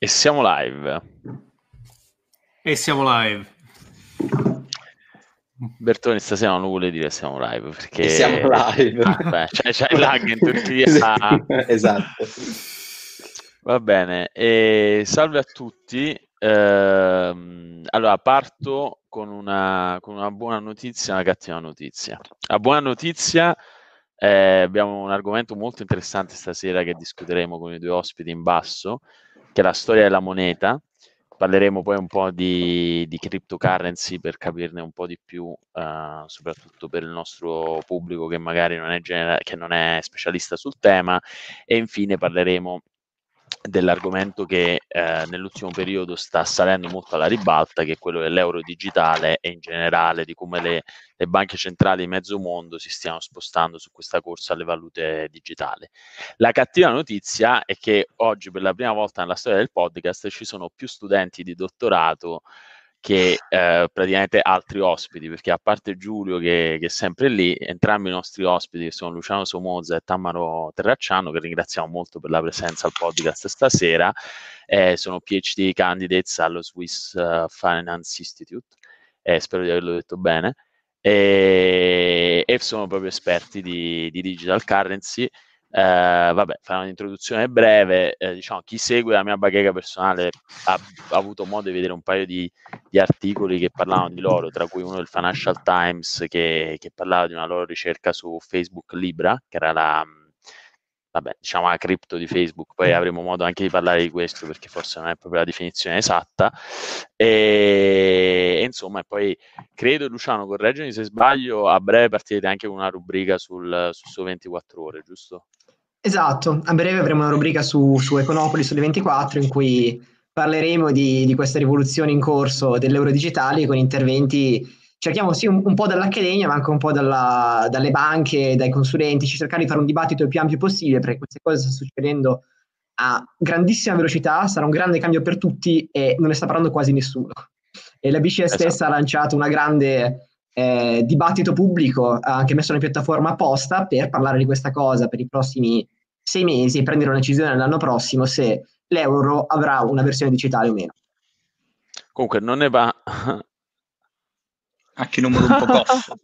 E siamo live. E siamo live. Bertoni, stasera non vuole dire siamo live perché... E siamo live. Ah, beh, c'è, c'è il lag in tutti esatto. Va bene, e salve a tutti. Ehm, allora, parto con una, con una buona notizia e una cattiva notizia. La buona notizia eh, abbiamo un argomento molto interessante stasera che discuteremo con i due ospiti in basso, che è la storia della moneta. Parleremo poi un po' di, di cryptocurrency per capirne un po' di più, uh, soprattutto per il nostro pubblico che magari non è, genera- che non è specialista sul tema. E infine parleremo dell'argomento che eh, nell'ultimo periodo sta salendo molto alla ribalta, che è quello dell'euro digitale e in generale di come le, le, banche centrali di mezzo mondo si stiano spostando su questa corsa alle valute digitali. La cattiva notizia è che oggi per la prima volta nella storia del podcast ci sono più studenti di dottorato che eh, praticamente altri ospiti, perché a parte Giulio che, che, è sempre lì, entrambi i nostri ospiti che sono Luciano Somoza e Tamaro Terracciano, che ringraziamo molto per la presenza al podcast stasera, eh, sono PhD candidates allo Swiss uh, Finance Institute, eh, spero di averlo detto bene, e, e sono proprio esperti di, di digital currency eh, vabbè, farò un'introduzione breve. Eh, diciamo, chi segue la mia bacheca personale ha, ha, avuto modo di vedere un paio di, di, articoli che parlavano di loro, tra cui uno del Financial Times che, che, parlava di una loro ricerca su Facebook Libra, che era la, vabbè, diciamo la cripto di Facebook. Poi avremo modo anche di parlare di questo perché forse non è proprio la definizione esatta. E, e insomma, poi credo, Luciano, correggimi se sbaglio, a breve partirete anche con una rubrica sul, su Su 24 Ore, giusto? Esatto, a breve avremo una rubrica su, su Econopoli sulle 24 in cui parleremo di, di questa rivoluzione in corso dell'euro digitale con interventi, cerchiamo sì un, un po' dall'accademia ma anche un po' dalla, dalle banche, dai consulenti, cercare di fare un dibattito il più ampio possibile perché queste cose stanno succedendo a grandissima velocità, sarà un grande cambio per tutti e non ne sta parlando quasi nessuno. E la BCE esatto. stessa ha lanciato una grande eh, dibattito pubblico, ha anche messo una piattaforma apposta per parlare di questa cosa per i prossimi sei mesi e prendere una decisione l'anno prossimo se l'euro avrà una versione digitale o meno. Comunque non ne va... A che numero un po' costo,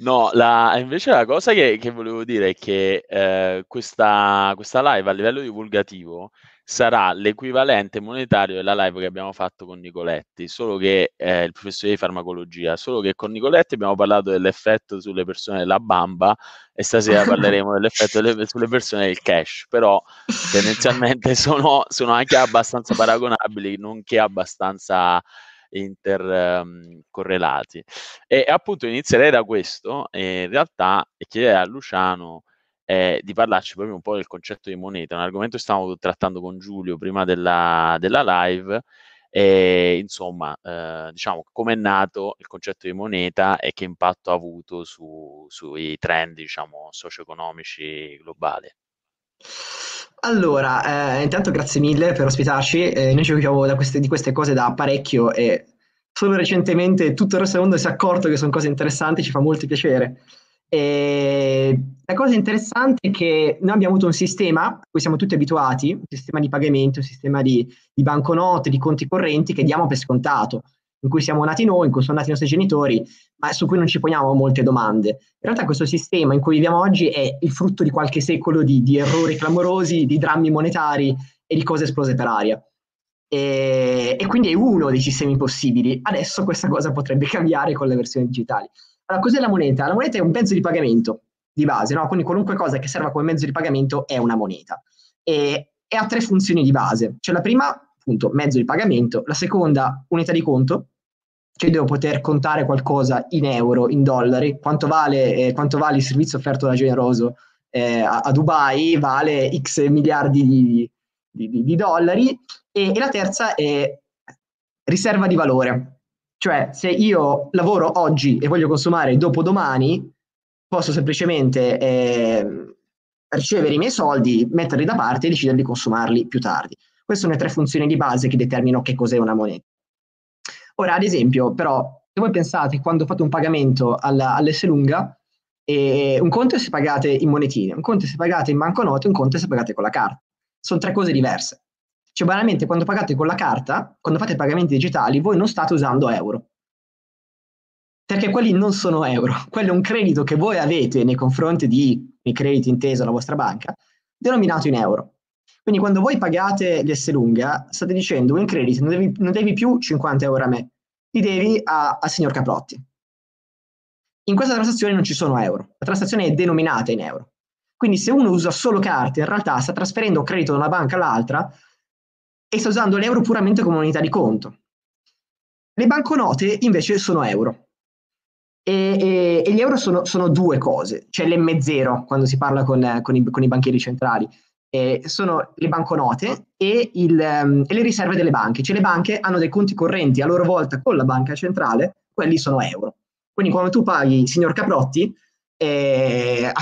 No, la, invece la cosa che, che, volevo dire è che eh, questa, questa live a livello divulgativo sarà l'equivalente monetario della live che abbiamo fatto con Nicoletti, solo che eh, il professore di farmacologia, solo che con Nicoletti abbiamo parlato dell'effetto sulle persone della bamba e stasera parleremo dell'effetto delle, sulle persone del cash, però tendenzialmente sono, sono anche abbastanza paragonabili, nonché abbastanza intercorrelati. Um, e appunto inizierei da questo, e in realtà, chiederei a Luciano eh, di parlarci proprio un po' del concetto di moneta, un argomento che stavamo trattando con Giulio prima della, della live. E insomma, eh, diciamo come è nato il concetto di moneta e che impatto ha avuto su, sui trend, diciamo, socio-economici globali. Allora, eh, intanto grazie mille per ospitarci. Eh, noi ci occupiamo di queste cose da parecchio e solo recentemente tutto il resto del mondo si è accorto che sono cose interessanti, ci fa molto piacere. E la cosa interessante è che noi abbiamo avuto un sistema a cui siamo tutti abituati, un sistema di pagamento, un sistema di, di banconote, di conti correnti che diamo per scontato, in cui siamo nati noi, in cui sono nati i nostri genitori, ma su cui non ci poniamo molte domande. In realtà questo sistema in cui viviamo oggi è il frutto di qualche secolo di, di errori clamorosi, di drammi monetari e di cose esplose per aria. E, e quindi è uno dei sistemi possibili. Adesso questa cosa potrebbe cambiare con le versioni digitali. Allora, cos'è la moneta? La moneta è un mezzo di pagamento di base, no? quindi qualunque cosa che serva come mezzo di pagamento è una moneta. E, e ha tre funzioni di base. Cioè la prima, appunto, mezzo di pagamento, la seconda, unità di conto, cioè devo poter contare qualcosa in euro, in dollari, quanto vale, eh, quanto vale il servizio offerto da Generoso eh, a, a, Dubai, vale x miliardi di, di, di, di dollari, e, e la terza è riserva di valore, cioè, se io lavoro oggi e voglio consumare dopodomani, posso semplicemente eh, ricevere i miei soldi, metterli da parte e decidere di consumarli più tardi. Queste sono le tre funzioni di base che determinano che cos'è una moneta. Ora, ad esempio, però, se voi pensate quando fate un pagamento alla, all'S lunga, eh, un conto è se pagate in monetine, un conto è se pagate in banconote, un conto è se pagate con la carta. Sono tre cose diverse. Cioè, banalmente, quando pagate con la carta, quando fate pagamenti digitali, voi non state usando euro. Perché quelli non sono euro, quello è un credito che voi avete nei confronti di i crediti inteso alla vostra banca, denominato in euro. Quindi quando voi pagate l'S lunga, state dicendo in credito non devi, non devi più 50 euro a me, li devi al signor Caprotti. In questa transazione non ci sono euro, la transazione è denominata in euro. Quindi se uno usa solo carte, in realtà sta trasferendo credito da una banca all'altra e sta usando l'euro puramente come unità di conto. Le banconote invece sono euro. E, e, e gli euro sono, sono, due cose, c'è l'M0 quando si parla con, con, i, con i, banchieri centrali, eh, sono le banconote e, il, um, e, le riserve delle banche, cioè le banche hanno dei conti correnti a loro volta con la banca centrale, quelli sono euro. Quindi quando tu paghi signor Caprotti, eh,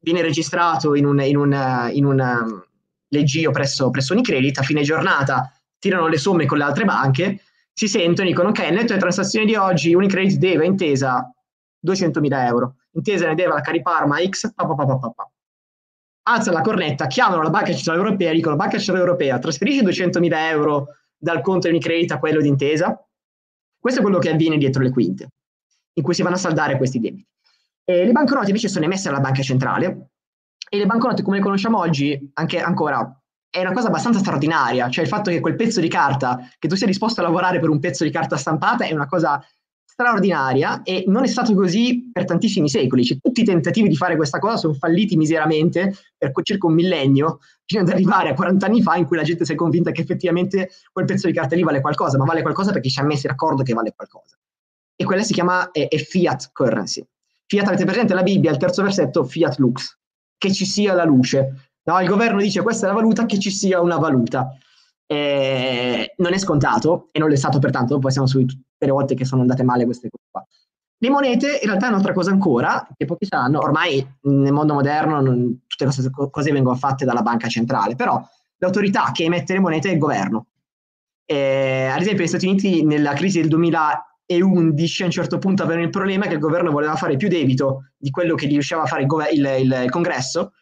viene registrato in un, in un, in un leggio presso, presso Unicredit, a fine giornata tirano le somme con le altre banche, si sentono e dicono ok, netto le transazioni di oggi Unicredit deve intesa 200.000 euro, intesa ne deve la Cariparma X, pa, alza la cornetta, chiamano la Banca Centrale Europea, dicono Banca Centrale Europea, trasferisci 200.000 euro dal conto di Unicredit a quello di intesa. Questo è quello che avviene dietro le quinte, in cui si vanno a saldare questi debiti. E le banconote invece sono emesse dalla banca centrale e le banconote come le conosciamo oggi, anche ancora, è una cosa abbastanza straordinaria, cioè il fatto che quel pezzo di carta, che tu sia disposto a lavorare per un pezzo di carta stampata è una cosa straordinaria e non è stato così per tantissimi secoli. Cioè, tutti i tentativi di fare questa cosa sono falliti miseramente per circa un millennio, fino ad arrivare a 40 anni fa in cui la gente si è convinta che effettivamente quel pezzo di carta lì vale qualcosa, ma vale qualcosa perché ci ha messi d'accordo che vale qualcosa. E quella si chiama è, è fiat currency. Fiat, avete presente la Bibbia, il terzo versetto, fiat lux, che ci sia la luce. No, il governo dice questa è la valuta, che ci sia una valuta. Eh, non è scontato e non l'è stato pertanto, poi siamo su tutte le volte che sono andate male queste cose qua. Le monete in realtà è un'altra cosa ancora, che pochi sanno, ormai nel mondo moderno non, tutte queste cose vengono fatte dalla banca centrale, però l'autorità che emette le monete è il governo. Eh, ad esempio negli Stati Uniti nella crisi del 2011 a un certo punto avevano il problema che il governo voleva fare più debito di quello che riusciva a fare il, gover- il, il, congresso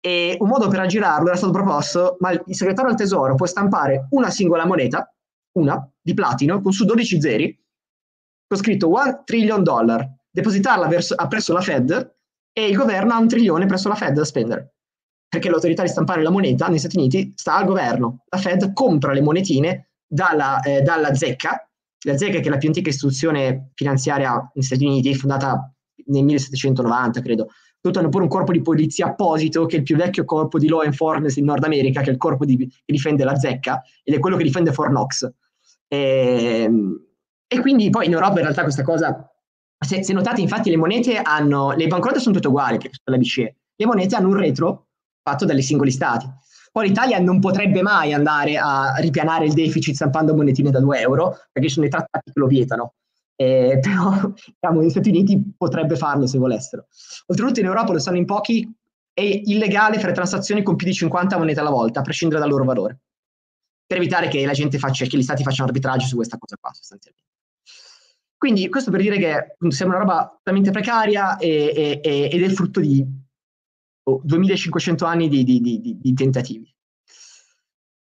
e un modo per aggirarlo era stato proposto, ma il segretario del tesoro può stampare una singola moneta, una, di platino, con su 12 zeri, con scritto 1 trillion dollar, depositarla verso, presso la Fed e il governo ha un trilione presso la Fed da spendere. Perché l'autorità di stampare la moneta negli Stati Uniti sta al governo. La Fed compra le monetine dalla, eh, dalla zecca, la zecca che è la più antica istituzione finanziaria negli Stati Uniti, fondata nel 1790, credo, tutto hanno pure un corpo di polizia apposito che è il più vecchio corpo di law enforcement in Nord America, che è il corpo di, che difende la zecca ed è quello che difende Fort Knox. E, ehm, e quindi poi in Europa in realtà questa cosa, se, se notate infatti le monete hanno, le banconote sono tutte uguali, che la BCE, le monete hanno un retro fatto dai singoli stati. Poi l'Italia non potrebbe mai andare a ripianare il deficit stampando monetine da 2 euro, perché ci sono i trattati che lo vietano eh, però diciamo, negli Stati Uniti potrebbe farlo se volessero. Oltretutto in Europa lo sanno in pochi, è illegale fare transazioni con più di 50 monete alla volta, a prescindere dal loro valore, per evitare che la gente faccia, che gli stati facciano arbitraggio su questa cosa qua sostanzialmente. Quindi questo per dire che appunto, sembra una roba totalmente precaria e, e, ed è il frutto di 2500 anni di, di, di, di tentativi.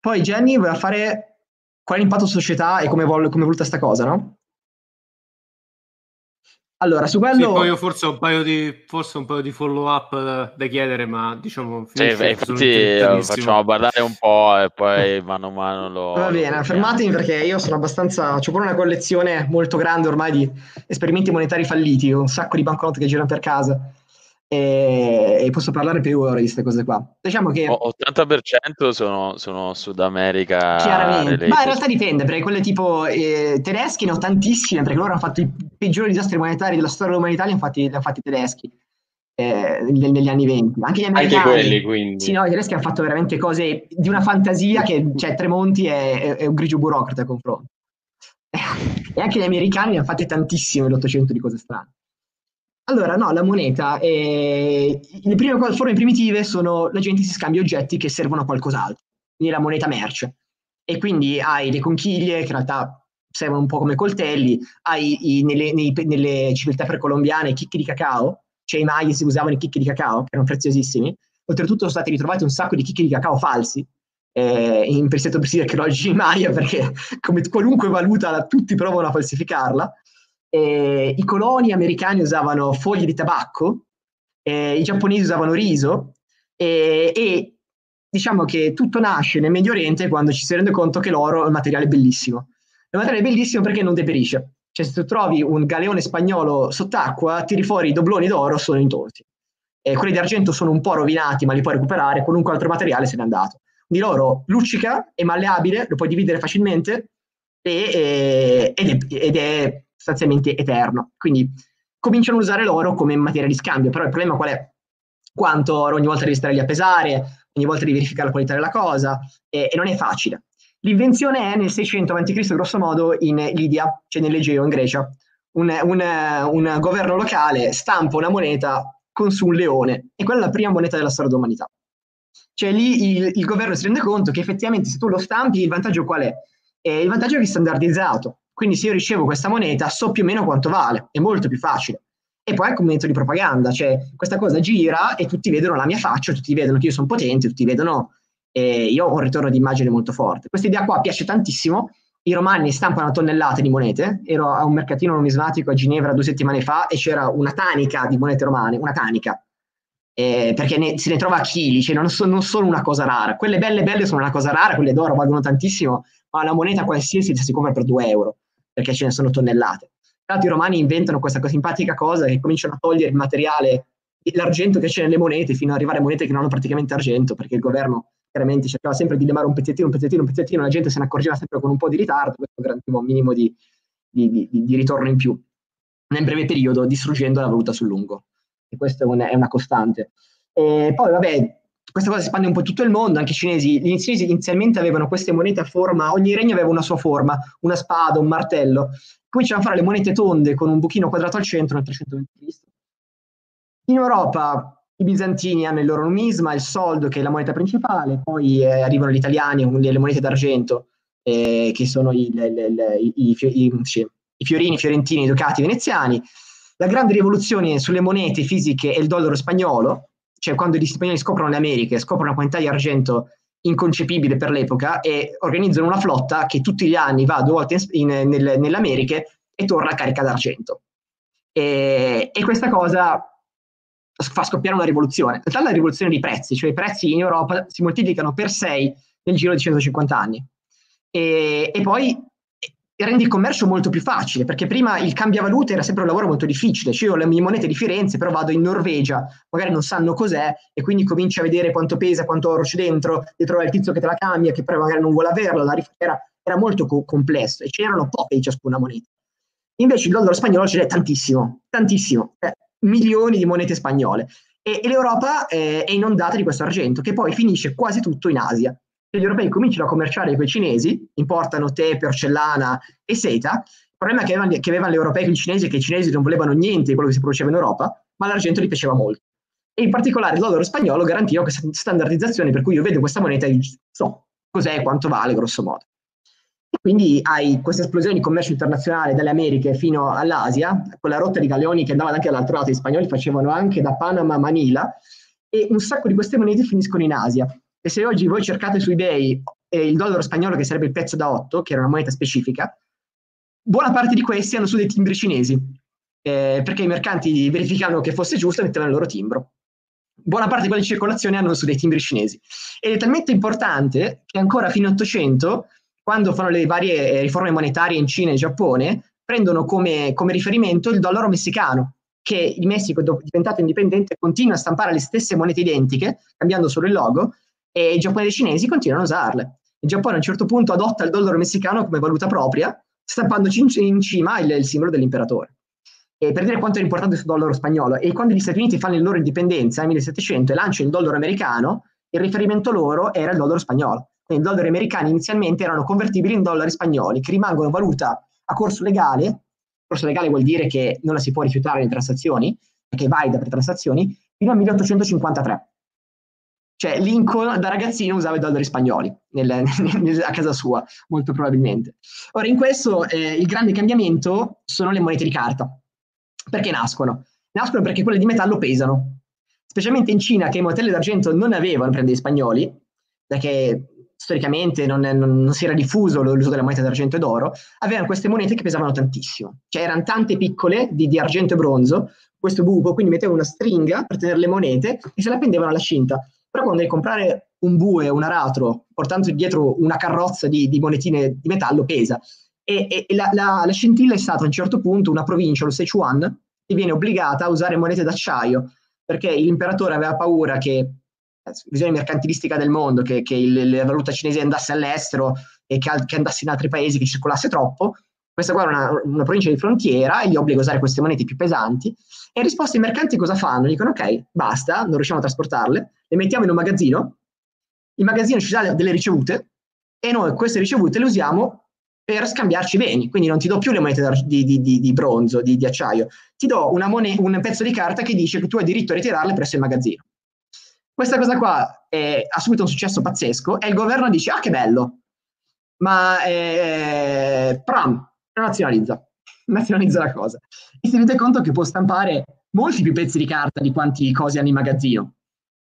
Poi Jenny voleva fare qual è l'impatto società e come, vuole, come è voluta questa cosa, no? Allora, su quello... Sì, poi io forse ho un paio di, forse un paio di follow up da, da chiedere, ma diciamo... Sì, beh, infatti facciamo parlare un po' e poi mano a mano lo... Va bene, fermatemi perché io sono abbastanza... Ho pure una collezione molto grande ormai di esperimenti monetari falliti, un sacco di banconote che girano per casa e, e, posso parlare per ore di queste cose qua. Diciamo che 80% sono, sono Sud America. Chiaramente, ma in realtà dipende perché quelle tipo eh, tedeschi ne ho tantissime perché loro hanno fatto i peggiori disastri monetari della storia dell'umanità, li hanno fatti, li hanno fatti i tedeschi. Eh, negli anni 20 anche gli americani anche quelli quindi sì no i tedeschi hanno fatto veramente cose di una fantasia che cioè Tremonti è, è, è un grigio burocrate a confronto e anche gli americani ne hanno fatte tantissime nell'Ottocento di cose strane allora, no, la moneta, eh, le prime forme primitive sono la gente si scambia oggetti che servono a qualcos'altro, quindi la moneta merce. E quindi hai le conchiglie, che in realtà servono un po' come coltelli, hai i, nelle, nei, nelle civiltà precolombiane i chicchi di cacao, cioè i maghi si usavano i chicchi di cacao, che erano preziosissimi. Oltretutto sono stati ritrovati un sacco di chicchi di cacao falsi, eh, in prestito per che oggi Maya, perché come qualunque valuta tutti provano a falsificarla. Eh, I coloni americani usavano foglie di tabacco, eh, i giapponesi usavano riso e diciamo che tutto nasce nel Medio Oriente quando ci si rende conto che l'oro è un materiale bellissimo. È un materiale bellissimo perché non deperisce. Cioè se tu trovi un galeone spagnolo sott'acqua, tiri fuori i dobloni d'oro, sono intonsi. E quelli di argento sono un po' rovinati, ma li puoi recuperare, qualunque altro materiale se n'è andato. Di l'oro luccica, è malleabile, lo puoi dividere facilmente e, e, ed, è, ed è sostanzialmente eterno. Quindi cominciano a usare l'oro come materia di scambio, però il problema qual è? Quanto oro ogni volta devi stare lì a pesare, ogni volta devi verificare la qualità della cosa e, e non è facile. L'invenzione è nel 600 a.C. grosso modo in Lidia, cioè nell'Egeo in Grecia. Un, un, un, governo locale stampa una moneta con su un leone e quella è la prima moneta della storia dell'umanità. Cioè lì il, il governo si rende conto che effettivamente se tu lo stampi il vantaggio qual è? Eh, il vantaggio è che è standardizzato, quindi se io ricevo questa moneta so più o meno quanto vale, è molto più facile. E poi anche un mezzo di propaganda, cioè questa cosa gira e tutti vedono la mia faccia, tutti vedono che io sono potente, tutti vedono eh, io ho un ritorno di immagine molto forte. Questa idea qua piace tantissimo. I romani stampano tonnellate di monete. Ero a un mercatino numismatico a Ginevra due settimane fa e c'era una tanica di monete romane, una tanica. Eh, perché ne, se ne trova a chili, cioè non, so, non, sono una cosa rara. Quelle belle belle sono una cosa rara, quelle d'oro valgono tantissimo, ma la moneta qualsiasi si compra per 2 euro, perché ce ne sono tonnellate. Tra i romani inventano questa simpatica cosa che cominciano a togliere il materiale, l'argento che c'è nelle monete, fino ad arrivare a monete che non hanno praticamente argento, perché il governo chiaramente cercava sempre di levare un pezzettino, un pezzettino, un pezzettino, la gente se ne accorgeva sempre con un po' di ritardo, questo garantiva un minimo di, di, di, di ritorno in più nel breve periodo, distruggendo la valuta sul lungo. E questa è, è una costante. E poi, vabbè, questa cosa si espande un po' tutto il mondo, anche i cinesi, gli cinesi inizialmente avevano queste monete a forma, ogni regno aveva una sua forma, una spada, un martello, cominciano a fare le monete tonde con un buchino quadrato al centro nel 320 In Europa i bizantini hanno il loro numisma, il soldo che è la moneta principale, poi eh, arrivano gli italiani con le monete d'argento eh, che sono i, le, le, le, i, i, i, fiorini, fiorentini, i ducati veneziani. La grande rivoluzione sulle monete fisiche è il dollaro spagnolo, cioè quando gli spagnoli scoprono le Americhe, scoprono una quantità di argento inconcepibile per l'epoca e organizzano una flotta che tutti gli anni va due volte in, in, nel, nelle Americhe e torna carica d'argento. E, e questa cosa fa scoppiare una rivoluzione. In la rivoluzione dei prezzi, cioè i prezzi in Europa si moltiplicano per 6 nel giro di 150 anni. E, e poi rende il commercio molto più facile, perché prima il cambiavalute era sempre un lavoro molto difficile, cioè io ho le mie monete di Firenze, però vado in Norvegia, magari non sanno cos'è, e quindi cominci a vedere quanto pesa, quanto oro c'è dentro, e trovi il tizio che te la cambia, che però magari non vuole averla, era, era, molto co- complesso, e c'erano poche di ciascuna moneta. Invece il dollaro spagnolo ce n'è tantissimo, tantissimo, eh, milioni di monete spagnole, e, e l'Europa eh, è inondata di questo argento, che poi finisce quasi tutto in Asia gli europei cominciano a commerciare con i cinesi, importano tè, porcellana e seta. Il problema che avevano, che avevano gli europei con i cinesi è che i cinesi non volevano niente di quello che si produceva in Europa, ma l'argento gli piaceva molto. E in particolare il spagnolo garantiva questa standardizzazione, per cui io vedo questa moneta e so cos'è quanto vale, grosso modo. E quindi hai questa esplosione di commercio internazionale dalle Americhe fino all'Asia, con la rotta di galeoni che andava anche dall'altro lato, gli spagnoli facevano anche da Panama a Manila, e un sacco di queste monete finiscono in Asia. E se oggi voi cercate su eBay eh, il dollaro spagnolo, che sarebbe il pezzo da 8, che era una moneta specifica, buona parte di questi hanno su dei timbri cinesi, eh, perché i mercanti verificavano che fosse giusto e mettevano il loro timbro. Buona parte di quelle in circolazione hanno su dei timbri cinesi. Ed è talmente importante che ancora fino all'Ottocento, quando fanno le varie eh, riforme monetarie in Cina e Giappone, prendono come, come riferimento il dollaro messicano, che il Messico, diventato indipendente, continua a stampare le stesse monete identiche, cambiando solo il logo, e i giapponesi e i cinesi continuano a usarle. Il Giappone a un certo punto adotta il dollaro messicano come valuta propria, stampandoci in, in cima il, il, simbolo dell'imperatore. E per dire quanto è importante il dollaro spagnolo, e quando gli Stati Uniti fanno la loro indipendenza nel 1700 e lanciano il dollaro americano, il riferimento loro era il dollaro spagnolo. Quindi i dollari americani inizialmente erano convertibili in dollari spagnoli, che rimangono valuta a corso legale. Corso legale vuol dire che non la si può rifiutare in transazioni, è valida per transazioni, fino al 1853. Cioè Lincoln da ragazzino usava i dollari spagnoli nel, nel, a casa sua, molto probabilmente. Ora, in questo eh, il grande cambiamento sono le monete di carta. Perché nascono? Nascono perché quelle di metallo pesano. Specialmente in Cina, che i monetelle d'argento non avevano, prende gli spagnoli, perché storicamente non, non, non, si era diffuso l'uso della moneta d'argento e d'oro, avevano queste monete che pesavano tantissimo. Cioè erano tante piccole di, di argento e bronzo, questo buco, quindi mettevano una stringa per tenere le monete e se la pendevano alla cinta. Però quando devi comprare un bue, un aratro, portando dietro una carrozza di, di monetine di metallo, pesa. E, e, la, la, la, scintilla è stata a un certo punto una provincia, lo Sichuan, che viene obbligata a usare monete d'acciaio, perché l'imperatore aveva paura che visione mercantilistica del mondo, che, che il, la valuta cinese andasse all'estero e che, che, andasse in altri paesi, che circolasse troppo. Questa qua era una, una, provincia di frontiera e gli obbliga a usare queste monete più pesanti. E in risposta i mercanti cosa fanno? Dicono ok, basta, non riusciamo a trasportarle, le mettiamo in un magazzino, il magazzino ci dà delle ricevute e noi queste ricevute le usiamo per scambiarci beni, quindi non ti do più le monete di, di, di, di bronzo, di, acciaio, ti do moneta, un pezzo di carta che dice che tu hai diritto a ritirarle presso il magazzino. Questa cosa qua è, ha subito un successo pazzesco e il governo dice, ah che bello, ma eh, Pram nazionalizza, nazionalizza la cosa. E si rende conto che può stampare molti più pezzi di carta di quanti cose hanno in magazzino.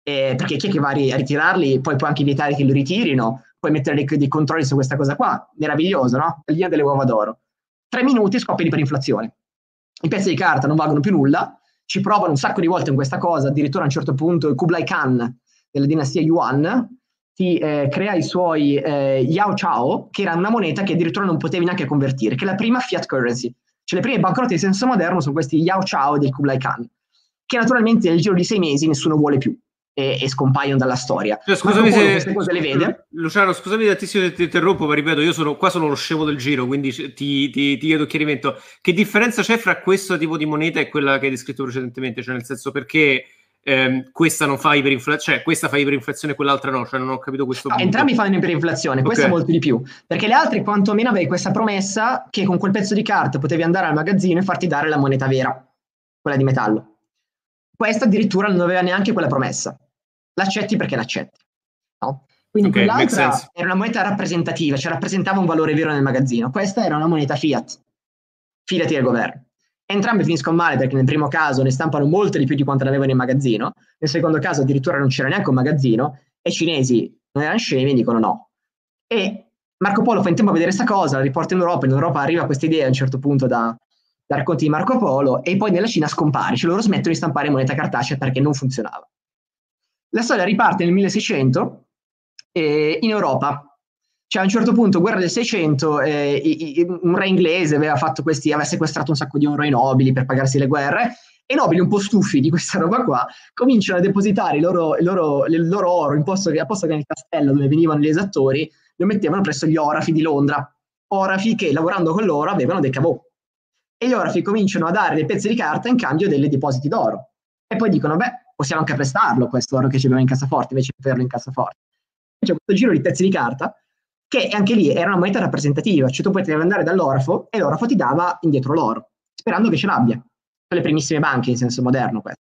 Eh, perché chi è che va a ritirarli, poi può anche evitare che li ritirino, puoi mettere dei, dei controlli su questa cosa qua, meraviglioso, no? La linea delle uova d'oro. Tre minuti scoppia iperinflazione. I pezzi di carta non valgono più nulla, ci provano un sacco di volte in questa cosa, addirittura a un certo punto il Kublai Khan della dinastia Yuan ti eh, crea i suoi eh, Yao Chao, che era una moneta che addirittura non potevi neanche convertire, che è la prima fiat currency. Cioè le prime banconote di senso moderno sono questi Yao Chao del Kublai Khan, che naturalmente nel giro di sei mesi nessuno vuole più e, e scompaiono dalla storia. Cioè, scusami se queste cose le vede. Luciano, scusami tantissimo se ti interrompo, ma ripeto, io sono qua sono lo scemo del giro, quindi ti, ti, ti chiedo chiarimento. Che differenza c'è fra questo tipo di moneta e quella che hai descritto precedentemente? Cioè, nel senso, perché ehm, questa non fa iperinflazione, cioè questa fa iperinflazione e quell'altra no, cioè non ho capito questo punto. Entrambi fanno iperinflazione, questa okay. molto di più, perché le altre quantomeno avevi questa promessa che con quel pezzo di carta potevi andare al magazzino e farti dare la moneta vera, quella di metallo. Questa addirittura non aveva neanche quella promessa l'accetti perché l'accetti. No? Quindi okay, quell'altra era una moneta rappresentativa, cioè rappresentava un valore vero nel magazzino. Questa era una moneta fiat, fidati del governo. Entrambe finiscono male perché nel primo caso ne stampano molte di più di quanto ne avevano in magazzino, nel secondo caso addirittura non c'era neanche un magazzino e i cinesi non erano scemi e dicono no. E Marco Polo fa in tempo a vedere questa cosa, la riporta in Europa, in Europa arriva questa idea a un certo punto da, da racconti di Marco Polo e poi nella Cina scompare, cioè loro smettono di stampare moneta cartacea perché non funzionava. La storia riparte nel 1600 eh, in Europa. Cioè a un certo punto, guerra del 600, eh, un re inglese aveva, fatto questi, aveva sequestrato un sacco di oro ai nobili per pagarsi le guerre e i nobili, un po' stufi di questa roba qua, cominciano a depositare il loro, il loro, il loro oro in posto a posto che nel castello dove venivano gli esattori, lo mettevano presso gli orafi di Londra. Orafi che lavorando con loro avevano dei cavò. E gli orafi cominciano a dare dei pezzi di carta in cambio dei depositi d'oro. E poi dicono, beh, possiamo anche prestarlo questo oro che abbiamo in cassaforte invece di averlo in cassaforte. C'è questo giro di pezzi di carta che anche lì era una moneta rappresentativa, cioè tu potevi andare dall'orafo e l'orafo ti dava indietro l'oro, sperando che ce l'abbia. Le primissime banche in senso moderno queste.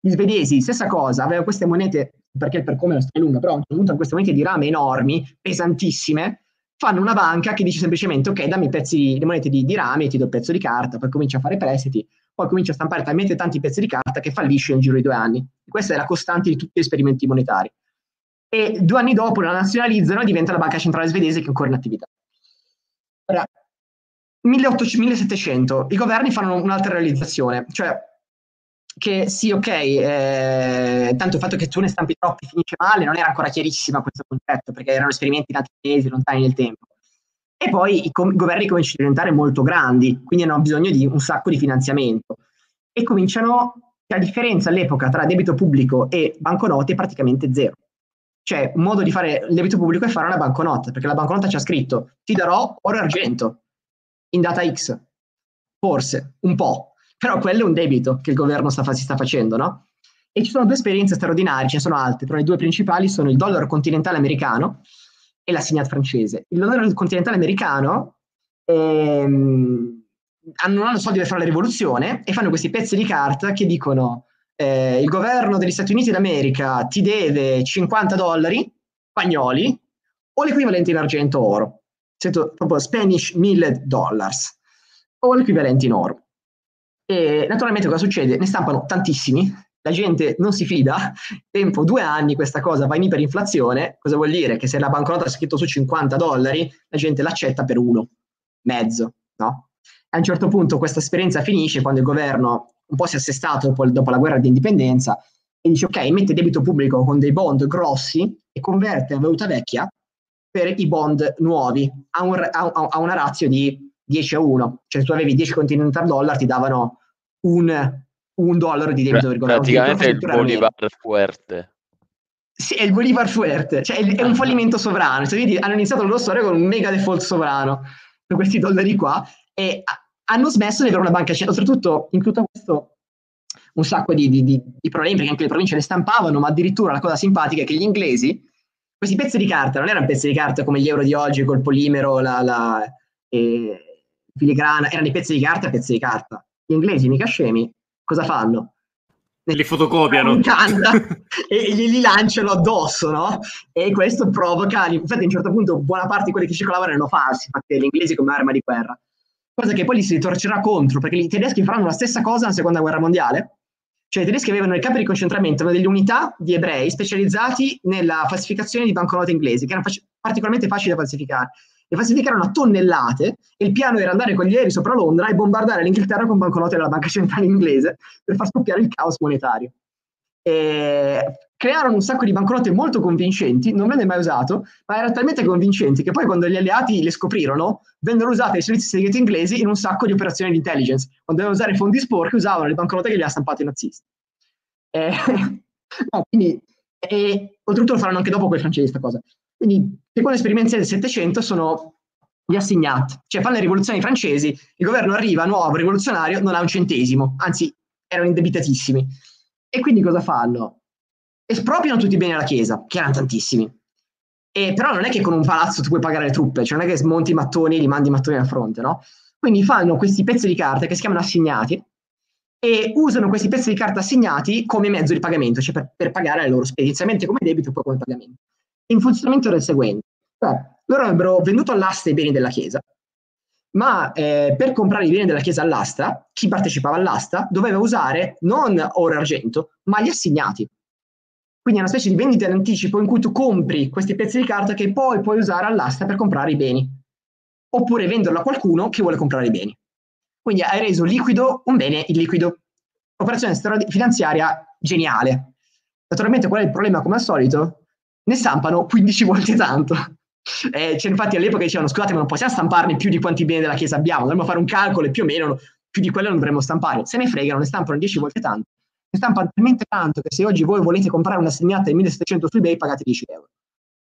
Gli svedesi, stessa cosa, avevano queste monete, perché per come la storia è lunga, però hanno queste monete di rame enormi, pesantissime, fanno una banca che dice semplicemente ok, dammi pezzi, le monete di, di rame, ti do il pezzo di carta, poi comincia a fare prestiti, poi comincia a stampare talmente tanti pezzi di carta che fallisce nel giro di due anni. Questa è la costante di tutti gli esperimenti monetari. E due anni dopo la nazionalizzano e diventa la banca centrale svedese che ancora in attività. Ora, 1800, 1700, i governi fanno un'altra realizzazione, cioè che sì, ok, eh, tanto il fatto che tu ne stampi troppi finisce male, non era ancora chiarissima questo concetto, perché erano esperimenti nati mesi, lontani nel tempo. E poi i, com- i governi cominciano a diventare molto grandi, quindi hanno bisogno di un sacco di finanziamento. E cominciano, la differenza all'epoca tra debito pubblico e banconote è praticamente zero. Cioè, un modo di fare il debito pubblico è fare una banconota, perché la banconota c'ha scritto ti darò oro e argento in data X. Forse, un po'. Però quello è un debito che il governo sta, si sta facendo, no? E ci sono due esperienze straordinarie, ce ne sono altre, però le due principali sono il dollaro continentale americano, e la Signat francese. Il dollaro continentale americano ehm, non hanno soldi per fare la rivoluzione e fanno questi pezzi di carta che dicono eh, il governo degli Stati Uniti d'America ti deve 50 dollari spagnoli o l'equivalente in argento oro. Sento proprio Spanish 1000 dollars o l'equivalente in oro. E naturalmente cosa succede? Ne stampano tantissimi, la gente non si fida, tempo due anni questa cosa va in iperinflazione, cosa vuol dire? Che se la banconota è scritto su 50 dollari, la gente l'accetta per uno, mezzo, no? A un certo punto questa esperienza finisce quando il governo un po' si è assestato dopo la guerra di indipendenza e dice ok, mette debito pubblico con dei bond grossi e converte la valuta vecchia per i bond nuovi a, un, a, a una razio di 10 a 1, cioè se tu avevi 10 continental dollar ti davano un, un dollaro di debito governo. Praticamente è il Bolivar fuerte. Sì, è il Bolivar fuerte, cioè è, un fallimento sovrano. Cioè, vedi, hanno iniziato la loro storia con un mega default sovrano per questi dollari qua e hanno smesso di avere una banca centrale. Oltretutto, in tutto questo, un sacco di, di, di, problemi perché anche le province le stampavano, ma addirittura la cosa simpatica è che gli inglesi, questi pezzi di carta non erano pezzi di carta come gli euro di oggi col polimero, la, la eh, filigrana, erano i pezzi di carta pezzi di carta. Gli inglesi, mica scemi, cosa fanno? Li fotocopiano e, glieli lanciano addosso, no? E questo provoca, infatti a un certo punto buona parte di quelli che circolavano erano falsi, perché gli inglesi come arma di guerra. Cosa che poi li si ritorcerà contro, perché i tedeschi faranno la stessa cosa nella seconda guerra mondiale. Cioè i tedeschi avevano nei campi di concentramento delle unità di ebrei specializzati nella falsificazione di banconote inglesi, che erano fac- particolarmente facili da falsificare le falsifiche erano a tonnellate e il piano era andare con gli aerei sopra Londra e bombardare l'Inghilterra con banconote della banca centrale inglese per far scoppiare il caos monetario. E crearono un sacco di banconote molto convincenti, non venne mai usato, ma erano talmente convincenti che poi quando gli alleati le scoprirono, vennero usate dai servizi segreti inglesi in un sacco di operazioni di intelligence. Quando dovevano usare fondi sporchi usavano le banconote che gli ha stampato i nazisti. E, no, quindi, e, oltretutto lo faranno anche dopo quei francesi questa cosa. Quindi, secondo esperimenti del Settecento sono gli assignati, cioè fanno le rivoluzioni francesi, il governo arriva nuovo, rivoluzionario, non ha un centesimo, anzi erano indebitatissimi. E quindi cosa fanno? Espropriano tutti i beni alla Chiesa, che erano tantissimi. E, però non è che con un palazzo tu puoi pagare le truppe, cioè non è che smonti i mattoni e li mandi i mattoni a fronte, no? Quindi fanno questi pezzi di carta che si chiamano assegnati e usano questi pezzi di carta assegnati come mezzo di pagamento, cioè per, per pagare le loro spese, come debito e poi come pagamento in funzionamento del seguente. Cioè, loro avrebbero venduto all'asta i beni della Chiesa, ma eh, per comprare i beni della Chiesa all'asta, chi partecipava all'asta doveva usare non oro e argento, ma gli assegnati. Quindi è una specie di vendita in anticipo in cui tu compri questi pezzi di carta che poi puoi usare all'asta per comprare i beni. Oppure venderlo a qualcuno che vuole comprare i beni. Quindi hai reso liquido un bene illiquido. Operazione finanziaria geniale. Naturalmente qual è il problema come al solito? ne stampano 15 volte tanto. Eh, cioè, infatti all'epoca dicevano scusate ma non possiamo stamparne più di quanti beni della Chiesa abbiamo, dovremmo fare un calcolo e più o meno più di quello non dovremmo stampare. Se ne fregano, ne stampano 10 volte tanto. Ne stampano talmente tanto che se oggi voi volete comprare una segnata del 1700 su eBay pagate 10 euro.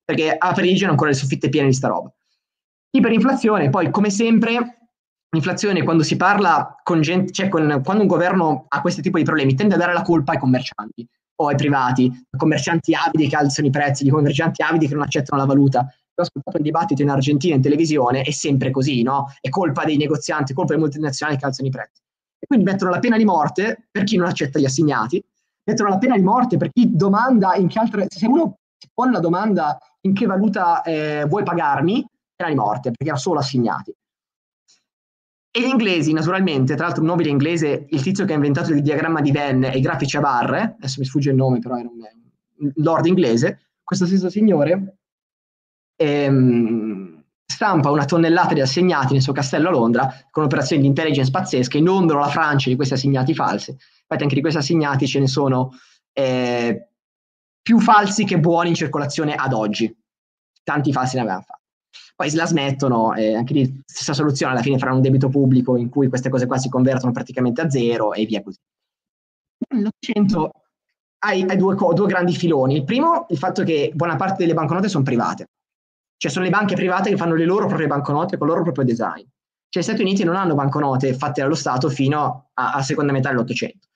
Perché a Parigi hanno ancora le soffitte piene di sta roba. Iperinflazione, poi come sempre l'inflazione quando si parla con gente, cioè con, quando un governo ha questo tipo di problemi tende a dare la colpa ai commercianti o ai privati, commercianti avidi che alzano i prezzi, di commercianti avidi che non accettano la valuta. Ho ascoltato un dibattito in Argentina in televisione, è sempre così, no? È colpa dei negozianti, è colpa dei multinazionali che alzano i prezzi. E quindi mettono la pena di morte per chi non accetta gli assegnati, mettono la pena di morte per chi domanda in che altre... Se uno si pone la domanda in che valuta eh, vuoi pagarmi, pena di morte, perché era solo assegnati. E gli inglesi, naturalmente, tra l'altro un nobile inglese, il tizio che ha inventato il diagramma di Venn e i grafici a barre, adesso mi sfugge il nome, però era un lord inglese, questo stesso signore ehm, stampa una tonnellata di assegnati nel suo castello a Londra con operazioni di intelligence pazzesche, inondano la Francia di questi assegnati falsi. Infatti anche di questi assegnati ce ne sono eh, più falsi che buoni in circolazione ad oggi. Tanti falsi ne avevano fatti poi se la smettono e anche lì stessa soluzione, alla fine faranno un debito pubblico in cui queste cose qua si convertono praticamente a zero e via così. Nell'Ottocento hai, hai due, due, grandi filoni. Il primo, il fatto che buona parte delle banconote sono private, cioè sono le banche private che fanno le loro proprie banconote con il loro proprio design. Cioè gli Stati Uniti non hanno banconote fatte dallo Stato fino a, a seconda metà dell'Ottocento.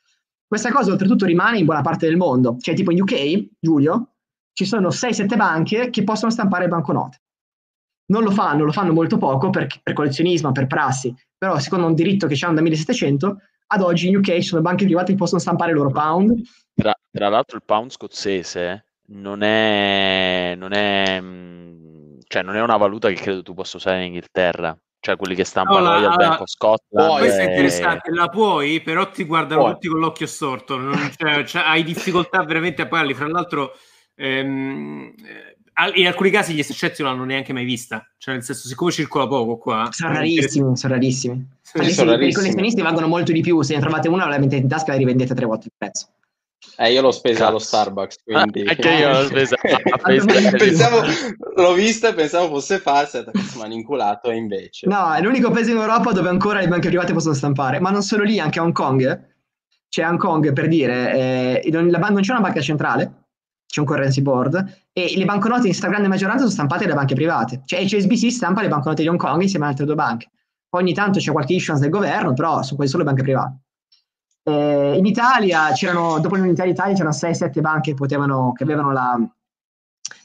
Questa cosa oltretutto rimane in buona parte del mondo, cioè tipo in UK, Giulio, ci sono 6-7 banche che possono stampare banconote non lo fanno, lo fanno molto poco per, per collezionismo, per prassi, però secondo un diritto che c'è da 1700, ad oggi in UK ci sono banche private che possono stampare i loro pound. Tra, tra l'altro il pound scozzese non è, non è, mm, cioè non è una valuta che credo tu possa usare in Inghilterra, cioè quelli che stampano no, la, Bank of Scotland. Questo è interessante, la puoi, però ti guardano puoi. tutti con l'occhio storto, non, cioè, cioè, hai difficoltà veramente a pagarli. Fra l'altro, ehm, in alcuni casi gli esercizi non l'hanno neanche mai vista, cioè nel senso, siccome circola poco qua. Sono rarissimi, sono rarissimi. Sì, sono per i collezionisti valgono molto di più, se ne trovate una la mettete in tasca e la rivendete tre volte il prezzo. Eh, io l'ho spesa allo Starbucks, quindi... Anche io l'ho spesa. pensavo, l'ho vista e pensavo fosse falsa, mi hanno inculato e invece... No, è l'unico paese in Europa dove ancora le banche private possono stampare, ma non solo lì, anche a Hong Kong. C'è Hong Kong, per dire, eh, non c'è una banca centrale, c'è un currency board, e le banconote in stragrande maggioranza sono stampate da banche private. Cioè HSBC stampa le banconote di Hong Kong insieme ad altre due banche. Poi ogni tanto c'è qualche issuance del governo, però sono quasi solo banche private. Eh, in Italia c'erano, dopo l'unità d'Italia c'erano 6-7 banche che, potevano, che avevano la,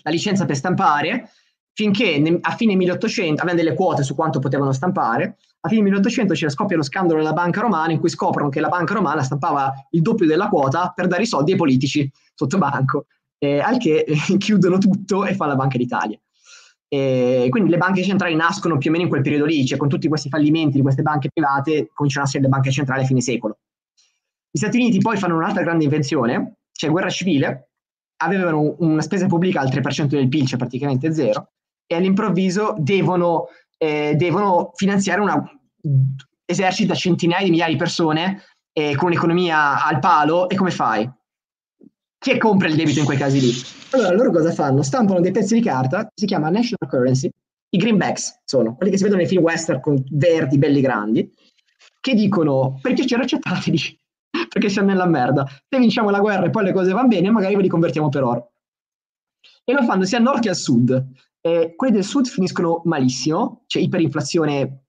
la, licenza per stampare, finché ne, a fine 1800, avevano delle quote su quanto potevano stampare, a fine 1800 c'era scoppia lo scandalo della banca romana in cui scoprono che la banca romana stampava il doppio della quota per dare i soldi ai politici sotto banco, eh, al che eh, chiudono tutto e fa la Banca d'Italia. E quindi le banche centrali nascono più o meno in quel periodo lì, cioè con tutti questi fallimenti di queste banche private cominciano a essere le banche centrali a fine secolo. Gli Stati Uniti poi fanno un'altra grande invenzione, cioè guerra civile, avevano una spesa pubblica al 3% del PIL, cioè praticamente zero, e all'improvviso devono, eh, devono finanziare un esercito da centinaia di migliaia di persone eh, con un'economia al palo, e come fai? Chi compra il debito in quei casi lì? Allora loro cosa fanno? Stampano dei pezzi di carta, si chiama national currency, i greenbacks sono, quelli che si vedono nei film western con verdi belli grandi, che dicono per piacere accettateli, perché siamo nella merda. Se vinciamo la guerra e poi le cose vanno bene, magari ve li convertiamo per oro. E lo fanno sia al nord che al sud. E quelli del sud finiscono malissimo, c'è iperinflazione,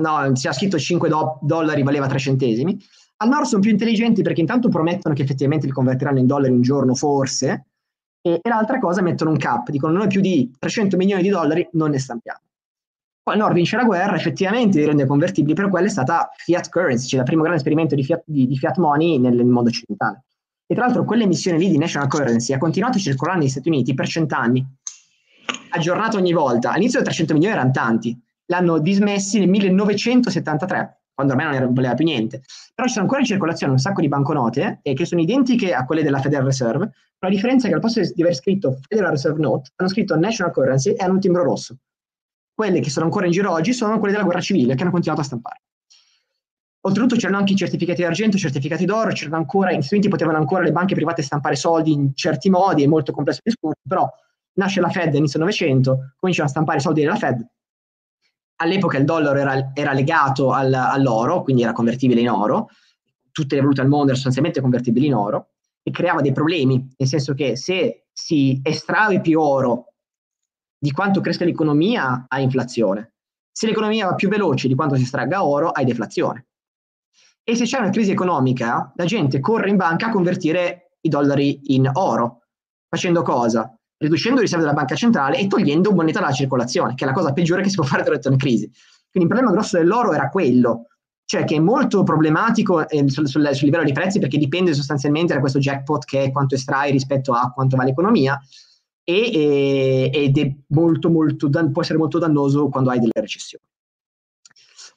no, si ha scritto 5 do- dollari valeva 3 centesimi. Al nord sono più intelligenti perché intanto promettono che effettivamente li convertiranno in dollari un giorno, forse, e, e l'altra cosa mettono un cap, dicono noi più di 300 milioni di dollari non ne stampiamo. Poi il Nord vince la guerra, effettivamente li rende convertibili, però quella è stata fiat currency, cioè il primo grande esperimento di fiat, di, di fiat money nel, nel, mondo occidentale. E tra l'altro quell'emissione lì di national currency ha continuato a circolare negli Stati Uniti per cent'anni, aggiornato ogni volta. All'inizio 300 milioni erano tanti, l'hanno dismessi nel 1973, quando ormai non voleva più niente. Però ci sono ancora in circolazione un sacco di banconote eh, che sono identiche a quelle della Federal Reserve, però la differenza che al posto di aver scritto Federal Reserve Note, hanno scritto National Currency e hanno un timbro rosso quelle che sono ancora in giro oggi sono quelle della guerra civile che hanno continuato a stampare. Oltretutto c'erano anche i certificati d'argento, certificati d'oro, c'erano ancora, Uniti potevano ancora le banche private stampare soldi in certi modi, è molto complesso il discorso, però nasce la Fed all'inizio del Novecento, cominciano a stampare soldi della Fed. All'epoca il dollaro era, era legato al, all'oro, quindi era convertibile in oro, tutte le valute al mondo erano sostanzialmente convertibili in oro, e creava dei problemi, nel senso che se si estrae più oro di quanto cresca l'economia hai inflazione. Se l'economia va più veloce di quanto si estragga oro, hai deflazione. E se c'è una crisi economica, la gente corre in banca a convertire i dollari in oro. Facendo cosa? Riducendo le riserve della banca centrale e togliendo moneta dalla circolazione, che è la cosa peggiore che si può fare durante una crisi. Quindi il problema grosso dell'oro era quello, cioè che è molto problematico eh, sul, sul, sul, livello dei prezzi perché dipende sostanzialmente da questo jackpot che è quanto estrai rispetto a quanto va l'economia e, ed è molto, molto, può essere molto dannoso quando hai delle recessioni.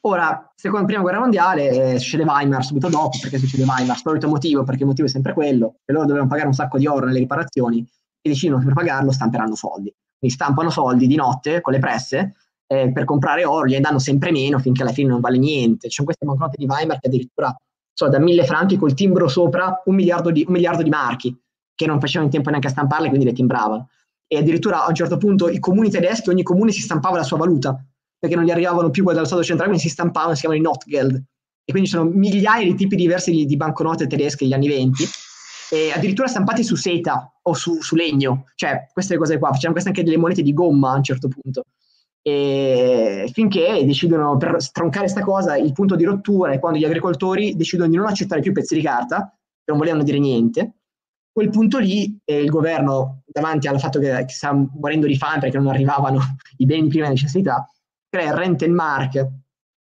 Ora, seconda prima guerra mondiale, eh, succede Weimar subito dopo, perché succede Weimar? Solito motivo, perché il motivo è sempre quello, che loro dovevano pagare un sacco di oro nelle riparazioni e decidono che per pagarlo stamperanno soldi. Quindi stampano soldi di notte con le presse eh, per comprare oro, gli danno sempre meno finché alla fine non vale niente. Ci sono queste banconote di Weimar che addirittura so, da mille franchi col timbro sopra un miliardo di, un miliardo di marchi che non facevano in tempo neanche a stamparle, quindi le timbravano. E addirittura a un certo punto i comuni tedeschi, ogni comune si stampava la sua valuta, perché non gli arrivavano più quelle dallo Stato centrale, quindi si stampavano, si chiamano i Notgeld. E quindi ci sono migliaia di tipi diversi di, di banconote tedesche degli anni 20, e addirittura stampati su seta o su, su legno, cioè queste cose qua, facevano queste anche delle monete di gomma a un certo punto. E finché decidono per stroncare questa cosa, il punto di rottura è quando gli agricoltori decidono di non accettare più pezzi di carta, che non volevano dire niente, quel punto lì eh, il governo, davanti al fatto che, che morendo di fame perché non arrivavano i beni di prima necessità, crea il Rentenmark,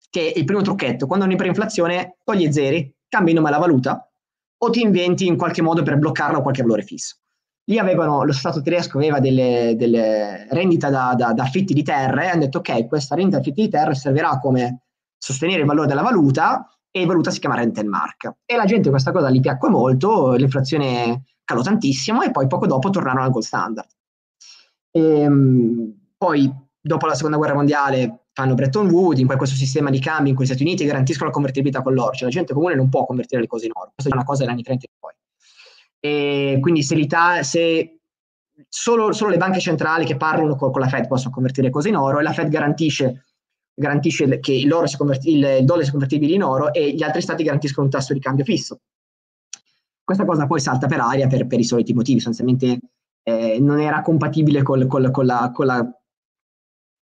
che è il primo trucchetto. Quando hai un'iperinflazione, togli i zeri, cambi il nome alla valuta o ti inventi in qualche modo per bloccarlo qualche valore fisso. lì avevano, lo Stato tedesco aveva delle, delle rendita da, da, da, affitti di terre e hanno detto ok, questa rendita da affitti di terre servirà come sostenere il valore della valuta e valuta si chiama Rentenmark. E la gente questa cosa gli piacque molto, l'inflazione calò tantissimo e poi poco dopo tornarono al gold standard. E, ehm, poi dopo la seconda guerra mondiale fanno Bretton Woods, in questo sistema di cambi in cui gli Stati Uniti garantiscono la convertibilità con l'oro, cioè la gente comune non può convertire le cose in oro, questa è una cosa degli anni 30 e poi. E quindi se, l'Italia, se solo, solo, le banche centrali che parlano con, con, la Fed possono convertire cose in oro e la Fed garantisce, garantisce che il, converti, il dollaro sia convertibile in oro e gli altri stati garantiscono un tasso di cambio fisso. Questa cosa poi salta per aria per, per i soliti motivi, sostanzialmente eh, non era compatibile col, col, con la, la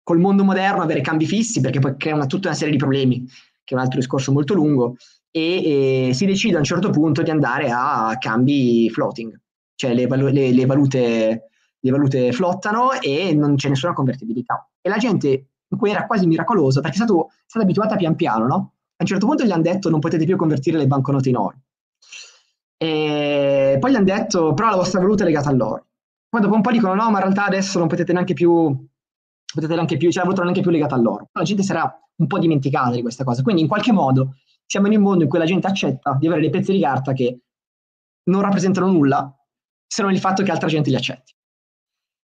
col mondo moderno avere cambi fissi perché poi crea una, tutta una serie di problemi, che è un altro discorso molto lungo, e, e si decide a un certo punto di andare a cambi floating, cioè le, le, le, valute, le valute flottano e non c'è nessuna convertibilità. E la gente cui era quasi miracolosa perché è è stata abituata pian piano, no? A un certo punto gli hanno detto non potete più convertire le banconote in oro. E poi gli hanno detto però la vostra valuta è legata all'oro. Poi dopo un po' dicono no, ma in realtà adesso non potete neanche più potete neanche più, cioè la valuta non è neanche più legata all'oro. La gente sarà un po' dimenticata di questa cosa. Quindi in qualche modo siamo in un mondo in cui la gente accetta di avere dei pezzi di carta che non rappresentano nulla se non il fatto che altra gente li accetti.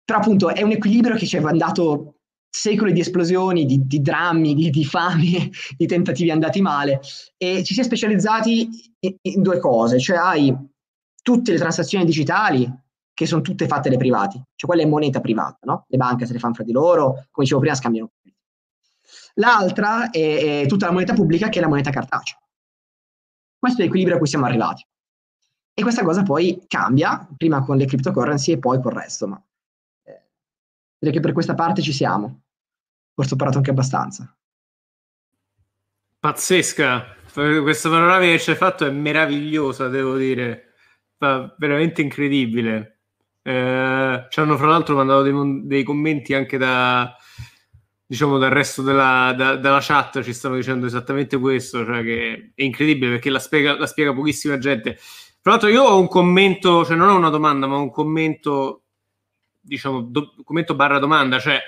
Però appunto è un equilibrio che ci è andato secoli di esplosioni, di, di drammi, di, di fame, di tentativi andati male e ci si è specializzati in, in due cose, cioè hai tutte le transazioni digitali che sono tutte fatte dai privati, cioè quella è moneta privata, no? Le banche se le fanno fra di loro, come dicevo prima, scambiano. L'altra è, è tutta la moneta pubblica che è la moneta cartacea. Questo è l'equilibrio a cui siamo arrivati. E questa cosa poi cambia, prima con le cryptocurrency e poi col resto, ma direi che per questa parte ci siamo. Forse ho parlato anche abbastanza. Pazzesca, questa panorama che ci hai fatto è meravigliosa, devo dire, veramente incredibile. Eh, ci hanno fra l'altro mandato dei, dei, commenti anche da diciamo dal resto della, da, della, chat ci stanno dicendo esattamente questo, cioè che è incredibile perché la spiega, la spiega pochissima gente. Tra l'altro io ho un commento, cioè non ho una domanda, ma un commento, diciamo, do, commento barra domanda, cioè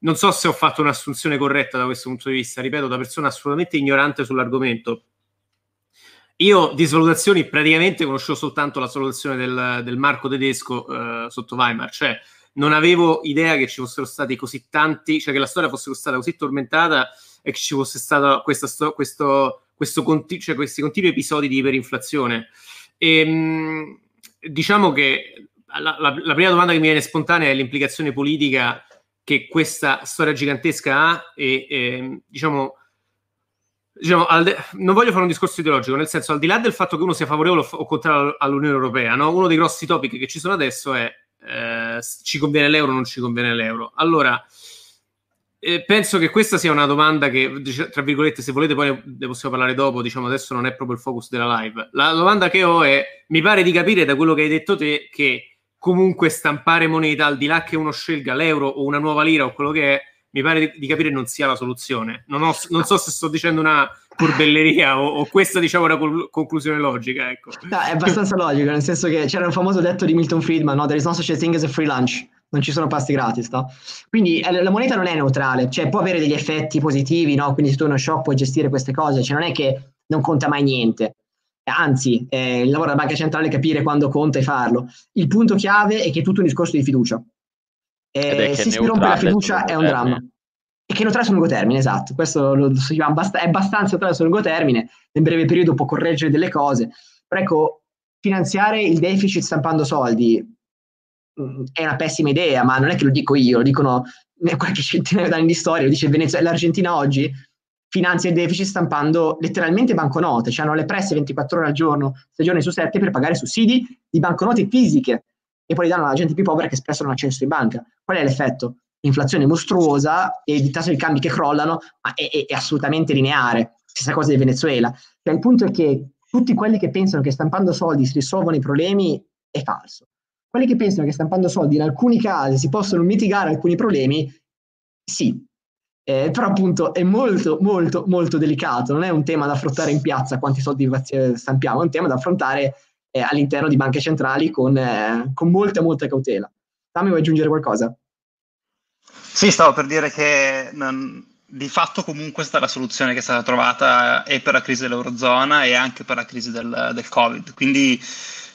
non so se ho fatto un'assunzione corretta da questo punto di vista, ripeto, da persona assolutamente ignorante sull'argomento. Io di svalutazioni praticamente conoscevo soltanto la svalutazione del, del marco tedesco eh, sotto Weimar, cioè non avevo idea che ci fossero stati così tanti, cioè che la storia fosse stata così tormentata e che ci fosse stato questa, questo, questo conti- cioè questi continui episodi di iperinflazione. E, ehm, diciamo che la, la, la, prima domanda che mi viene spontanea è l'implicazione politica che questa storia gigantesca ha e, e ehm, diciamo diciamo, de- non voglio fare un discorso ideologico, nel senso, al di là del fatto che uno sia favorevole o, contrario all'Unione Europea, no? uno dei grossi topic che ci sono adesso è eh, ci conviene l'euro o non ci conviene l'euro. Allora, eh, penso che questa sia una domanda che, tra virgolette, se volete poi ne possiamo parlare dopo, diciamo adesso non è proprio il focus della live. La domanda che ho è, mi pare di capire da quello che hai detto te, che comunque stampare moneta, al di là che uno scelga l'euro o una nuova lira o quello che è, mi pare di, capire non sia la soluzione. Non, ho, non, so se sto dicendo una corbelleria o, o questa diciamo è una col- conclusione logica. Ecco. No, è abbastanza logico, nel senso che c'era un famoso detto di Milton Friedman, no? there is no such a thing as a free lunch. Non ci sono pasti gratis, no? Quindi eh, la moneta non è neutrale, cioè può avere degli effetti positivi, no? Quindi se tu uno shop puoi gestire queste cose, cioè non è che non conta mai niente. Anzi, eh, il lavoro della banca centrale è capire quando conta e farlo. Il punto chiave è che è tutto un discorso di fiducia. Eh, se si rompe la fiducia è un dramma. E che neutrale sul lungo termine, esatto. Questo lo, è abbastanza neutrale sul lungo termine, nel breve periodo può correggere delle cose. Però ecco, finanziare il deficit stampando soldi mm, è una pessima idea, ma non è che lo dico io, lo dicono qualche centinaio d'anni di storia, lo dice Venezuela, l'Argentina oggi finanzia il deficit stampando letteralmente banconote, cioè hanno le presse 24 ore al giorno, 6 giorni su 7 per pagare sussidi di banconote fisiche e poi li danno alla gente più povera che spesso non ha accesso in banca. Qual è l'effetto? Inflazione mostruosa e di tassi di cambi che crollano, è, è, è, assolutamente lineare. Stessa cosa di Venezuela. Cioè, il punto è che tutti quelli che pensano che stampando soldi si risolvono i problemi è falso. Quelli che pensano che stampando soldi in alcuni casi si possono mitigare alcuni problemi, sì. Eh, però appunto è molto molto molto delicato, non è un tema da affrontare in piazza quanti soldi stampiamo, è un tema da affrontare eh, all'interno di banche centrali con, eh, con molta, molta cautela. Tammy, vuoi aggiungere qualcosa? Sì, stavo per dire che non, di fatto comunque è stata la soluzione che è stata trovata e per la crisi dell'Eurozona e anche per la crisi del, del Covid. Quindi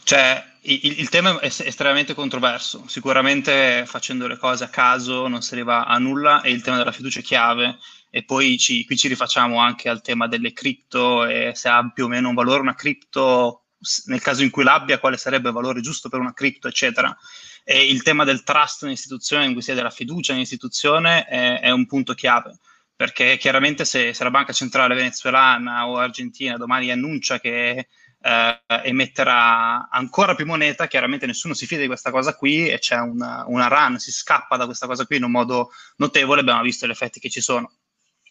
cioè, il, il, tema è estremamente controverso. Sicuramente facendo le cose a caso non si arriva a nulla e il tema della fiducia è chiave. E poi ci, qui ci rifacciamo anche al tema delle cripto e se ha più o meno un valore una cripto, nel caso in cui l'abbia, quale sarebbe il valore giusto per una cripto, eccetera. E il tema del trust nell'istituzione, in cui sia della fiducia nell'istituzione, è, è un punto chiave perché chiaramente se, se, la banca centrale venezuelana o argentina domani annuncia che eh, emetterà ancora più moneta, chiaramente nessuno si fida di questa cosa qui e c'è una, una run, si scappa da questa cosa qui in un modo notevole, abbiamo visto gli effetti che ci sono.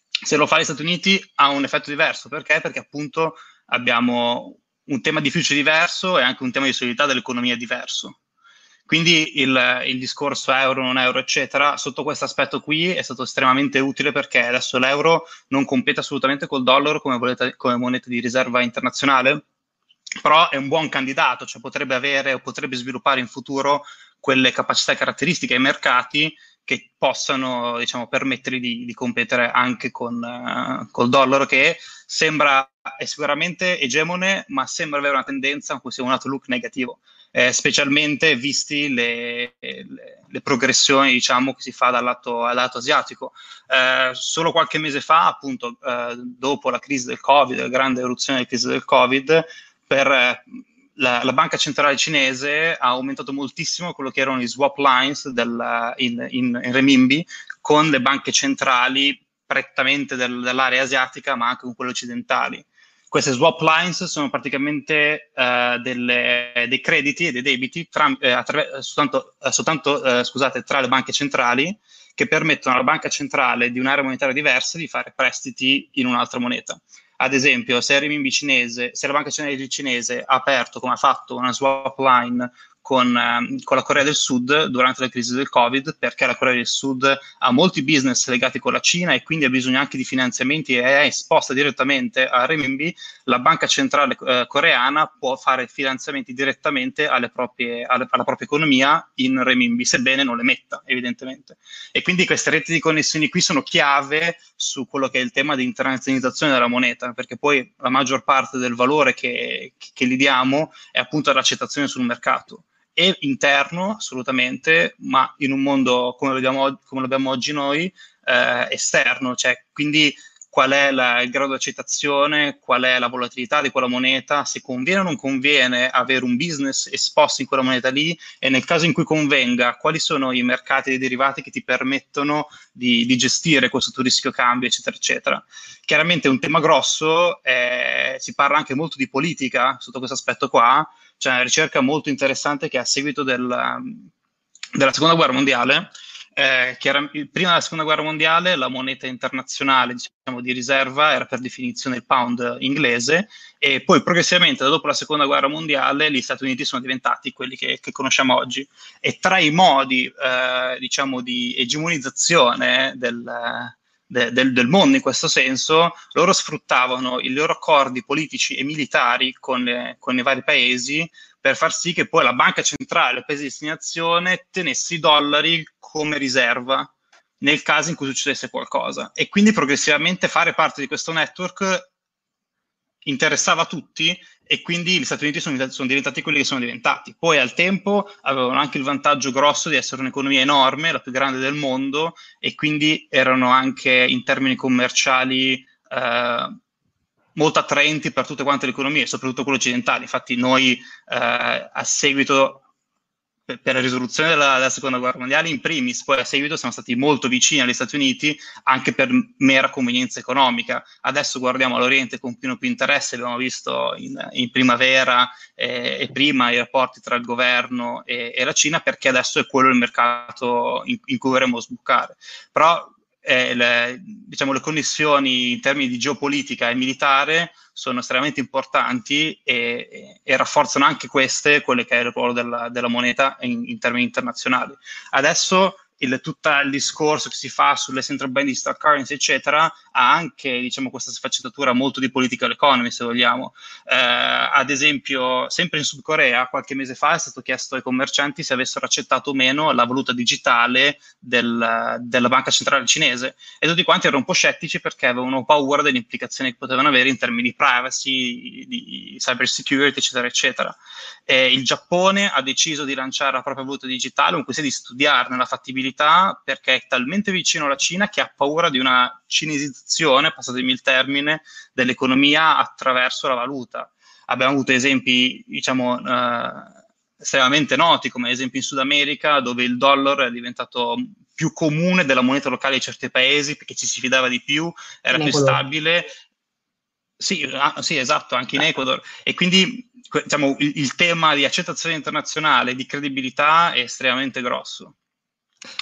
Se lo fa gli Stati Uniti ha un effetto diverso, perché? Perché appunto abbiamo un tema di fiducia diverso e anche un tema di solidità dell'economia diverso. Quindi il, il, discorso euro, non euro, eccetera, sotto questo aspetto qui è stato estremamente utile perché adesso l'euro non compete assolutamente col dollaro come, volete, come moneta di riserva internazionale, però è un buon candidato, cioè potrebbe avere o potrebbe sviluppare in futuro quelle capacità e caratteristiche ai mercati che possano diciamo, permettergli di, di competere anche con uh, col dollaro che sembra è sicuramente egemone ma sembra avere una tendenza a cui sia un outlook negativo eh, specialmente visti le, le, le, progressioni diciamo, che si fa dal lato, dal lato asiatico. Eh, solo qualche mese fa, appunto, eh, dopo la crisi del Covid, la grande eruzione della crisi del Covid, per eh, la, la, banca centrale cinese ha aumentato moltissimo quello che erano i swap lines del, in, in, in renminbi con le banche centrali prettamente del, dell'area asiatica, ma anche con quelle occidentali. Queste swap lines sono praticamente uh, delle, dei crediti e dei debiti tra, eh, attraver- soltanto, eh, soltanto eh, scusate, tra le banche centrali che permettono alla banca centrale di un'area monetaria diversa di fare prestiti in un'altra moneta. Ad esempio, se il renminbi cinese, se la banca centrale cinese ha aperto, come ha fatto, una swap line con, ehm, con, la Corea del Sud durante la crisi del Covid, perché la Corea del Sud ha molti business legati con la Cina e quindi ha bisogno anche di finanziamenti e è esposta direttamente a renminbi, la banca centrale eh, coreana può fare finanziamenti direttamente alle proprie, alle, alla propria economia in renminbi, sebbene non le metta, evidentemente. E quindi queste reti di connessioni qui sono chiave su quello che è il tema di internazionalizzazione della moneta, perché poi la maggior parte del valore che, che gli diamo è appunto l'accettazione sul mercato e interno assolutamente, ma in un mondo come lo abbiamo, come lo abbiamo oggi noi, eh, esterno, cioè quindi qual è la, il grado di accettazione, qual è la volatilità di quella moneta, se conviene o non conviene avere un business esposto in quella moneta lì? E nel caso in cui convenga, quali sono i mercati dei derivati che ti permettono di, di gestire questo tuo rischio cambio, eccetera, eccetera. Chiaramente è un tema grosso, eh, si parla anche molto di politica sotto questo aspetto qua, c'è una ricerca molto interessante che a seguito del, della seconda guerra mondiale. Eh, era, prima della seconda guerra mondiale la moneta internazionale diciamo, di riserva era per definizione il pound inglese e poi progressivamente dopo la seconda guerra mondiale gli Stati Uniti sono diventati quelli che, che conosciamo oggi. E tra i modi eh, diciamo, di egemonizzazione del, de, del, del, mondo in questo senso, loro sfruttavano i loro accordi politici e militari con, le, con i vari paesi per far sì che poi la banca centrale, il paese di destinazione, tenesse i dollari come riserva nel caso in cui succedesse qualcosa. E quindi progressivamente fare parte di questo network interessava tutti e quindi gli Stati Uniti sono, sono, diventati quelli che sono diventati. Poi al tempo avevano anche il vantaggio grosso di essere un'economia enorme, la più grande del mondo, e quindi erano anche in termini commerciali eh, molto attraenti per tutte quante le economie, soprattutto quelle occidentali. Infatti noi eh, a seguito per, la risoluzione della, della, seconda guerra mondiale in primis, poi a seguito siamo stati molto vicini agli Stati Uniti anche per mera convenienza economica. Adesso guardiamo all'Oriente con più, più interesse, abbiamo visto in, in primavera eh, e prima i rapporti tra il governo e, e, la Cina perché adesso è quello il mercato in, in cui vorremmo sbucare. Però eh, le, diciamo, le connessioni in termini di geopolitica e militare sono estremamente importanti e, e, e, rafforzano anche queste, quelle che è il ruolo della, della moneta in, in, termini internazionali. Adesso il, tutto il discorso che si fa sulle central bank digital currency, eccetera, ha anche diciamo, questa sfaccettatura molto di political economy, se vogliamo. Eh, ad esempio, sempre in Sud Corea, qualche mese fa è stato chiesto ai commercianti se avessero accettato o meno la valuta digitale del, della banca centrale cinese e tutti quanti erano un po' scettici perché avevano paura delle implicazioni che potevano avere in termini di privacy, di cyber security, eccetera, eccetera. E il Giappone ha deciso di lanciare la propria valuta digitale, comunque sia di studiarne la fattibilità perché è talmente vicino alla Cina che ha paura di una cinesizzazione, passatemi il termine, dell'economia attraverso la valuta. Abbiamo avuto esempi, diciamo, eh, estremamente noti, come ad esempio in Sud America, dove il dollaro è diventato più comune della moneta locale di certi paesi perché ci si fidava di più, era più stabile. Sì, ah, sì, esatto, anche in Ecuador. E quindi diciamo, il, il, tema di accettazione internazionale, di credibilità è estremamente grosso.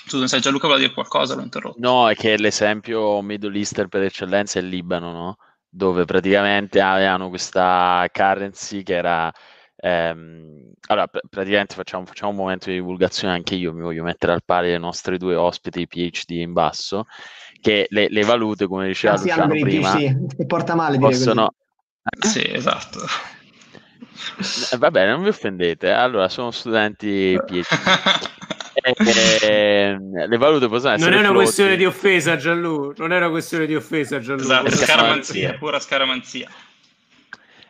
Scusa, sai Gianluca voleva dire qualcosa, l'ho interrotto. No, è che l'esempio Middle Eastern per eccellenza è il Libano, no? Dove praticamente avevano questa currency che era... Ehm, allora, pr- praticamente facciamo, facciamo, un momento di divulgazione, anche io mi voglio mettere al pari dei nostri due ospiti PhD in basso, che le, le valute, come diceva ah, Luciano prima, sì, porta male possono... Sì, esatto. Eh, va bene, non vi offendete. Allora, sono studenti PhD. eh, le valute possono essere. Non è una flotti. questione di offesa, Gianlu. Non è una questione di offesa, Gianlu. Esatto, scaramanzia, pura scaramanzia.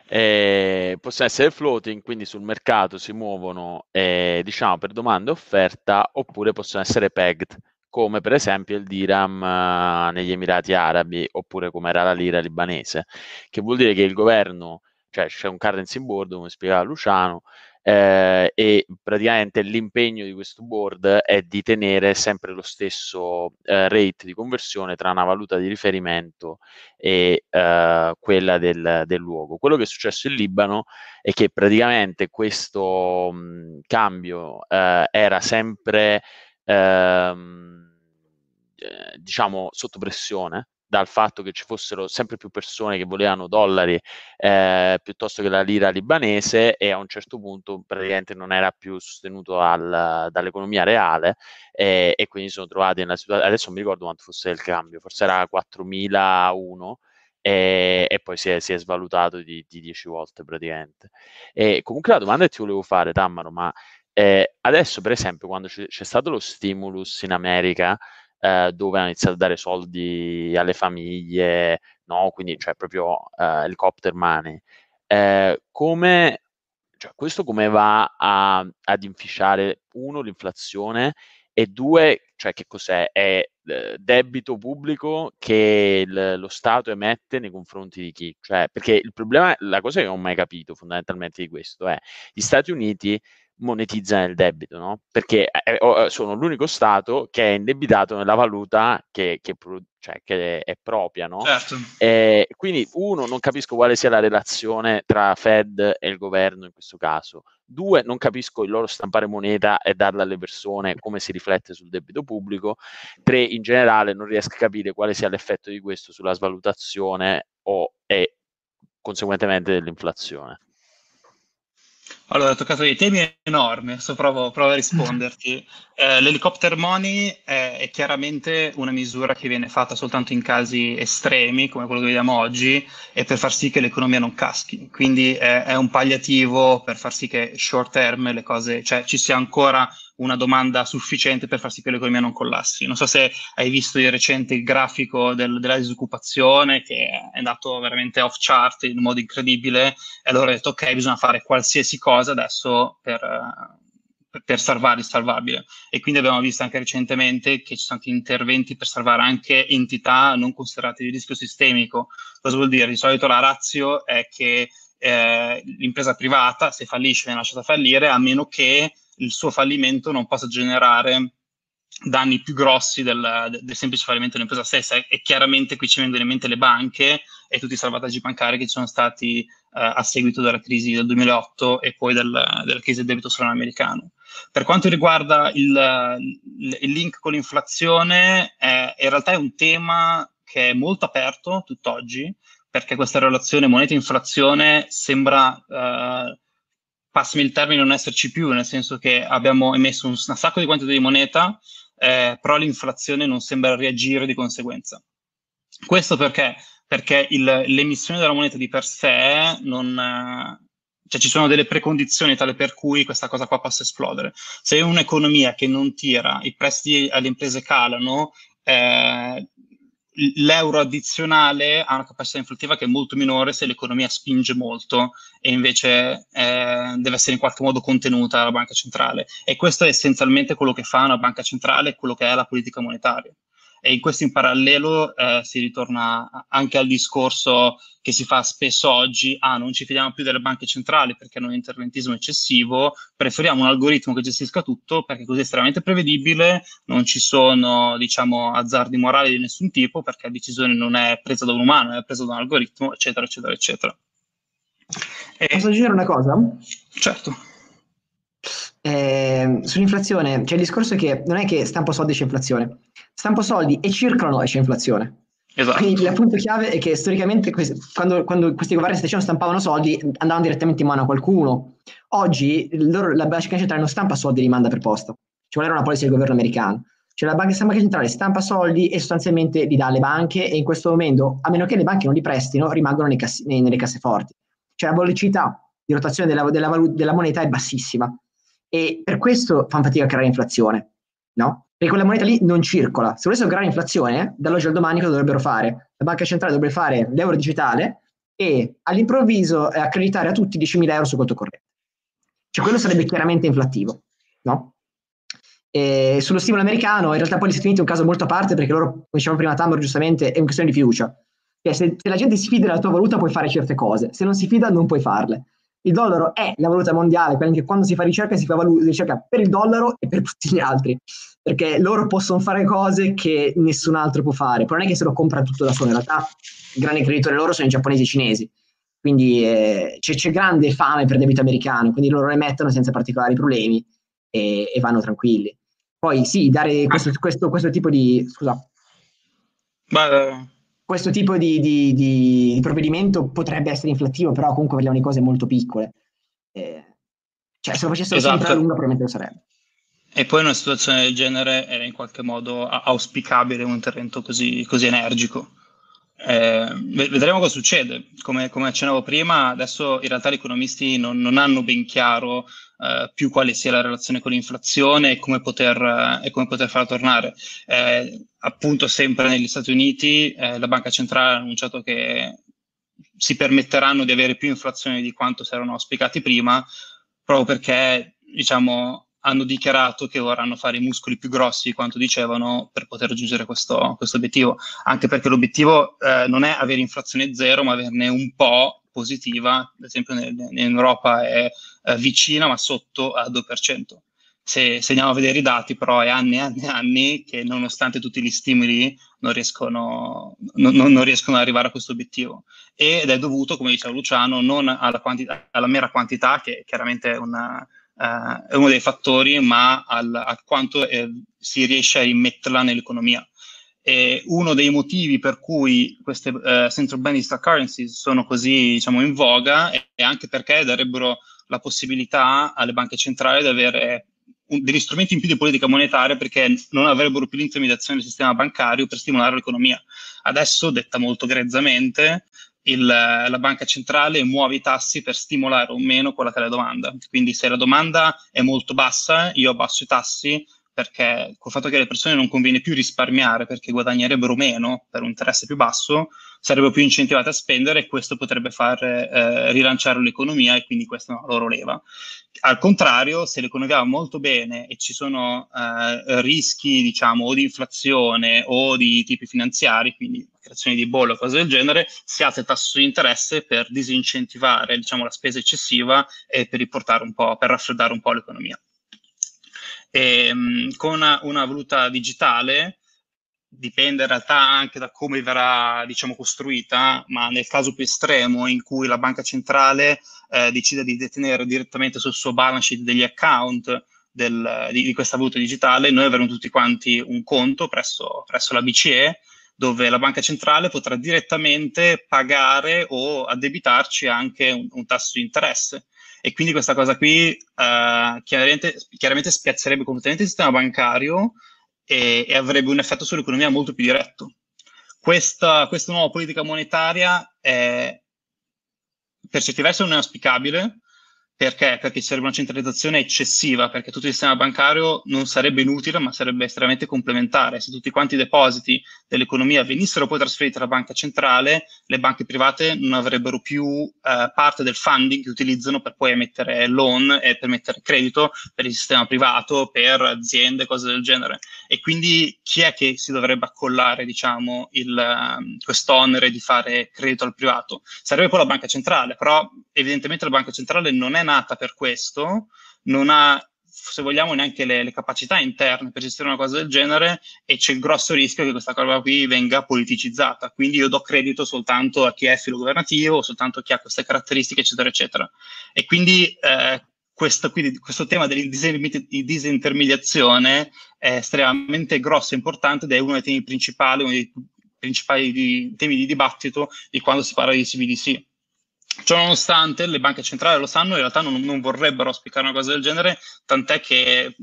Eh, possono essere floating, quindi sul mercato si muovono eh, diciamo per domanda e offerta, oppure possono essere pegged, come per esempio il dirham uh, negli Emirati Arabi, oppure come era la lira libanese, che vuol dire che il governo cioè c'è un currency board, come spiegava Luciano, eh, e praticamente l'impegno di questo board è di tenere sempre lo stesso eh, rate di conversione tra una valuta di riferimento e eh, quella del, del, luogo. Quello che è successo in Libano è che praticamente questo mh, cambio eh, era sempre ehm, eh, diciamo sotto pressione dal fatto che ci fossero sempre più persone che volevano dollari eh, piuttosto che la lira libanese e a un certo punto praticamente non era più sostenuto al, dall'economia reale eh, e quindi sono trovati nella situazione, adesso non mi ricordo quanto fosse il cambio, forse era 4.001 e, e poi si è, si è svalutato di, di 10 volte praticamente. E comunque la domanda che ti volevo fare, Tammaro, ma eh, adesso per esempio quando c'è, c'è stato lo stimulus in America, eh, dove hanno iniziato a dare soldi alle famiglie, no? quindi cioè proprio eh, helicopter money. Eh, come, cioè, questo come va a, ad inficiare, uno, l'inflazione e due, cioè che cos'è? È eh, debito pubblico che il, lo Stato emette nei confronti di chi? Cioè, perché il problema, la cosa che non ho mai capito fondamentalmente di questo è gli Stati Uniti monetizzano il debito, no? Perché eh, eh, sono l'unico Stato che è indebitato nella valuta che, che, cioè, che è propria, no? Certo. Eh, quindi, uno, non capisco quale sia la relazione tra Fed e il governo in questo caso. Due, non capisco il loro stampare moneta e darla alle persone, come si riflette sul debito pubblico. Tre, in generale, non riesco a capire quale sia l'effetto di questo sulla svalutazione o e conseguentemente dell'inflazione. Allora, hai toccato dei temi enormi, adesso provo, provo a risponderti. Eh, l'helicopter money è, è, chiaramente una misura che viene fatta soltanto in casi estremi, come quello che vediamo oggi, e per far sì che l'economia non caschi. Quindi è, è un palliativo per far sì che short term le cose, cioè ci sia ancora una domanda sufficiente per far sì che l'economia non collassi. Non so se hai visto di recente il grafico del, della disoccupazione che è andato veramente off chart in modo incredibile e allora ho detto ok, bisogna fare qualsiasi cosa adesso per, per salvare il salvabile. E quindi abbiamo visto anche recentemente che ci sono stati interventi per salvare anche entità non considerate di rischio sistemico. Cosa vuol dire? Di solito la razio è che eh, l'impresa privata, se fallisce, viene lasciata fallire, a meno che il suo fallimento non possa generare danni più grossi del, del, semplice fallimento dell'impresa stessa e chiaramente qui ci vengono in mente le banche e tutti i salvataggi bancari che ci sono stati eh, a seguito della crisi del 2008 e poi del, della crisi del debito sovrano americano. Per quanto riguarda il, il link con l'inflazione, eh, in realtà è un tema che è molto aperto tutt'oggi perché questa relazione moneta-inflazione sembra eh, passami il termine, non esserci più, nel senso che abbiamo emesso un, un sacco di quantità di moneta, eh, però l'inflazione non sembra reagire di conseguenza. Questo perché? Perché il, l'emissione della moneta di per sé non, cioè ci sono delle precondizioni tale per cui questa cosa qua possa esplodere. Se un'economia che non tira, i prestiti alle imprese calano, eh, l'euro addizionale ha una capacità inflattiva che è molto minore se l'economia spinge molto e invece eh, deve essere in qualche modo contenuta dalla banca centrale. E questo è essenzialmente quello che fa una banca centrale, quello che è la politica monetaria. E in questo in parallelo eh, si ritorna anche al discorso che si fa spesso oggi, ah non ci fidiamo più delle banche centrali perché hanno un interventismo eccessivo, preferiamo un algoritmo che gestisca tutto perché così è estremamente prevedibile, non ci sono diciamo azzardi morali di nessun tipo perché la decisione non è presa da un umano, è presa da un algoritmo, eccetera, eccetera, eccetera. E... Posso aggiungere una cosa? Certo. Eh, sull'inflazione c'è il discorso che non è che stampo soldi c'è inflazione, stampo soldi e circolano e c'è inflazione. Esatto. Quindi il punto chiave è che storicamente quando, quando questi governi statali stampavano soldi andavano direttamente in mano a qualcuno. Oggi loro, la banca centrale non stampa soldi e li manda per posta. Ci vuole una policy del governo americano. Cioè la banca centrale stampa soldi e sostanzialmente li dà alle banche e in questo momento, a meno che le banche non li prestino, rimangono cassi, nelle casseforti. Cioè la velocità di rotazione della, della, della moneta è bassissima e per questo fanno fatica a creare inflazione, no? Perché quella moneta lì non circola. Se volessero creare inflazione, dall'oggi al domani cosa dovrebbero fare? La banca centrale dovrebbe fare l'euro digitale e all'improvviso accreditare a tutti 10.000 euro su conto corrente. Cioè quello sarebbe chiaramente inflattivo, no? E sullo stimolo americano, in realtà poi gli Stati Uniti è un caso molto a parte perché loro, come dicevamo prima Tamaro giustamente, è una questione di fiducia. Cioè, se, se la gente si fida della tua valuta puoi fare certe cose, se non si fida non puoi farle il dollaro è la valuta mondiale, quindi quando si fa ricerca si fa valu- ricerca per il dollaro e per tutti gli altri, perché loro possono fare cose che nessun altro può fare, però non è che se lo comprano tutto da solo, in realtà i grandi creditori loro sono i giapponesi e i cinesi, quindi eh, c'è, c'è, grande fame per debito americano, quindi loro emettono senza particolari problemi e, e vanno tranquilli. Poi sì, dare questo, questo, questo tipo di... scusa. Beh, questo tipo di, di, di, provvedimento potrebbe essere inflattivo, però comunque parliamo di cose molto piccole. Eh, cioè, se lo facessero esatto. sempre a lungo, probabilmente lo sarebbe. E poi in una situazione del genere era in qualche modo auspicabile un intervento così, così energico. Eh, vedremo cosa succede. Come, come, accennavo prima, adesso in realtà gli economisti non, non hanno ben chiaro eh, più quale sia la relazione con l'inflazione e come poter, eh, e come poter farla tornare. Eh, appunto, sempre negli Stati Uniti, eh, la banca centrale ha annunciato che si permetteranno di avere più inflazione di quanto si erano auspicati prima, proprio perché diciamo, hanno dichiarato che vorranno fare i muscoli più grossi di quanto dicevano per poter raggiungere questo, questo obiettivo, anche perché l'obiettivo eh, non è avere inflazione zero, ma averne un po' positiva, ad esempio nel, in Europa è eh, vicina ma sotto al 2%. Se, se, andiamo a vedere i dati, però è anni e anni e anni che nonostante tutti gli stimoli non riescono, non, non riescono ad arrivare a questo obiettivo. Ed è dovuto, come diceva Luciano, non alla, quantità, alla mera quantità, che chiaramente è una, eh, è uno dei fattori, ma al, a quanto eh, si riesce a immetterla nell'economia. E uno dei motivi per cui queste uh, central bank digital currencies sono così diciamo, in voga è, è anche perché darebbero la possibilità alle banche centrali di avere un, degli strumenti in più di politica monetaria perché non avrebbero più l'intermediazione del sistema bancario per stimolare l'economia. Adesso, detta molto grezzamente, il, la banca centrale muove i tassi per stimolare o meno quella che è la domanda. Quindi se la domanda è molto bassa, io abbasso i tassi perché col fatto che alle persone non conviene più risparmiare perché guadagnerebbero meno per un interesse più basso, sarebbero più incentivate a spendere e questo potrebbe far eh, rilanciare l'economia e quindi questa è una loro leva. Al contrario, se l'economia va molto bene e ci sono eh, rischi, diciamo, o di inflazione o di tipi finanziari, quindi creazione di bolle o cose del genere, si alza il tasso di interesse per disincentivare, diciamo, la spesa eccessiva e per riportare un po', per raffreddare un po' l'economia. E, ehm, con una, una, valuta digitale dipende in realtà anche da come verrà diciamo, costruita, ma nel caso più estremo in cui la banca centrale eh, decide di detenere direttamente sul suo balance sheet degli account del, di, di, questa valuta digitale, noi avremo tutti quanti un conto presso, presso la BCE dove la banca centrale potrà direttamente pagare o addebitarci anche un, un tasso di interesse. E quindi questa cosa qui uh, chiaramente, chiaramente spiazzerebbe completamente il sistema bancario e, e avrebbe un effetto sull'economia molto più diretto. Questa, questa nuova politica monetaria è, per certi versi non è auspicabile, perché? Perché ci sarebbe una centralizzazione eccessiva, perché tutto il sistema bancario non sarebbe inutile, ma sarebbe estremamente complementare. Se tutti quanti i depositi dell'economia venissero poi trasferiti alla banca centrale, le banche private non avrebbero più eh, parte del funding che utilizzano per poi emettere loan e per mettere credito per il sistema privato, per aziende, cose del genere. E quindi chi è che si dovrebbe accollare, diciamo, il, um, quest'onere di fare credito al privato? Sarebbe poi la banca centrale, però evidentemente la banca centrale non è nata per questo, non ha se vogliamo, neanche le, le, capacità interne per gestire una cosa del genere e c'è il grosso rischio che questa cosa qui venga politicizzata. Quindi io do credito soltanto a chi è filogovernativo, soltanto a chi ha queste caratteristiche, eccetera, eccetera. E quindi, eh, questo, quindi questo, tema di disintermediazione è estremamente grosso e importante ed è uno dei temi principali, uno dei principali di, temi di dibattito di quando si parla di CBDC. Ciononostante, le banche centrali lo sanno, in realtà non, non vorrebbero auspicare una cosa del genere, tant'è che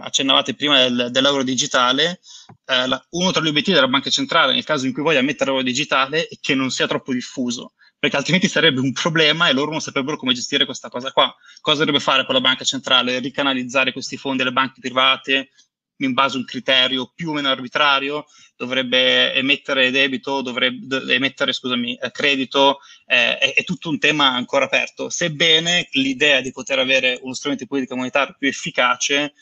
accennavate prima del, dell'euro digitale, eh, la, uno tra gli obiettivi della banca centrale, nel caso in cui voglia mettere l'euro digitale, è che non sia troppo diffuso, perché altrimenti sarebbe un problema e loro non saprebbero come gestire questa cosa qua. Cosa dovrebbe fare con la banca centrale? Ricanalizzare questi fondi alle banche private, in base a un criterio più o meno arbitrario, dovrebbe emettere debito, dovrebbe emettere scusami, eh, credito, eh, è, è, tutto un tema ancora aperto. Sebbene l'idea di poter avere uno strumento di politica monetaria più efficace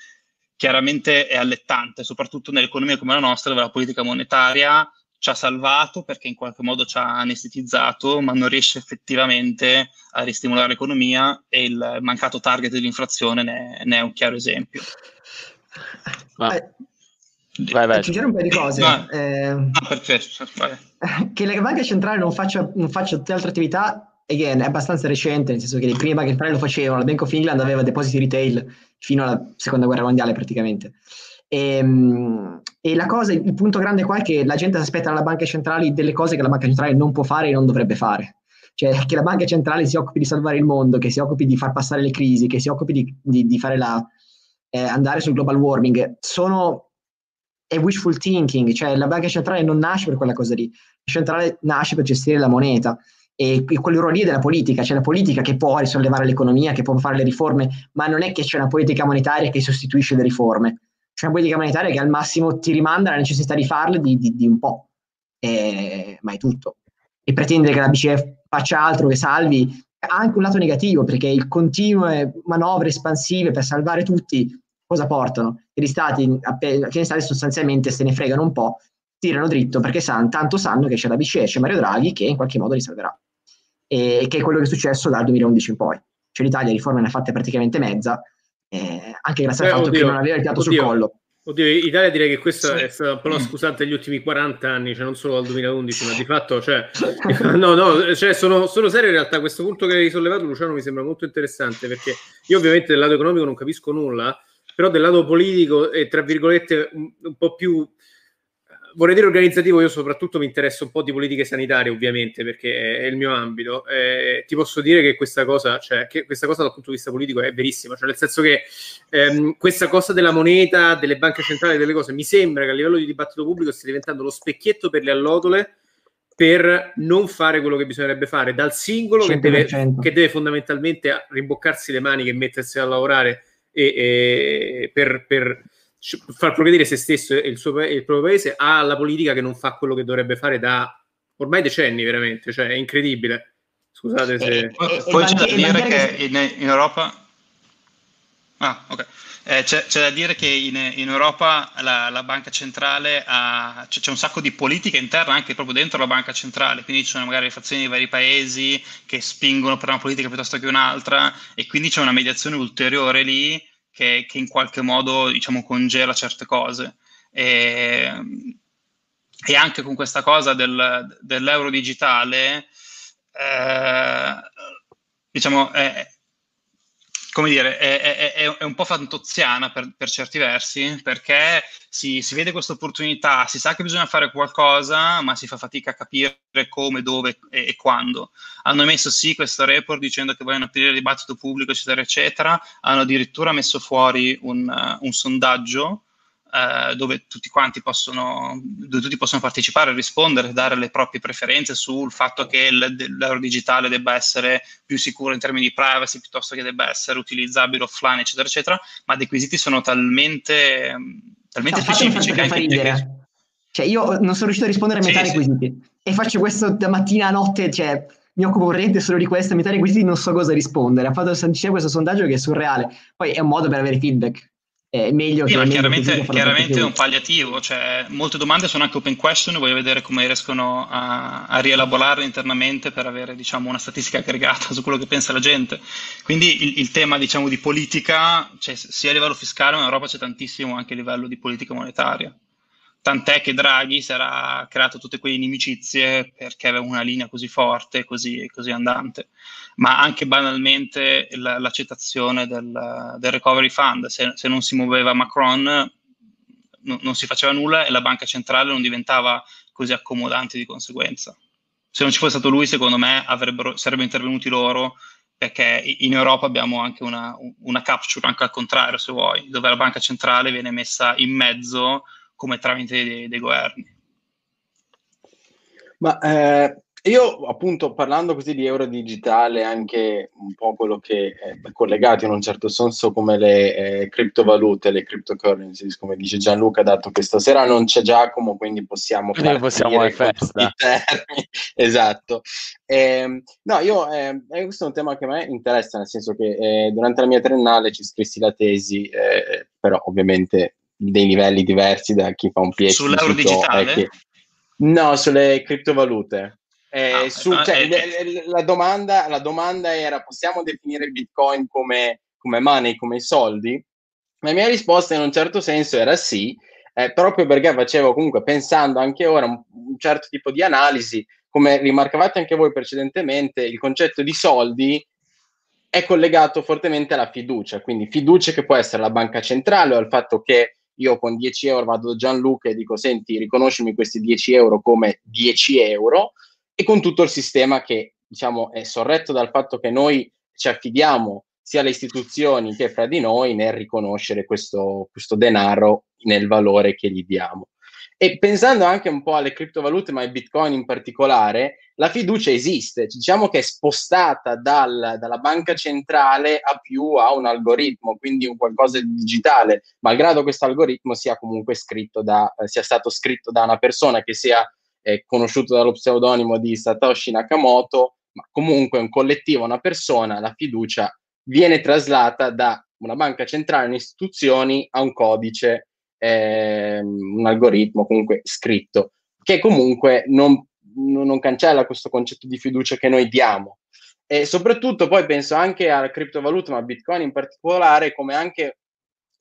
chiaramente è allettante, soprattutto nell'economia come la nostra, dove la politica monetaria ci ha salvato perché in qualche modo ci ha anestetizzato, ma non riesce effettivamente a ristimolare l'economia e il mancato target dell'inflazione ne, ne è un chiaro esempio. Ma... Eh, vai, vai. Aggiungere un paio di cose. Eh, no, perfetto. Che la banca centrale non faccia, non faccia tutte le altre attività again, è abbastanza recente, nel senso che le prime banche centrali lo facevano, la Bank of England aveva depositi retail fino alla seconda guerra mondiale praticamente. E, ehm, e, la cosa, il punto grande qua è che la gente si aspetta dalla banca centrale delle cose che la banca centrale non può fare e non dovrebbe fare. Cioè che la banca centrale si occupi di salvare il mondo, che si occupi di far passare le crisi, che si occupi di, di, di fare la, eh, andare sul global warming, sono è wishful thinking, cioè la banca centrale non nasce per quella cosa lì, la centrale nasce per gestire la moneta e, e quel ruolo lì è della politica, c'è la politica che può risollevare l'economia, che può fare le riforme, ma non è che c'è una politica monetaria che sostituisce le riforme, c'è una politica monetaria che al massimo ti rimanda la necessità di farle di, di, di un po', e, ma è tutto. E pretendere che la BCE faccia altro che salvi ha anche un lato negativo, perché il continuo manovre espansive per salvare tutti cosa portano? Che gli stati, che gli stati sostanzialmente se ne fregano un po', tirano dritto perché san, tanto sanno che c'è la BCE, c'è Mario Draghi che in qualche modo li salverà. E che è quello che è successo dal 2011 in poi. Cioè l'Italia riforme ne ha fatte praticamente mezza, eh, anche grazie eh, al fatto oddio, che non aveva il piatto sul collo. Oddio, Italia direi che questo sì. è stato un po' scusante degli ultimi 40 anni, cioè non solo dal 2011, ma di fatto, cioè, no, no, cioè sono, sono serio in realtà, questo punto che hai sollevato Luciano mi sembra molto interessante, perché io ovviamente del lato economico non capisco nulla, però del lato politico e tra virgolette un, un po' più vorrei dire organizzativo, io soprattutto mi interesso un po' di politiche sanitarie, ovviamente, perché è il mio ambito. Eh, ti posso dire che questa cosa, cioè, che questa cosa dal punto di vista politico è verissima, cioè nel senso che ehm, questa cosa della moneta, delle banche centrali, delle cose, mi sembra che a livello di dibattito pubblico stia diventando lo specchietto per le allodole per non fare quello che bisognerebbe fare dal singolo che deve, che deve, fondamentalmente rimboccarsi le maniche e mettersi a lavorare e, e per, per far progredire se stesso e il, suo, il proprio paese alla politica che non fa quello che dovrebbe fare da ormai decenni, veramente, cioè è incredibile. Scusate se... Eh, poi c'è da dire che in, in Europa... Ah, ok. Eh, c'è, c'è, da dire che in, in Europa la, la, banca centrale ha, c'è, c'è, un sacco di politica interna anche proprio dentro la banca centrale, quindi ci sono magari le fazioni di vari paesi che spingono per una politica piuttosto che un'altra e quindi c'è una mediazione ulteriore lì che, che in qualche modo diciamo, congela certe cose. E, e anche con questa cosa del, dell'euro digitale, eh, diciamo, è, come dire, è, è, è, un po' fantoziana per, per certi versi, perché si, si vede questa opportunità, si sa che bisogna fare qualcosa, ma si fa fatica a capire come, dove e, e quando. Hanno messo sì questo report dicendo che vogliono aprire il dibattito pubblico, eccetera, eccetera. Hanno addirittura messo fuori un, uh, un sondaggio eh, dove tutti quanti possono, dove tutti possono partecipare, rispondere, dare le proprie preferenze sul fatto che l'euro digitale debba essere più sicuro in termini di privacy piuttosto che debba essere utilizzabile offline, eccetera, eccetera, ma dei quesiti sono talmente, talmente no, specifici che anche ridere. Cioè, io non sono riuscito a rispondere a metà sì, dei quesiti e faccio questo da mattina a notte, cioè mi occupo veramente solo di questo, a metà dei quesiti non so cosa rispondere. Ha fatto questo sondaggio che è surreale. Poi è un modo per avere feedback è meglio sì, che... chiaramente, chiaramente è un palliativo, cioè, molte domande sono anche open question, voglio vedere come riescono a, a rielaborarle internamente per avere diciamo, una statistica aggregata su quello che pensa la gente. Quindi il, il tema diciamo, di politica, cioè, sia a livello fiscale, ma in Europa c'è tantissimo anche a livello di politica monetaria tant'è che Draghi si era creato tutte quelle inimicizie perché aveva una linea così forte, così, così andante, ma anche banalmente l- l'accettazione del, del, recovery fund, se, se, non si muoveva Macron no, non si faceva nulla e la banca centrale non diventava così accomodante di conseguenza. Se non ci fosse stato lui, secondo me sarebbero intervenuti loro perché in Europa abbiamo anche una, una capture, anche al contrario se vuoi, dove la banca centrale viene messa in mezzo come tramite dei, dei governi. Ma eh, io appunto parlando così di euro digitale, anche un po' quello che è collegato in un certo senso come le eh, criptovalute, le cryptocurrencies, come dice Gianluca, dato che stasera non c'è Giacomo, quindi possiamo quindi possiamo fare festa. esatto. Eh, no, io eh, questo è un tema che a me interessa, nel senso che eh, durante la mia triennale ci scrissi la tesi, eh, però ovviamente dei livelli diversi da chi fa un PhD. Sull'euro digitale? Che... No, sulle criptovalute. Eh, ah, su, cioè, eh, la, domanda, la, domanda, era: possiamo definire Bitcoin come, come money, come soldi? La mia risposta in un certo senso era sì, eh, proprio perché facevo comunque pensando anche ora un, un certo tipo di analisi, come rimarcavate anche voi precedentemente, il concetto di soldi è collegato fortemente alla fiducia, quindi fiducia che può essere la banca centrale o al fatto che io con 10 euro vado da Gianluca e dico senti riconoscimi questi 10 euro come 10 euro e con tutto il sistema che diciamo è sorretto dal fatto che noi ci affidiamo sia alle istituzioni che fra di noi nel riconoscere questo, questo denaro nel valore che gli diamo. E pensando anche un po' alle criptovalute, ma ai bitcoin in particolare, la fiducia esiste, diciamo che è spostata dal, dalla banca centrale a più a un algoritmo, quindi un qualcosa di digitale, malgrado questo algoritmo sia comunque scritto da, eh, sia stato scritto da una persona che sia eh, conosciuto dallo pseudonimo di Satoshi Nakamoto, ma comunque un collettivo, una persona, la fiducia viene traslata da una banca centrale in istituzioni a un codice eh, un algoritmo comunque scritto, che comunque non, non cancella questo concetto di fiducia che noi diamo. E soprattutto poi penso anche alla criptovaluta, ma Bitcoin in particolare, come anche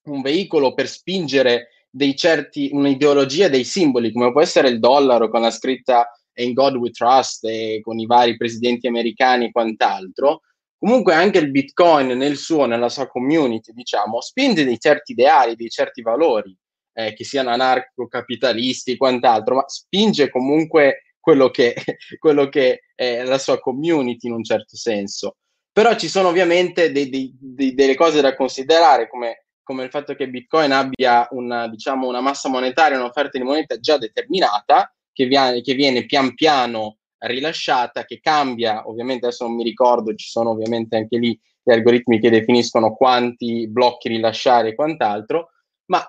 un veicolo per spingere dei certi, un'ideologia dei simboli, come può essere il dollaro con la scritta In God We Trust e con i vari presidenti americani e quant'altro, comunque anche il Bitcoin nel suo, nella sua community, diciamo, spinge dei certi ideali, dei certi valori eh, che siano anarco-capitalisti e quant'altro, ma spinge comunque quello che, quello che è la sua community in un certo senso. Però ci sono ovviamente dei, dei, dei, delle cose da considerare, come, come, il fatto che Bitcoin abbia una, diciamo, una massa monetaria, un'offerta di moneta già determinata, che viene, che viene pian piano rilasciata, che cambia, ovviamente adesso non mi ricordo, ci sono ovviamente anche lì gli algoritmi che definiscono quanti blocchi rilasciare e quant'altro, ma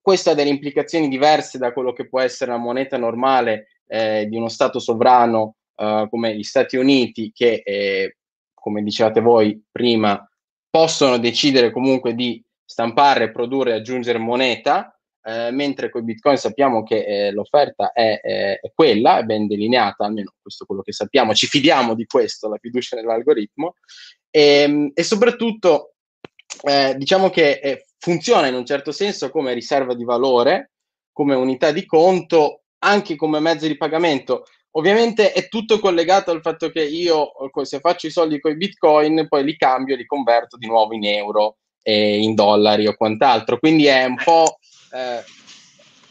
questo ha delle implicazioni diverse da quello che può essere la moneta normale eh, di uno Stato sovrano eh, come gli Stati Uniti, che, eh, come dicevate voi prima, possono decidere comunque di stampare, produrre aggiungere moneta, eh, mentre con Bitcoin sappiamo che eh, l'offerta è, è, è, quella, è ben delineata, almeno questo è quello che sappiamo, ci fidiamo di questo, la fiducia nell'algoritmo, e, ehm, e soprattutto eh, diciamo che funziona in un certo senso come riserva di valore, come unità di conto, anche come mezzo di pagamento. Ovviamente è tutto collegato al fatto che io, se faccio i soldi con i bitcoin, poi li cambio e li converto di nuovo in euro e in dollari o quant'altro. Quindi è un po', eh,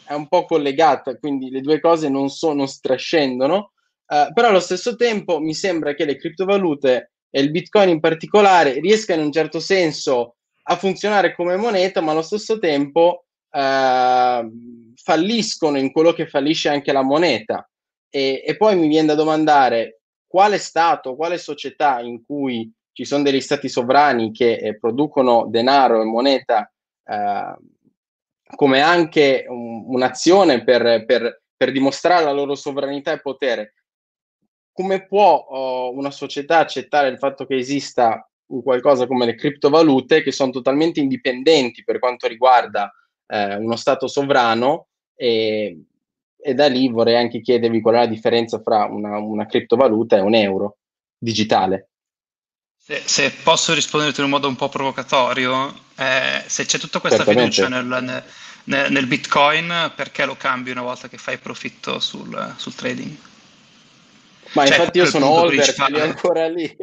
è un po collegata, quindi le due cose non, sono, strascendono, eh, però allo stesso tempo mi sembra che le criptovalute e il bitcoin in particolare riescano in un certo senso a funzionare come moneta, ma allo stesso tempo eh, falliscono in quello che fallisce anche la moneta. E, e, poi mi viene da domandare quale Stato, quale società in cui ci sono degli stati sovrani che eh, producono denaro e moneta eh, come anche un, un'azione per, per, per, dimostrare la loro sovranità e potere, come può oh, una società accettare il fatto che esista qualcosa come le criptovalute che sono totalmente indipendenti per quanto riguarda eh, uno Stato sovrano e, e, da lì vorrei anche chiedervi qual è la differenza fra una, una criptovaluta e un euro digitale. Se, posso risponderti in un modo un po' provocatorio, eh, se c'è tutta questa Certamente. fiducia nel, nel, nel, Bitcoin, perché lo cambi una volta che fai profitto sul, sul trading? Ma cioè, infatti io sono holder, principale. ancora lì.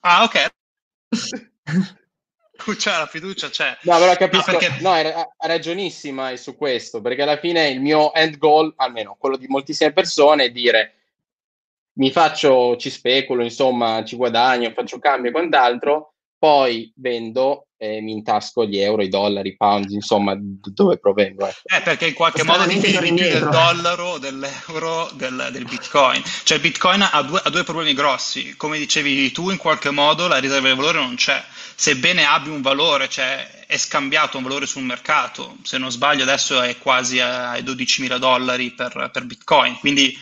Ah, ok. c'è la fiducia, c'è. No, però capisco, no, perché... no ha ragionissima su questo, perché alla fine il mio end goal, almeno quello di moltissime persone, è dire mi faccio, ci speculo, insomma, ci guadagno, faccio cambio e quant'altro, poi vendo e mi intasco gli euro, i dollari, i pound, insomma, dove provengo. Ecco. Eh, perché in qualche modo ti fidi più del dollaro, dell'euro, del, del, bitcoin. Cioè il bitcoin ha due, ha due problemi grossi. Come dicevi tu, in qualche modo la riserva di valore non c'è. Sebbene abbia un valore, cioè è scambiato un valore sul mercato, se non sbaglio adesso è quasi ai 12.000 dollari per, per bitcoin, quindi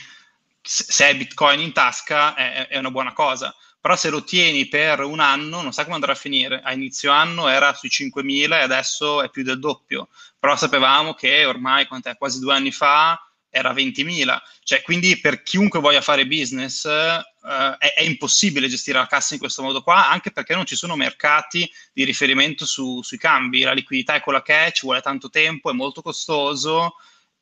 se hai bitcoin in tasca è, è, una buona cosa. Però se lo tieni per un anno non sa come andrà a finire. A inizio anno era sui 5.000 e adesso è più del doppio. Però sapevamo che ormai, quasi due anni fa, era 20.000. Cioè, quindi per chiunque voglia fare business eh, è, è, impossibile gestire la cassa in questo modo qua, anche perché non ci sono mercati di riferimento su, sui cambi. La liquidità è quella che è, ci vuole tanto tempo, è molto costoso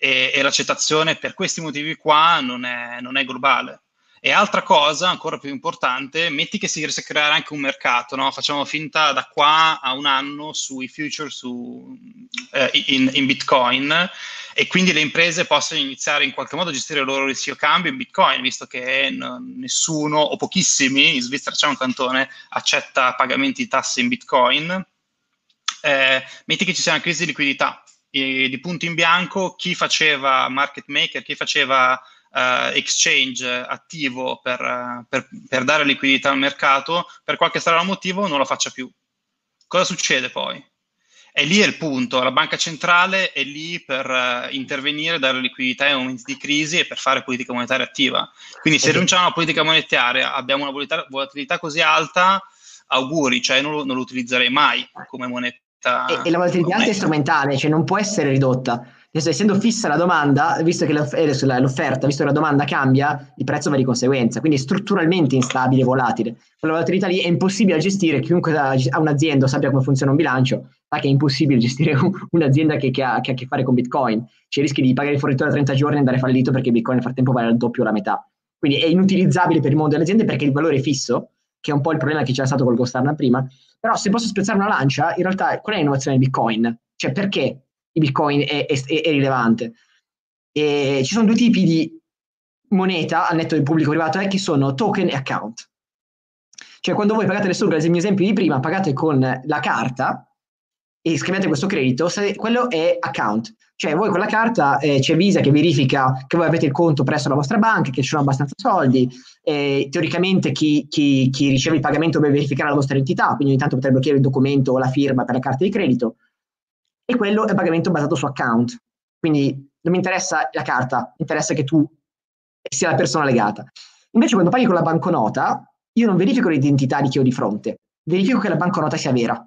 e, e l'accettazione per questi motivi qua non è, non è, globale. E altra cosa, ancora più importante, metti che si riesca a creare anche un mercato, no? facciamo finta da qua a un anno sui future su, eh, in, in, Bitcoin e quindi le imprese possono iniziare in qualche modo a gestire il loro rischio cambio in Bitcoin, visto che nessuno o pochissimi, in Svizzera c'è un cantone, accetta pagamenti di tasse in Bitcoin. Eh, metti che ci sia una crisi di liquidità, di punto in bianco chi faceva market maker, chi faceva uh, exchange attivo per, per, per, dare liquidità al mercato, per qualche strano motivo non lo faccia più. Cosa succede poi? E lì è il punto, la banca centrale è lì per uh, intervenire, dare liquidità in momenti di crisi e per fare politica monetaria attiva. Quindi se okay. rinunciamo alla politica monetaria, abbiamo una volatilità così alta, auguri, cioè non non lo utilizzerei mai come moneta e, e, la volatilità è strumentale, cioè non può essere ridotta. Adesso, essendo fissa la domanda, visto che eh, l'offerta, visto che la domanda cambia, il prezzo va di conseguenza, quindi è strutturalmente instabile e volatile. Quella volatilità lì è impossibile da gestire, chiunque ha un'azienda sappia come funziona un bilancio, sa che è impossibile gestire un'azienda che, che, ha, che, ha, a che fare con Bitcoin. C'è il rischio di pagare il fornitore a 30 giorni e andare fallito perché Bitcoin nel frattempo vale al doppio o la metà. Quindi è inutilizzabile per il mondo delle aziende perché il valore è fisso, che è un po' il problema che c'era stato col Ghost Arna prima, però se posso spezzare una lancia, in realtà qual è l'innovazione del Bitcoin? Cioè perché il Bitcoin è, è, è rilevante? E ci sono due tipi di moneta al netto del pubblico privato eh, che sono token e account. Cioè quando voi pagate le sole, il mio esempio di prima, pagate con la carta e scrivete questo credito, quello è account. Cioè voi con la carta eh, c'è Visa che verifica che voi avete il conto presso la vostra banca, che ci sono abbastanza soldi, eh, teoricamente chi, chi, chi, riceve il pagamento deve verificare la vostra identità, quindi ogni tanto potrebbe chiedere il documento o la firma per la carta di credito, e quello è pagamento basato su account. Quindi non mi interessa la carta, mi interessa che tu sia la persona legata. Invece quando paghi con la banconota, io non verifico l'identità di chi ho di fronte, verifico che la banconota sia vera.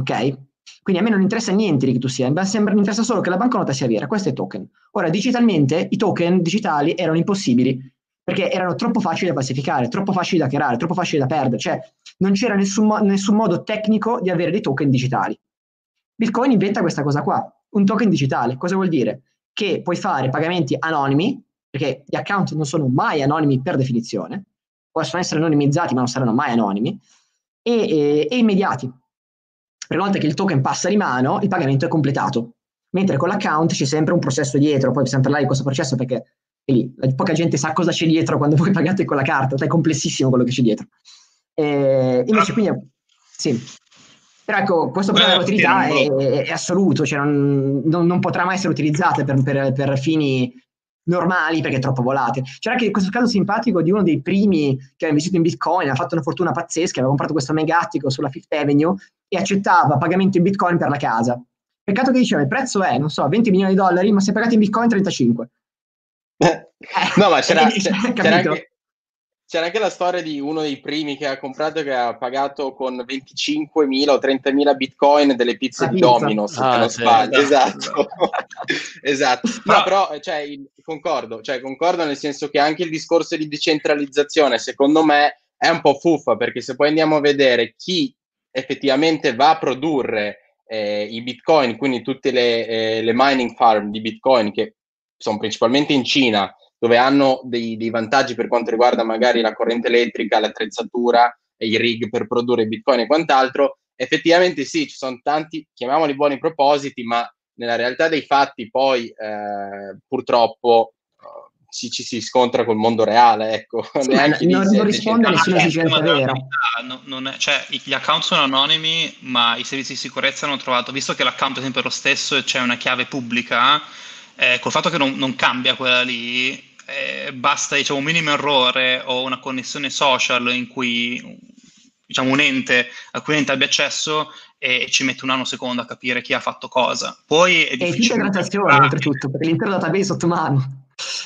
Ok? Quindi a me non interessa niente di che tu sia, mi interessa solo che la banconota sia vera, questo è token. Ora, digitalmente, i token digitali erano impossibili, perché erano troppo facili da falsificare, troppo facili da creare, troppo facili da perdere, cioè non c'era nessun, mo- nessun modo tecnico di avere dei token digitali. Bitcoin inventa questa cosa qua, un token digitale. Cosa vuol dire? Che puoi fare pagamenti anonimi, perché gli account non sono mai anonimi per definizione, possono essere anonimizzati ma non saranno mai anonimi, e, e, e immediati una volta che il token passa di mano, il pagamento è completato. Mentre con l'account c'è sempre un processo dietro, poi possiamo parlare di questo processo perché è lì, poca gente sa cosa c'è dietro quando voi pagate con la carta, è complessissimo quello che c'è dietro. E invece quindi, sì. Però ecco, questo problema di volatilità è, è, assoluto, cioè non, non, non, potrà mai essere utilizzata per, per, per, fini normali perché troppo volatile. C'era anche questo caso simpatico di uno dei primi che ha investito in Bitcoin, ha fatto una fortuna pazzesca, aveva comprato questo megattico sulla Fifth Avenue e accettava pagamento in Bitcoin per la casa. Peccato che diceva il prezzo è, non so, 20 milioni di dollari, ma se pagate in Bitcoin 35. Eh, no, ma c'era, c'era, c'era, anche, c'era anche la storia di uno dei primi che ha comprato che ha pagato con 25.000 o 30.000 bitcoin delle pizze la di. Domino's, ah, non sì, sbaglio. Esatto. esatto. No, però cioè, concordo, cioè, concordo nel senso che anche il discorso di decentralizzazione, secondo me, è un po' fuffa, perché se poi andiamo a vedere chi effettivamente va a produrre eh, i bitcoin, quindi tutte le, eh, le mining farm di bitcoin che sono principalmente in Cina, dove hanno dei, dei, vantaggi per quanto riguarda magari la corrente elettrica, l'attrezzatura, i rig per produrre bitcoin e quant'altro, effettivamente sì, ci sono tanti, chiamiamoli buoni propositi, ma nella realtà dei fatti poi eh, purtroppo ci, ci, si scontra col mondo reale, ecco. Sì, Neanche non, non risponde a nessuna esigenza vera. Cioè, gli account sono anonimi, ma i servizi di sicurezza hanno trovato, visto che l'account è sempre lo stesso e c'è una chiave pubblica, eh, col fatto che non, non cambia quella lì, eh, basta diciamo, un minimo errore o una connessione social in cui diciamo, un ente a cui l'ente abbia accesso e ci mette un nanosecondo a capire chi ha fatto cosa. Poi è difficile. E transazioni, oltretutto, perché l'intero database è sotto mano.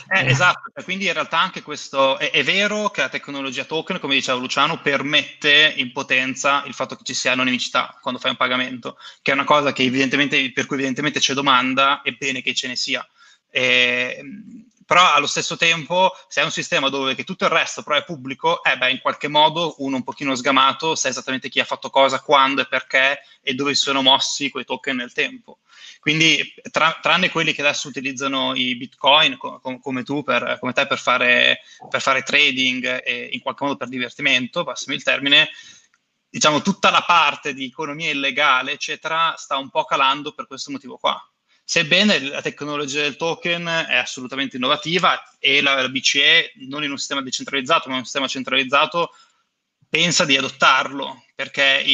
Eh, eh. Esatto, quindi in realtà anche questo è, è, vero che la tecnologia token, come diceva Luciano, permette in potenza il fatto che ci sia anonimicità quando fai un pagamento, che è una cosa che evidentemente, per cui evidentemente c'è domanda, è bene che ce ne sia. E, però allo stesso tempo se hai un sistema dove tutto il resto però è pubblico, eh beh, in qualche modo uno un pochino sgamato sa esattamente chi ha fatto cosa, quando e perché e dove si sono mossi quei token nel tempo. Quindi tra, tranne quelli che adesso utilizzano i bitcoin com, com, come tu, per, come te per fare, per fare trading e in qualche modo per divertimento, passami il termine, diciamo tutta la parte di economia illegale, eccetera, sta un po' calando per questo motivo qua. Sebbene la tecnologia del token è assolutamente innovativa e la, BCE, non in un sistema decentralizzato, ma in un sistema centralizzato, pensa di adottarlo, perché,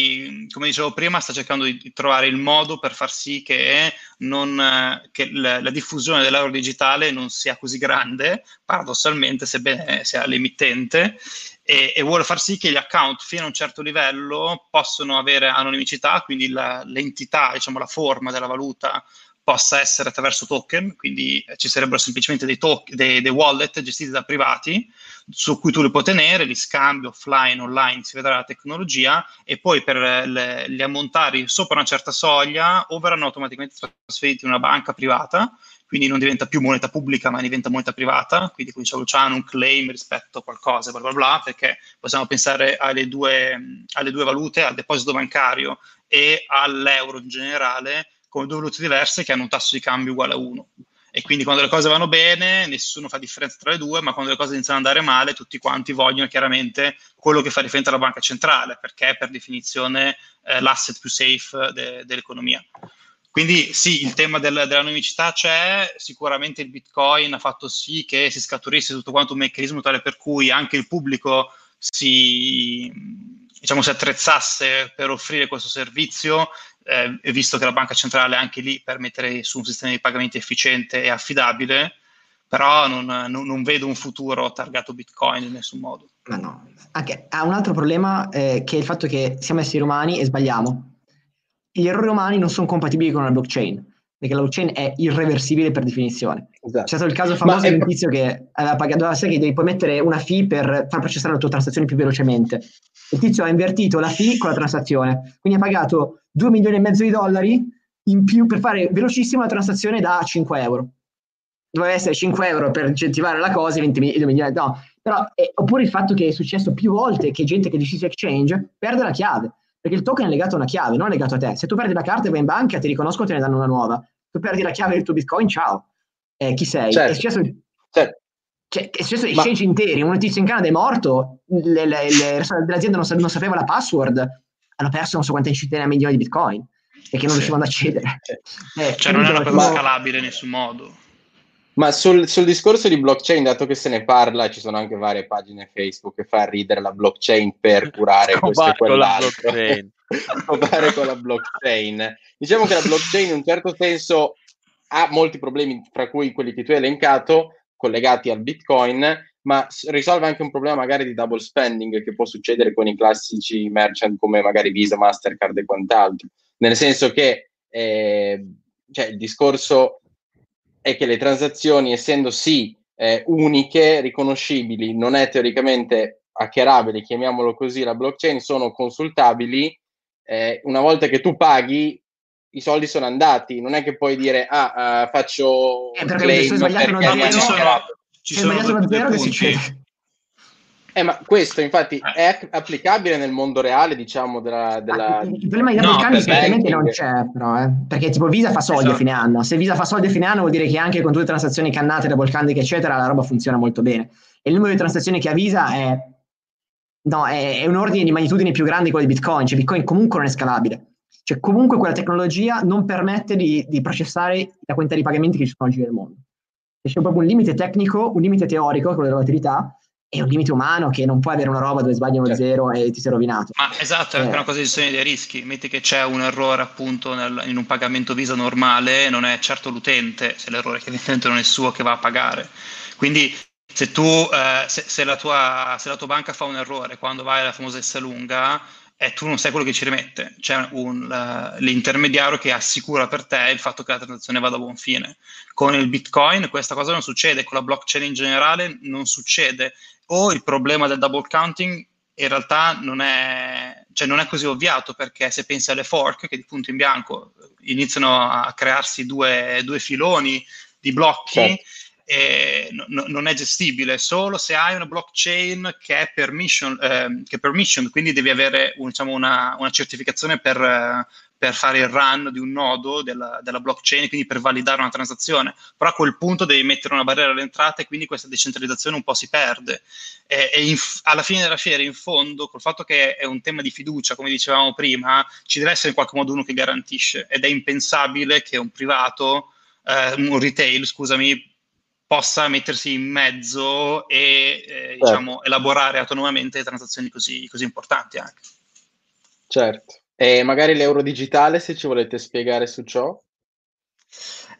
come dicevo prima, sta cercando di trovare il modo per far sì che, non, che la, la, diffusione dell'euro digitale non sia così grande, paradossalmente, sebbene sia l'emittente, e, e, vuole far sì che gli account fino a un certo livello possano avere anonimicità, quindi la, l'entità, diciamo la forma della valuta possa essere attraverso token, quindi ci sarebbero semplicemente dei, to- dei, dei, wallet gestiti da privati su cui tu li puoi tenere, li scambi offline, online, si vedrà la tecnologia e poi per le, gli ammontari sopra una certa soglia o verranno automaticamente trasferiti in una banca privata, quindi non diventa più moneta pubblica ma diventa moneta privata, quindi come diceva Luciano un claim rispetto a qualcosa, bla bla bla, perché possiamo pensare alle due, alle due valute, al deposito bancario e all'euro in generale, come due valute diverse che hanno un tasso di cambio uguale a 1. E quindi quando le cose vanno bene, nessuno fa differenza tra le due, ma quando le cose iniziano ad andare male, tutti quanti vogliono chiaramente quello che fa riferimento alla banca centrale, perché è per definizione eh, l'asset più safe de- dell'economia. Quindi sì, il tema del, dell'anonimicità c'è, sicuramente il Bitcoin ha fatto sì che si scaturisse tutto quanto un meccanismo tale per cui anche il pubblico si, diciamo, si attrezzasse per offrire questo servizio eh, visto che la banca centrale anche lì per mettere su un sistema di pagamenti efficiente e affidabile, però non, non, non vedo un futuro targato Bitcoin in nessun modo. Ma no, anche, ha un altro problema eh, che è il fatto che siamo esseri umani e sbagliamo. Gli errori umani non sono compatibili con la blockchain, perché la blockchain è irreversibile per definizione. Esatto. C'è stato il caso famoso di un tizio che aveva pagato, sai che devi poi mettere una fee per far processare le tue transazioni più velocemente. Il tizio ha invertito la fee con la transazione, quindi ha pagato 2 milioni e mezzo di dollari in più per fare velocissima la transazione da 5 euro. Doveva essere 5 euro per incentivare la cosa, 20 milioni, no. Però, eh, oppure il fatto che è successo più volte che gente che gestisce exchange perde la chiave, perché il token è legato a una chiave, non è legato a te. Se tu perdi la carta e vai in banca, ti riconoscono e te ne danno una nuova. Tu perdi la chiave del tuo bitcoin, ciao. Eh, chi sei? Certo. È successo, certo. cioè, è successo exchange Ma... interi. Un tizio in Canada è morto, le, le, le, l'azienda non, non sapeva la password, hanno perso non so quante centinaia di milioni di bitcoin perché non sì. riuscivano ad accedere. Eh, cioè non era proprio scalabile in nessun modo. Ma sul, sul, discorso di blockchain, dato che se ne parla, ci sono anche varie pagine Facebook che fa ridere la blockchain per curare questo e quell'altro. scopare con la blockchain. Diciamo che la blockchain in un certo senso ha molti problemi, fra cui quelli che tu hai elencato, collegati al Bitcoin, ma risolve anche un problema magari di double spending che può succedere con i classici merchant come magari Visa, Mastercard e quant'altro. Nel senso che eh, cioè, il discorso è che le transazioni, essendo sì eh, uniche, riconoscibili, non è teoricamente hackerabili, chiamiamolo così, la blockchain sono consultabili. Eh, una volta che tu paghi, i soldi sono andati, non è che puoi dire ah, uh, faccio eh, perché claim perché zero, ci sono, ci sono due, punti. Eh, ma questo infatti eh. è applicabile nel mondo reale, diciamo, della... della... il problema di double no, semplicemente non c'è, però, eh. perché tipo Visa fa soldi esatto. a fine anno. Se Visa fa soldi a fine anno vuol dire che anche con tutte le transazioni cannate, double candic, eccetera, la roba funziona molto bene. E il numero di transazioni che ha Visa è, no, è, è un ordine di magnitudine più grande di quello di Bitcoin, cioè Bitcoin comunque non è scalabile. Cioè comunque quella tecnologia non permette di, di processare la quantità di pagamenti che ci sono oggi nel mondo. C'è proprio un limite tecnico, un limite teorico, quello della volatilità, è un limite umano che non puoi avere una roba dove sbagli uno certo. zero e ti sei rovinato. Ma esatto, è anche eh. una cosa di gestione dei rischi. Metti che c'è un errore appunto nel, in un pagamento Visa normale, non è certo l'utente, se l'errore che evidentemente non è suo che va a pagare. Quindi se tu, eh, se, se, la tua, se la tua banca fa un errore quando vai alla famosa S lunga, e tu non sai quello che ci rimette. C'è un, uh, l'intermediario che assicura per te il fatto che la transazione vada a buon fine. Con il Bitcoin questa cosa non succede, con la blockchain in generale non succede o il problema del double counting in realtà non è, cioè non è così ovviato perché se pensi alle fork che di punto in bianco iniziano a crearsi due, due filoni di blocchi certo. E no, non è gestibile solo se hai una blockchain che è permission, eh, che permission quindi devi avere un, diciamo, una, una, certificazione per, per fare il run di un nodo della, della, blockchain, quindi per validare una transazione. Però a quel punto devi mettere una barriera all'entrata e quindi questa decentralizzazione un po' si perde. E, e in, alla fine della fiera, in fondo, col fatto che è un tema di fiducia, come dicevamo prima, ci deve essere in qualche modo uno che garantisce ed è impensabile che un privato, eh, un retail, scusami, possa mettersi in mezzo e eh, certo. diciamo, elaborare autonomamente transazioni così, così importanti anche. Certo. E magari l'euro digitale, se ci volete spiegare su ciò.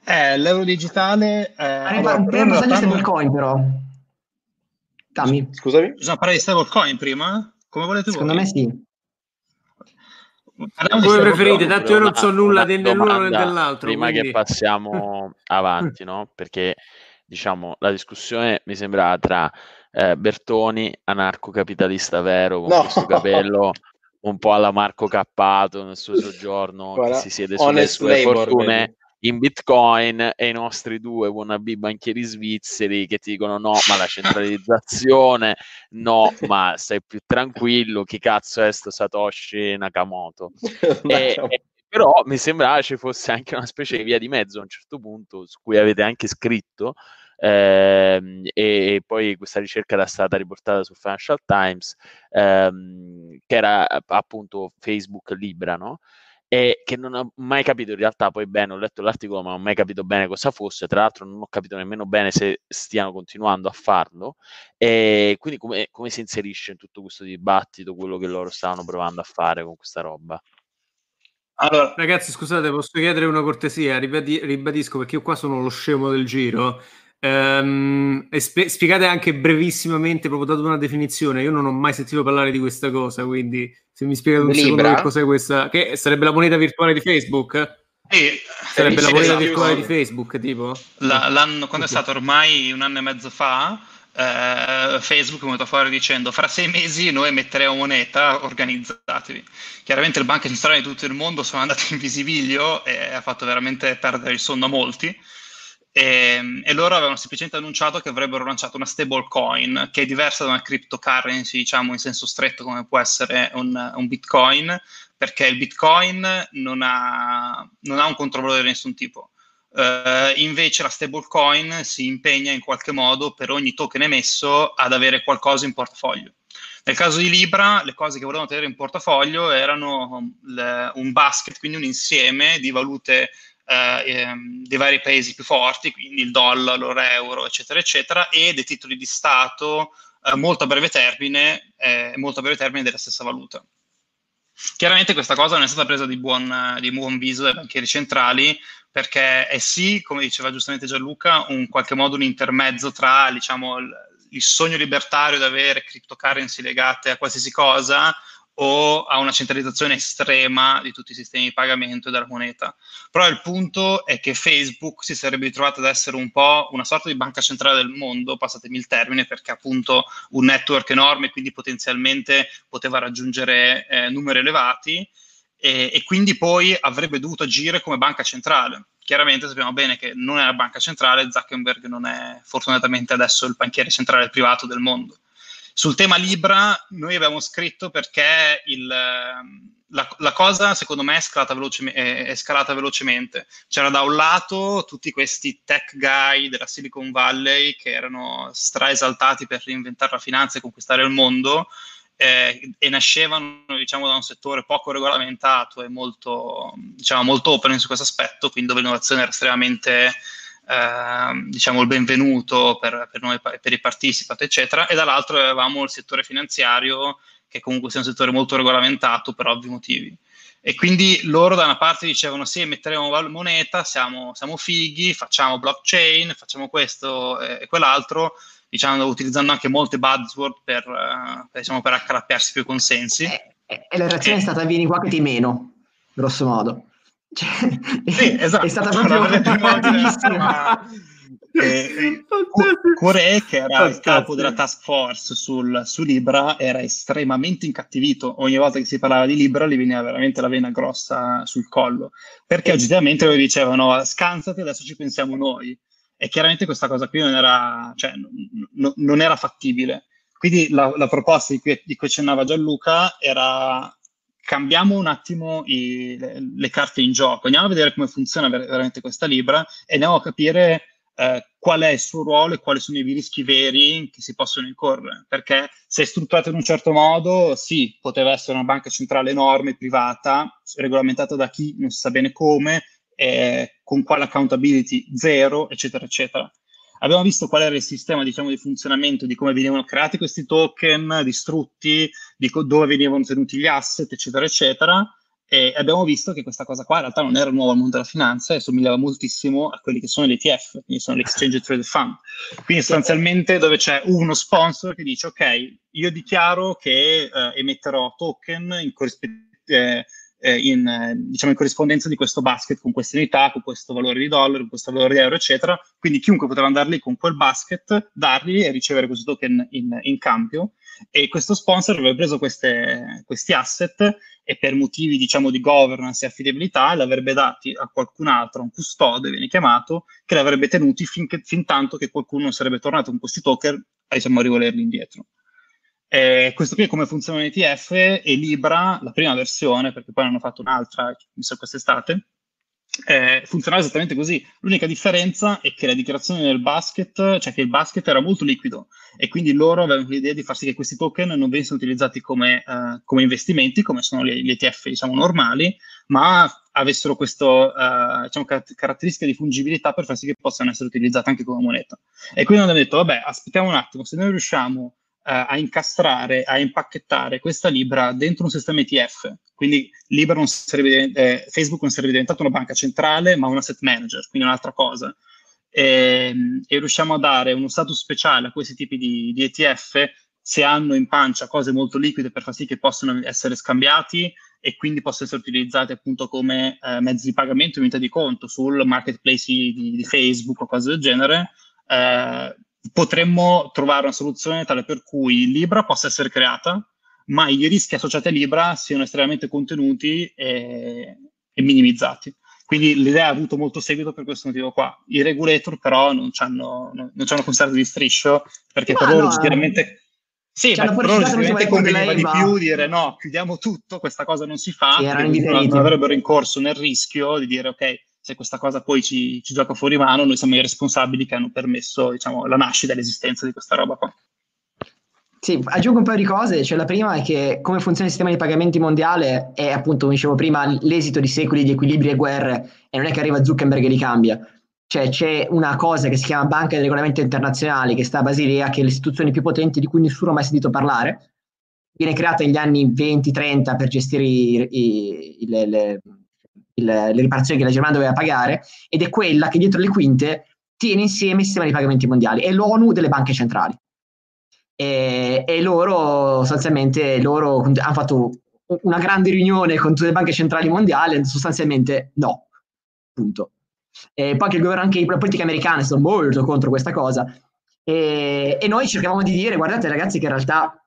Eh, l'euro digitale... Eh, allora, prima passare di stablecoin però. Dammi. Scusami? Bisogna parlare di stablecoin prima? Come volete Secondo voi? Secondo me sì. Come preferite, tanto io non so nulla dell'uno né dell'altro. Prima quindi... che passiamo avanti, no? Perché diciamo la discussione mi sembra tra eh, Bertoni, anarcocapitalista vero, con no. questo capello un po' alla Marco Cappato nel suo soggiorno Guarda, che si siede sulle sue fortune vedi. in Bitcoin e i nostri due wannabe banchieri svizzeri che ti dicono no, ma la centralizzazione, no, ma stai più tranquillo, chi cazzo è sto Satoshi Nakamoto? e, e, però mi sembrava ci fosse anche una specie di via di mezzo a un certo punto su cui avete anche scritto ehm, e, poi questa ricerca era stata riportata sul Financial Times, ehm, che era appunto Facebook Libra, no? E che non ho mai capito in realtà, poi bene, ho letto l'articolo, ma non ho mai capito bene cosa fosse. Tra l'altro, non ho capito nemmeno bene se stiano continuando a farlo. E quindi, come, come si inserisce in tutto questo dibattito quello che loro stavano provando a fare con questa roba? Allora, ragazzi, scusate, posso chiedere una cortesia? Ribadi- ribadisco perché io qua sono lo scemo del giro. Um, sp- spiegate anche brevissimamente, proprio dato una definizione. Io non ho mai sentito parlare di questa cosa, quindi se mi spiegate un Libra. secondo che cos'è questa, che sarebbe la moneta virtuale di Facebook? Sì, sarebbe la moneta virtuale di Facebook, tipo? La, l'anno, quando è stato ormai un anno e mezzo fa, eh, Facebook è venuto fuori dicendo fra sei mesi noi emetteremo moneta, organizzatevi. Chiaramente le banche centrali di tutto il mondo sono andate in visibilio e ha fatto veramente perdere il sonno a molti e, ehm, e, loro avevano semplicemente annunciato che avrebbero lanciato una stablecoin che è diversa da una cryptocurrency, diciamo in senso stretto come può essere un, un bitcoin, perché il bitcoin non ha, non ha un controllore di nessun tipo. Uh, invece la stablecoin si impegna in qualche modo per ogni token emesso ad avere qualcosa in portafoglio. Nel caso di Libra, le cose che volevano tenere in portafoglio erano le, un basket, quindi un insieme di valute eh, ehm, dei vari paesi più forti, quindi il dollaro, l'euro, eccetera, eccetera, e dei titoli di Stato eh, molto a breve termine, eh, molto a breve termine della stessa valuta. Chiaramente questa cosa non è stata presa di buon, di buon viso dai banchieri centrali perché è sì, come diceva giustamente Gianluca, un qualche modo un intermezzo tra diciamo, il, il sogno libertario di avere cryptocurrency legate a qualsiasi cosa o a una centralizzazione estrema di tutti i sistemi di pagamento e della moneta. Però il punto è che Facebook si sarebbe ritrovato ad essere un po' una sorta di banca centrale del mondo, passatemi il termine, perché appunto un network enorme, quindi potenzialmente poteva raggiungere eh, numeri elevati e, e quindi poi avrebbe dovuto agire come banca centrale. Chiaramente sappiamo bene che non è la banca centrale, Zuckerberg non è fortunatamente adesso il banchiere centrale privato del mondo sul tema Libra noi abbiamo scritto perché il, la, la, cosa secondo me è scalata, veloce, è scalata, velocemente. C'era da un lato tutti questi tech guy della Silicon Valley che erano straesaltati per reinventare la finanza e conquistare il mondo eh, e nascevano diciamo, da un settore poco regolamentato e molto, diciamo, molto open su questo aspetto, quindi dove l'innovazione era estremamente Ehm, diciamo il benvenuto per, per noi, per i participant, eccetera, e dall'altro avevamo il settore finanziario, che comunque sia un settore molto regolamentato per ovvi motivi. E quindi loro da una parte dicevano sì, metteremo moneta, siamo, siamo fighi, facciamo blockchain, facciamo questo e quell'altro, diciamo, utilizzando anche molte buzzword per, per, diciamo, per accalappiarsi più consensi. E, e la reazione e, è stata vieni qua che ti meno, grosso modo. Cioè, sì, esatto. È stata proprio bellissima. Eh, Coré, che era il capo della task force sul, su Libra, era estremamente incattivito. Ogni volta che si parlava di Libra gli veniva veramente la vena grossa sul collo, perché oggettivamente loro dicevano scansati, adesso ci pensiamo noi. E chiaramente questa cosa qui non era, cioè, n- non era fattibile. Quindi la, la proposta di cui, di cui accennava Gianluca era cambiamo un attimo i, le, le, carte in gioco, andiamo a vedere come funziona ver- veramente questa Libra e andiamo a capire eh, qual è il suo ruolo e quali sono i rischi veri che si possono incorrere. Perché se è strutturato in un certo modo, sì, poteva essere una banca centrale enorme, privata, regolamentata da chi non si sa bene come, eh, con quale accountability zero, eccetera, eccetera abbiamo visto qual era il sistema diciamo, di funzionamento, di come venivano creati questi token, distrutti, di co- dove venivano tenuti gli asset, eccetera, eccetera. E abbiamo visto che questa cosa qua in realtà non era nuova al mondo della finanza e somigliava moltissimo a quelli che sono gli ETF, quindi sono l'Exchange Traded Fund. Quindi sostanzialmente dove c'è uno sponsor che dice ok, io dichiaro che eh, emetterò token in corrispondenza eh, eh, in, eh, diciamo, in, corrispondenza di questo basket con queste unità, con questo valore di dollaro, con questo valore di euro, eccetera. Quindi chiunque poteva andare lì con quel basket, dargli e ricevere questo token in, in cambio. E questo sponsor aveva preso queste, questi asset e per motivi diciamo di governance e affidabilità li avrebbe dati a qualcun altro, a un custode, viene chiamato, che li avrebbe tenuti fin, che, fin tanto che qualcuno sarebbe tornato con questi token a, diciamo, a rivolerli indietro. Eh, questo qui è come funziona un ETF e Libra, la prima versione, perché poi hanno fatto un'altra, mi sa quest'estate, eh, funzionava esattamente così. L'unica differenza è che la dichiarazione del basket, cioè che il basket era molto liquido e quindi loro avevano l'idea di far sì che questi token non venissero utilizzati come, uh, come investimenti, come sono gli, gli, ETF diciamo normali, ma avessero questa uh, diciamo, car- caratteristica di fungibilità per far sì che possano essere utilizzati anche come moneta. E quindi hanno detto, vabbè, aspettiamo un attimo, se noi riusciamo a incastrare, a impacchettare questa Libra dentro un sistema ETF. Quindi Libra non sarebbe, eh, Facebook non sarebbe diventata una banca centrale, ma un asset manager, quindi un'altra cosa. E, ehm, e riusciamo a dare uno status speciale a questi tipi di, di ETF se hanno in pancia cose molto liquide per far sì che possano essere scambiati e quindi possono essere utilizzati appunto come eh, mezzi di pagamento in unità di conto sul marketplace di, di Facebook o cose del genere, eh, potremmo trovare una soluzione tale per cui Libra possa essere creata, ma i rischi associati a Libra siano estremamente contenuti e, e minimizzati. Quindi l'idea ha avuto molto seguito per questo motivo qua. I regulator però non ci hanno, non, non ci hanno considerato di striscio perché ma per loro no, sicuramente... Eh. Sì, ma per loro sicuramente conveniva di più dire no, chiudiamo tutto, questa cosa non si fa, sì, non, non avrebbero incorso nel rischio di dire ok, se questa cosa poi ci, ci, gioca fuori mano, noi siamo i responsabili che hanno permesso diciamo, la nascita e l'esistenza di questa roba qua. Sì, aggiungo un paio di cose, cioè la prima è che come funziona il sistema di pagamenti mondiale è appunto, come dicevo prima, l'esito di secoli di equilibri e guerre e non è che arriva Zuckerberg e li cambia. Cioè c'è una cosa che si chiama Banca del Regolamento Internazionale che sta a Basilea, che è l'istituzione più potente di cui nessuno ha mai sentito parlare, viene creata negli anni 20-30 per gestire i, i, i, le, il, le riparazioni che la Germania doveva pagare ed è quella che dietro le quinte tiene insieme il sistema di pagamenti mondiali, è l'ONU delle banche centrali. E, e loro sostanzialmente loro hanno fatto una grande riunione con tutte le banche centrali mondiali, sostanzialmente no, punto. E poi anche il governo, anche le politiche americane sono molto contro questa cosa. E, e noi cercavamo di dire, guardate ragazzi, che in realtà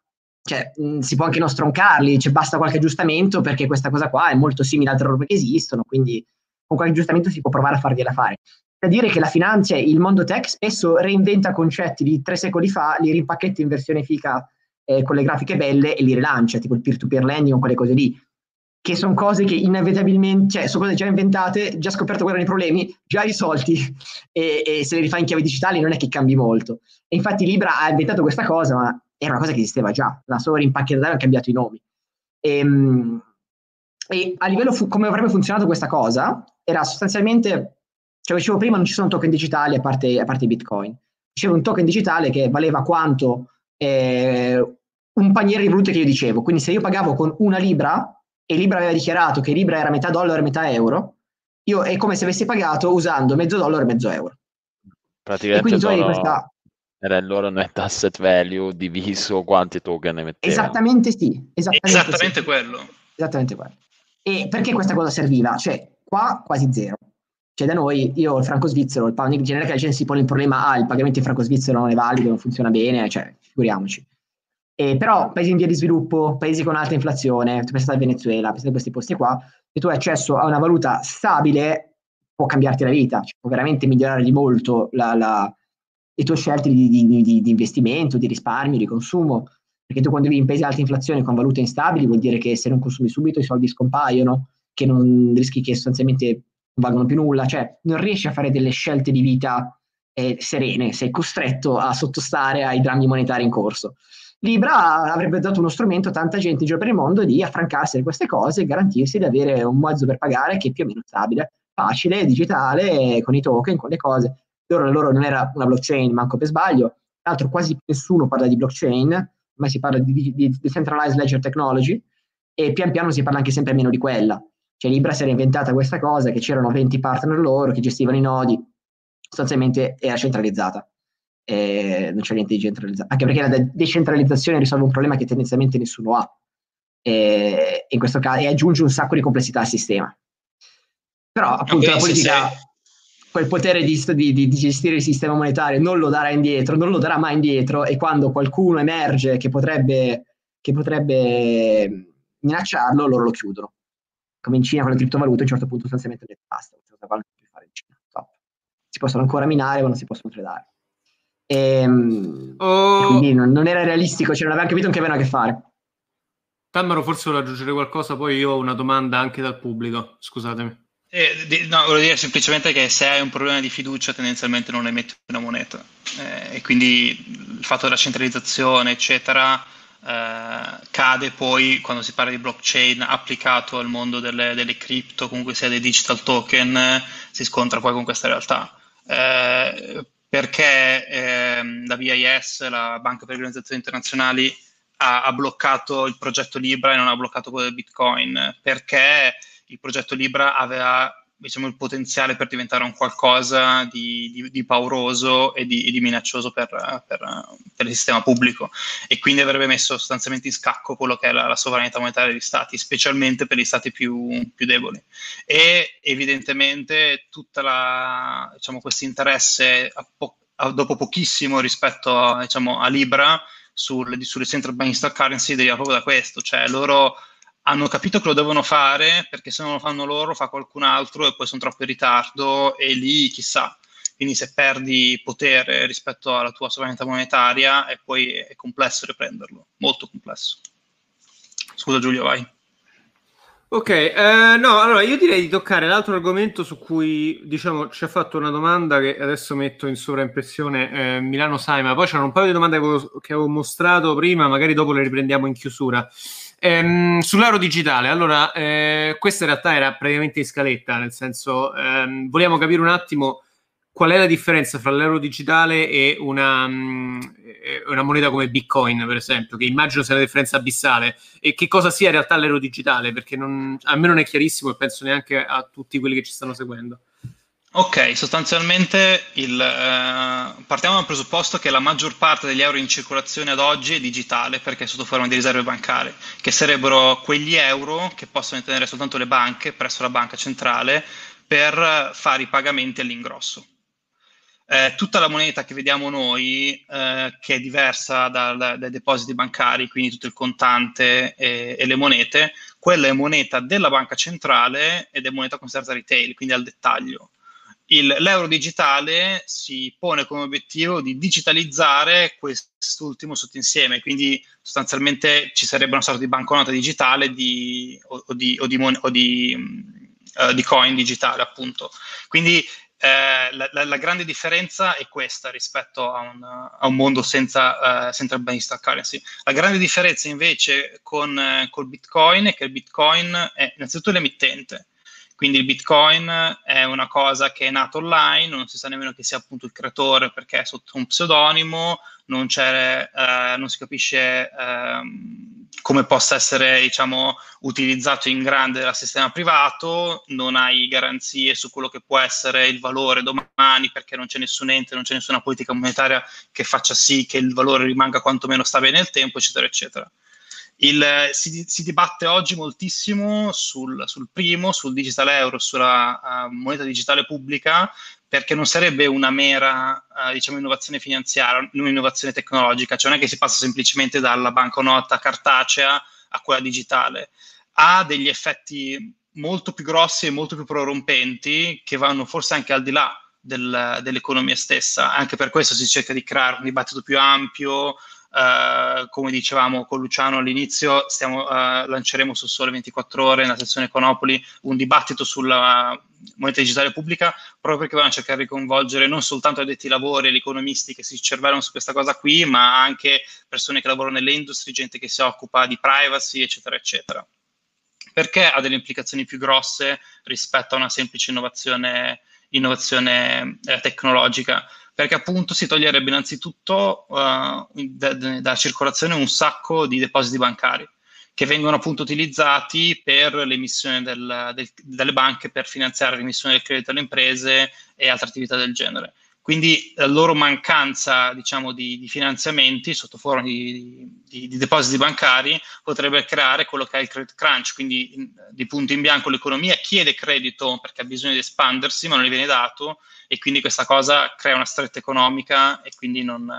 cioè, mh, si può anche non stroncarli, cioè, basta qualche aggiustamento perché questa cosa qua è molto simile a altre robe che esistono, quindi con qualche aggiustamento si può provare a fargliela fare. Da dire che la finanza e il mondo tech spesso reinventa concetti di tre secoli fa, li rimpacchetta in versione fica eh, con le grafiche belle e li rilancia, tipo il peer-to-peer lending o quelle cose lì, che sono cose che inevitabilmente, cioè sono cose già inventate, già scoperto quali erano i problemi, già risolti e, e se le rifai in chiave digitali non è che cambi molto. E infatti Libra ha inventato questa cosa, ma era una cosa che esisteva già, la solo rimpacchettata ha cambiato i nomi. E, ehm, e a livello fu- come avrebbe funzionato questa cosa, era sostanzialmente, cioè dicevo prima, non ci sono token digitali a parte, a parte i bitcoin. Dicevo un token digitale che valeva quanto eh, un paniere di valute che io dicevo. Quindi se io pagavo con una libra e Libra aveva dichiarato che Libra era metà dollaro e metà euro, io è come se avessi pagato usando mezzo dollaro e mezzo euro. Praticamente e quindi questa, era il loro net asset value diviso quanti token ne mettevano. Esattamente sì. Esattamente, esattamente sì. quello. Esattamente quello. E perché questa cosa serviva? Cioè, qua quasi zero. Cioè, da noi, io il franco svizzero, il la gente si pone il problema, ah, il pagamento in franco svizzero non è valido, non funziona bene, cioè, figuriamoci. E però paesi in via di sviluppo, paesi con alta inflazione, pensate al Venezuela, pensate a questi posti qua, se tu hai accesso a una valuta stabile, può cambiarti la vita, cioè, può veramente migliorare di molto la, la, le tue scelte di, di, di, di, investimento, di risparmio, di consumo, perché tu quando vivi in paesi di alta inflazione con valute instabili vuol dire che se non consumi subito i soldi scompaiono, che non rischi che sostanzialmente valgono più nulla, cioè non riesci a fare delle scelte di vita eh, serene, sei costretto a sottostare ai drammi monetari in corso. Libra avrebbe dato uno strumento a tanta gente in giro per il mondo di affrancarsi di queste cose e garantirsi di avere un mezzo per pagare che è più o meno stabile, facile, digitale, con i token, con le cose loro, loro non era una blockchain, manco per sbaglio. Tra l'altro quasi nessuno parla di blockchain, ma si parla di, di, di decentralized ledger technology e pian piano si parla anche sempre meno di quella. Cioè Libra si era inventata questa cosa, che c'erano 20 partner loro che gestivano i nodi, sostanzialmente era centralizzata. E non c'è niente di centralizzato, anche perché la decentralizzazione risolve un problema che tendenzialmente nessuno ha. E, in questo caso, e aggiunge un sacco di complessità al sistema. Però appunto okay, la politica... Se quel potere di, di, di, gestire il sistema monetario non lo darà indietro, non lo darà mai indietro e quando qualcuno emerge che potrebbe, che potrebbe minacciarlo, loro lo chiudono. Come in Cina con le criptovalute, a un certo punto sostanzialmente detto basta, non più fare in Cina. Top. Si possono ancora minare ma non si possono tradare. Ehm, e, oh. quindi non, non, era realistico, cioè non avevano capito che avevano a che fare. Tammaro, forse vuole aggiungere qualcosa, poi io ho una domanda anche dal pubblico, scusatemi. Eh, no, volevo dire semplicemente che se hai un problema di fiducia tendenzialmente non emetti una moneta eh, e quindi il fatto della centralizzazione eccetera eh, cade poi quando si parla di blockchain applicato al mondo delle, delle cripto, comunque sia dei digital token, si scontra poi con questa realtà. Eh, perché ehm, la BIS, la Banca per le Organizzazioni Internazionali, ha, ha bloccato il progetto Libra e non ha bloccato quello del Bitcoin? Perché il progetto Libra aveva diciamo, il potenziale per diventare un qualcosa di, di, di pauroso e di, di minaccioso per, per, per, il sistema pubblico e quindi avrebbe messo sostanzialmente in scacco quello che è la, la sovranità monetaria degli stati, specialmente per gli stati più, più deboli. E evidentemente tutto diciamo, questo interesse po- dopo pochissimo rispetto a, diciamo, a Libra sul, sulle central bank digital currency deriva proprio da questo, cioè loro hanno capito che lo devono fare perché se non lo fanno loro fa qualcun altro e poi sono troppo in ritardo e lì chissà. Quindi se perdi potere rispetto alla tua sovranità monetaria e poi è complesso riprenderlo, molto complesso. Scusa Giulio, vai. Ok, eh, no, allora io direi di toccare l'altro argomento su cui diciamo ci ha fatto una domanda che adesso metto in sovraimpressione eh, Milano Saima, poi c'erano un paio di domande che avevo, che avevo mostrato prima, magari dopo le riprendiamo in chiusura. Ehm, sull'euro digitale, allora, eh, questa in realtà era praticamente in scaletta, nel senso, ehm, vogliamo capire un attimo qual è la differenza fra l'euro digitale e una, mm, una, moneta come Bitcoin, per esempio, che immagino sia una differenza abissale, e che cosa sia in realtà l'euro digitale, perché non, a me non è chiarissimo e penso neanche a tutti quelli che ci stanno seguendo. Ok, sostanzialmente il, eh, partiamo dal presupposto che la maggior parte degli euro in circolazione ad oggi è digitale perché è sotto forma di riserve bancarie, che sarebbero quegli euro che possono tenere soltanto le banche presso la banca centrale per fare i pagamenti all'ingrosso. Eh, tutta la moneta che vediamo noi, eh, che è diversa dal, dai depositi bancari, quindi tutto il contante e, e, le monete, quella è moneta della banca centrale ed è moneta considerata retail, quindi al dettaglio. Il, l'euro digitale si pone come obiettivo di digitalizzare quest'ultimo sottoinsieme, quindi sostanzialmente ci sarebbe una sorta di banconota digitale di, o, o, di, o, di, o uh, di coin digitale, appunto. Quindi eh, la, la, la, grande differenza è questa rispetto a un, a un mondo senza uh, central bank digital currency. La grande differenza invece con uh, col Bitcoin è che il Bitcoin è innanzitutto l'emittente. Quindi il Bitcoin è una cosa che è nata online, non si sa nemmeno chi sia appunto il creatore perché è sotto un pseudonimo, non, eh, non si capisce eh, come possa essere diciamo, utilizzato in grande dal sistema privato, non hai garanzie su quello che può essere il valore domani perché non c'è nessun ente, non c'è nessuna politica monetaria che faccia sì che il valore rimanga quantomeno stabile nel tempo, eccetera, eccetera. Il, si, si, dibatte oggi moltissimo sul, sul, primo, sul digital euro, sulla uh, moneta digitale pubblica, perché non sarebbe una mera uh, diciamo, innovazione finanziaria, un'innovazione tecnologica, cioè non è che si passa semplicemente dalla banconota cartacea a quella digitale, ha degli effetti molto più grossi e molto più prorompenti che vanno forse anche al di là del, dell'economia stessa. Anche per questo si cerca di creare un dibattito più ampio, Uh, come dicevamo con Luciano all'inizio, stiamo, uh, lanceremo su Sole 24 Ore nella sezione Econopoli un dibattito sulla moneta digitale pubblica proprio perché vogliono cercare di coinvolgere non soltanto addetti ai lavori gli economisti che si cervellano su questa cosa qui, ma anche persone che lavorano nelle industrie, gente che si occupa di privacy, eccetera, eccetera. Perché ha delle implicazioni più grosse rispetto a una semplice innovazione, innovazione eh, tecnologica? Perché appunto si toglierebbe innanzitutto uh, da, da, circolazione un sacco di depositi bancari che vengono appunto utilizzati per l'emissione del, del, delle banche per finanziare l'emissione del credito alle imprese e altre attività del genere. Quindi la loro mancanza diciamo, di, di, finanziamenti sotto forma di, di, di, depositi bancari potrebbe creare quello che è il credit crunch, quindi in, di punto in bianco l'economia chiede credito perché ha bisogno di espandersi ma non gli viene dato e quindi questa cosa crea una stretta economica e quindi non,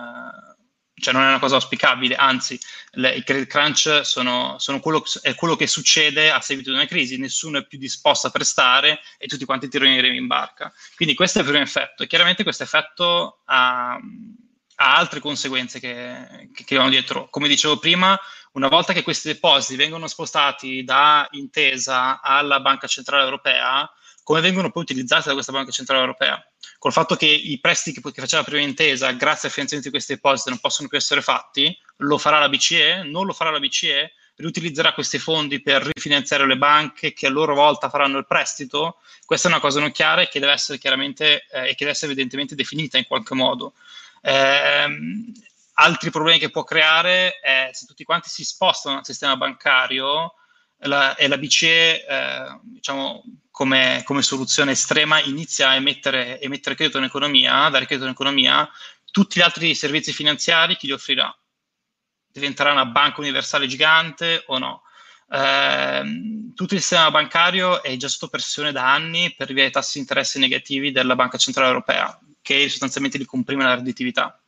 cioè non è una cosa auspicabile, anzi le, i credit crunch sono, sono quello, è quello che succede a seguito di una crisi, nessuno è più disposto a prestare e tutti quanti tireremo in barca. Quindi questo è il primo effetto e chiaramente questo effetto ha, ha altre conseguenze che, che, che vanno dietro. Come dicevo prima, una volta che questi depositi vengono spostati da intesa alla Banca Centrale Europea, come vengono poi utilizzati da questa Banca Centrale Europea? Col fatto che i prestiti che, faceva prima intesa, grazie al finanziamento di questi depositi, non possono più essere fatti, lo farà la BCE? Non lo farà la BCE? Riutilizzerà questi fondi per rifinanziare le banche che a loro volta faranno il prestito? Questa è una cosa non chiara e che deve essere chiaramente eh, e che deve essere evidentemente definita in qualche modo. Eh, altri problemi che può creare è se tutti quanti si spostano dal sistema bancario la, e la BCE, eh, diciamo, come, come, soluzione estrema, inizia a emettere, emettere credito in economia, dare credito in economia, tutti gli altri servizi finanziari chi li offrirà? Diventerà una banca universale gigante o no? Eh, tutto il sistema bancario è già sotto pressione da anni per via dei tassi di interesse negativi della Banca Centrale Europea, che sostanzialmente li comprime la redditività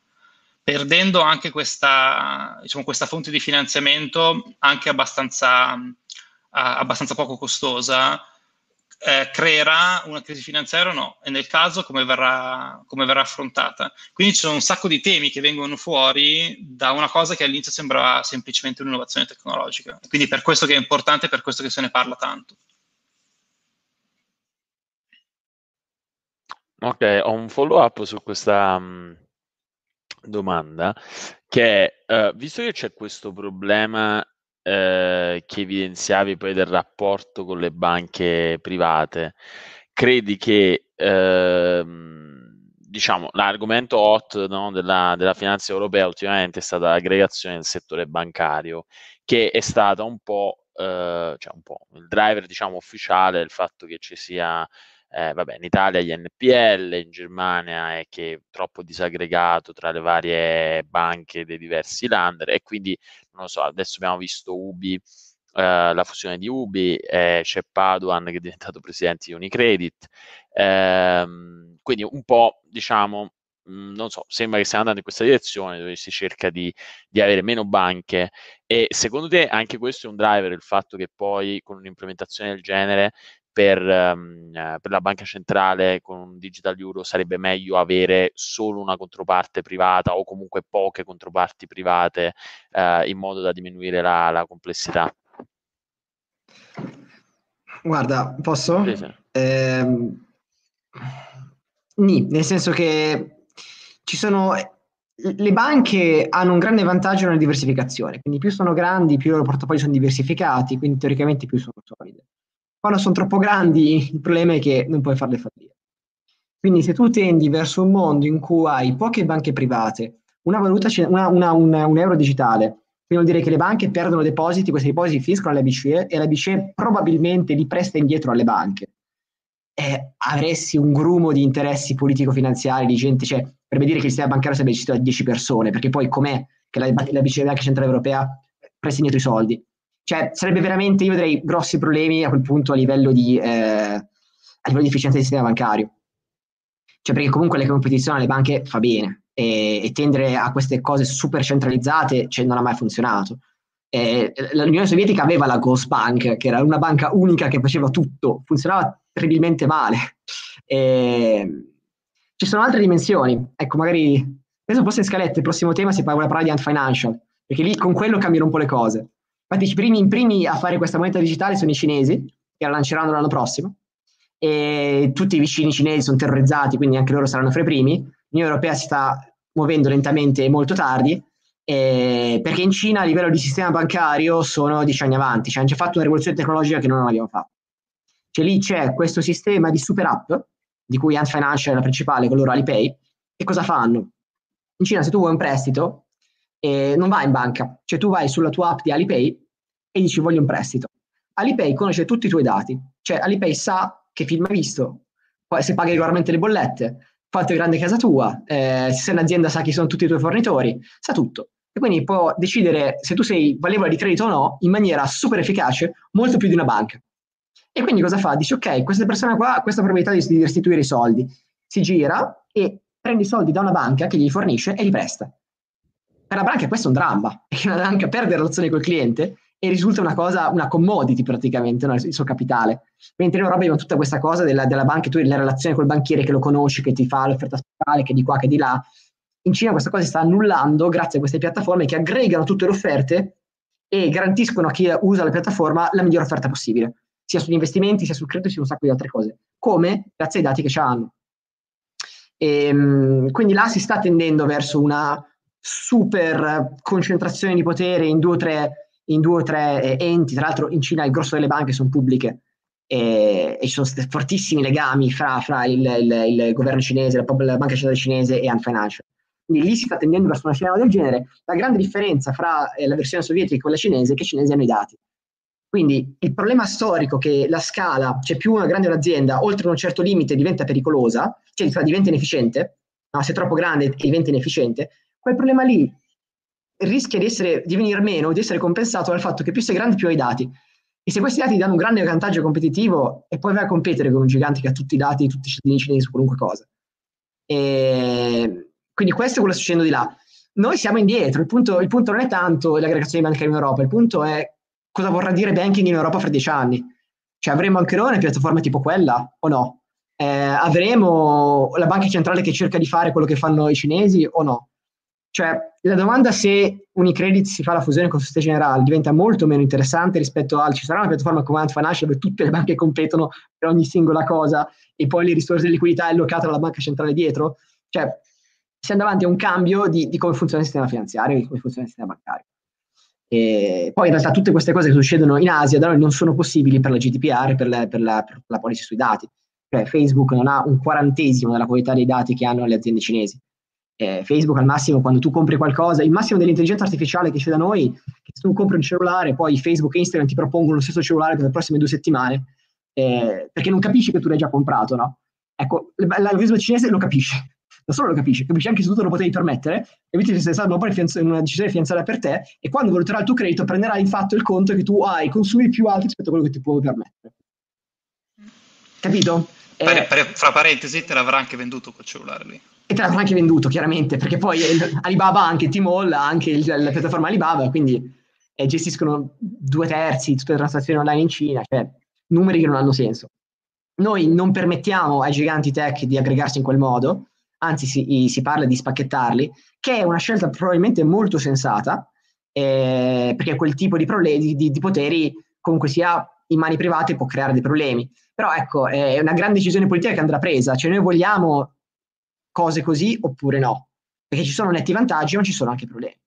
perdendo anche questa, diciamo, questa fonte di finanziamento anche abbastanza abbastanza poco costosa, eh, creerà una crisi finanziaria o no? E nel caso come verrà, come verrà, affrontata? Quindi ci sono un sacco di temi che vengono fuori da una cosa che all'inizio sembrava semplicemente un'innovazione tecnologica. Quindi per questo che è importante, per questo che se ne parla tanto. Ok, ho un follow up su questa um, domanda che uh, visto che c'è questo problema eh, che evidenziavi poi del rapporto con le banche private, credi che ehm, diciamo, l'argomento hot no, della, della, finanza europea ultimamente è stata l'aggregazione del settore bancario, che è stata un po', eh, cioè un po' il driver diciamo, ufficiale del fatto che ci sia eh, vabbè, in Italia gli NPL, in Germania è che è troppo disaggregato tra le varie banche dei diversi lander e quindi, non lo so, adesso abbiamo visto Ubi, eh, la fusione di Ubi, eh, c'è Paduan che è diventato presidente di Unicredit, ehm, quindi un po', diciamo, mh, non so, sembra che stiamo andando in questa direzione dove si cerca di, di avere meno banche e secondo te anche questo è un driver, il fatto che poi con un'implementazione del genere per, um, per, la banca centrale con un digital euro sarebbe meglio avere solo una controparte privata o comunque poche controparti private uh, in modo da diminuire la, la complessità. Guarda, posso? Sì, sì. Eh, nì, nel senso che ci sono le banche hanno un grande vantaggio nella diversificazione, quindi più sono grandi, più i loro portafogli sono diversificati, quindi teoricamente più sono solide. Quando sono troppo grandi, il problema è che non puoi farle fallire. Quindi se tu tendi verso un mondo in cui hai poche banche private, una valuta, una, una, un, un euro digitale, quindi vuol dire che le banche perdono depositi, questi depositi finiscono alla BCE e la BCE probabilmente li presta indietro alle banche. E avresti un grumo di interessi politico-finanziari, di gente, cioè, per dire che il sistema bancario sarebbe gestito da 10 persone, perché poi com'è che la, la BCE, la Banca Centrale Europea, presta indietro i soldi? Cioè, sarebbe veramente, io vedrei grossi problemi a quel punto a livello di, eh, a livello di efficienza del sistema bancario. Cioè, perché comunque la competizione alle banche fa bene e, e tendere a queste cose super centralizzate cioè, non ha mai funzionato. Eh, L'Unione Sovietica aveva la Ghost Bank, che era una banca unica che faceva tutto, funzionava terribilmente male. E, ci sono altre dimensioni, ecco, magari adesso forse in scaletta il prossimo tema si parla di Ant Financial, perché lì con quello cambiano un po' le cose. Infatti i primi primi a fare questa moneta digitale sono i cinesi, che la lanceranno l'anno prossimo, e tutti i vicini cinesi sono terrorizzati, quindi anche loro saranno fra i primi. L'Unione Europea si sta muovendo lentamente e molto tardi, eh, perché in Cina a livello di sistema bancario sono dieci anni avanti, cioè hanno già fatto una rivoluzione tecnologica che non abbiamo fatto. Cioè lì c'è questo sistema di super app, di cui Ant Financial è la principale, con loro Alipay, e cosa fanno? In Cina se tu vuoi un prestito, eh, non vai in banca, cioè tu vai sulla tua app di Alipay e dici voglio un prestito. Alipay conosce tutti i tuoi dati, cioè Alipay sa che film hai visto, se paghi regolarmente le bollette, quanto è grande casa tua, eh, se sei un'azienda sa chi sono tutti i tuoi fornitori, sa tutto. E quindi può decidere se tu sei valevole di credito o no in maniera super efficace, molto più di una banca. E quindi cosa fa? Dice ok, questa persona qua ha questa probabilità di restituire i soldi. Si gira e prende i soldi da una banca che gli fornisce e li presta. Per la banca questo è un dramma, perché la banca perde la relazione col cliente e risulta una cosa, una commodity praticamente, no? il suo capitale. Mentre in Europa abbiamo tutta questa cosa della, della banca, tu hai la relazione col banchiere che lo conosci, che ti fa l'offerta speciale, che di qua, che di là. In Cina questa cosa si sta annullando grazie a queste piattaforme che aggregano tutte le offerte e garantiscono a chi usa la piattaforma la migliore offerta possibile, sia sugli investimenti, sia sul credito, sia su un sacco di altre cose, come grazie ai dati che ci hanno. E, ehm, quindi là si sta tendendo verso una super concentrazione di potere in due o tre due o tre eh, enti, tra l'altro in Cina il grosso delle banche sono pubbliche e, e ci sono fortissimi legami fra, fra il, il, il, governo cinese, la, la banca centrale cinese e Ant Financial. Quindi lì si sta tendendo verso una scena del genere. La grande differenza fra eh, la versione sovietica e quella cinese è che i cinesi hanno i dati. Quindi il problema storico che la scala, c'è cioè più una grande un'azienda, oltre un certo limite diventa pericolosa, cioè diventa inefficiente, no? se è troppo grande diventa inefficiente, quel problema lì rischia di, essere, di venire meno, di essere compensato dal fatto che più sei grande più hai dati. E se questi dati danno un grande vantaggio competitivo e poi vai a competere con un gigante che ha tutti i dati, tutti i cittadini cinesi su qualunque cosa. E quindi questo è quello che sta succedendo di là. Noi siamo indietro, il punto, il punto non è tanto l'aggregazione bancaria in Europa, il punto è cosa vorrà dire banking in Europa fra dieci anni. Cioè avremo anche noi una piattaforma tipo quella o no? Eh, avremo la banca centrale che cerca di fare quello che fanno i cinesi o no? Cioè, la domanda se Unicredit si fa la fusione con Societe Generale diventa molto meno interessante rispetto al ci sarà una piattaforma come Ant Financial dove tutte le banche competono per ogni singola cosa e poi le risorse di liquidità è allocata dalla banca centrale dietro. Cioè, siamo davanti a un cambio di, di come funziona il sistema finanziario e di come funziona il sistema bancario. E poi in realtà tutte queste cose che succedono in Asia da noi non sono possibili per la GDPR per per per la policy sui dati. Cioè Facebook non ha un quarantesimo della qualità dei dati che hanno le aziende cinesi. Eh, Facebook al massimo quando tu compri qualcosa, il massimo dell'intelligenza artificiale che c'è da noi, che se tu compri un cellulare, poi Facebook e Instagram ti propongono lo stesso cellulare per le prossime due settimane, eh, perché non capisci che tu l'hai già comprato, no? Ecco, l'algoritmo cinese lo capisce, non solo lo capisce, capisce anche se tu te lo potevi permettere, e invece se stato una decisione finanziaria per te, e quando valuterà il tuo credito prenderà di fatto il conto che tu hai consumi più alti rispetto a quello che ti puoi permettere. Capito? Eh, fra parentesi, te l'avrà anche venduto quel cellulare lì. E te l'avrà anche venduto, chiaramente, perché poi Alibaba ha anche T-Mall, ha anche il, la piattaforma Alibaba, quindi eh, gestiscono due terzi tutte le transazioni online in Cina, cioè numeri che non hanno senso. Noi non permettiamo ai giganti tech di aggregarsi in quel modo, anzi si, si parla di spacchettarli, che è una scelta probabilmente molto sensata, eh, perché quel tipo di, prole- di, di, di poteri comunque sia in mani private può creare dei problemi. Però ecco, è una grande decisione politica che andrà presa, cioè noi vogliamo cose così oppure no, perché ci sono netti vantaggi ma ci sono anche problemi.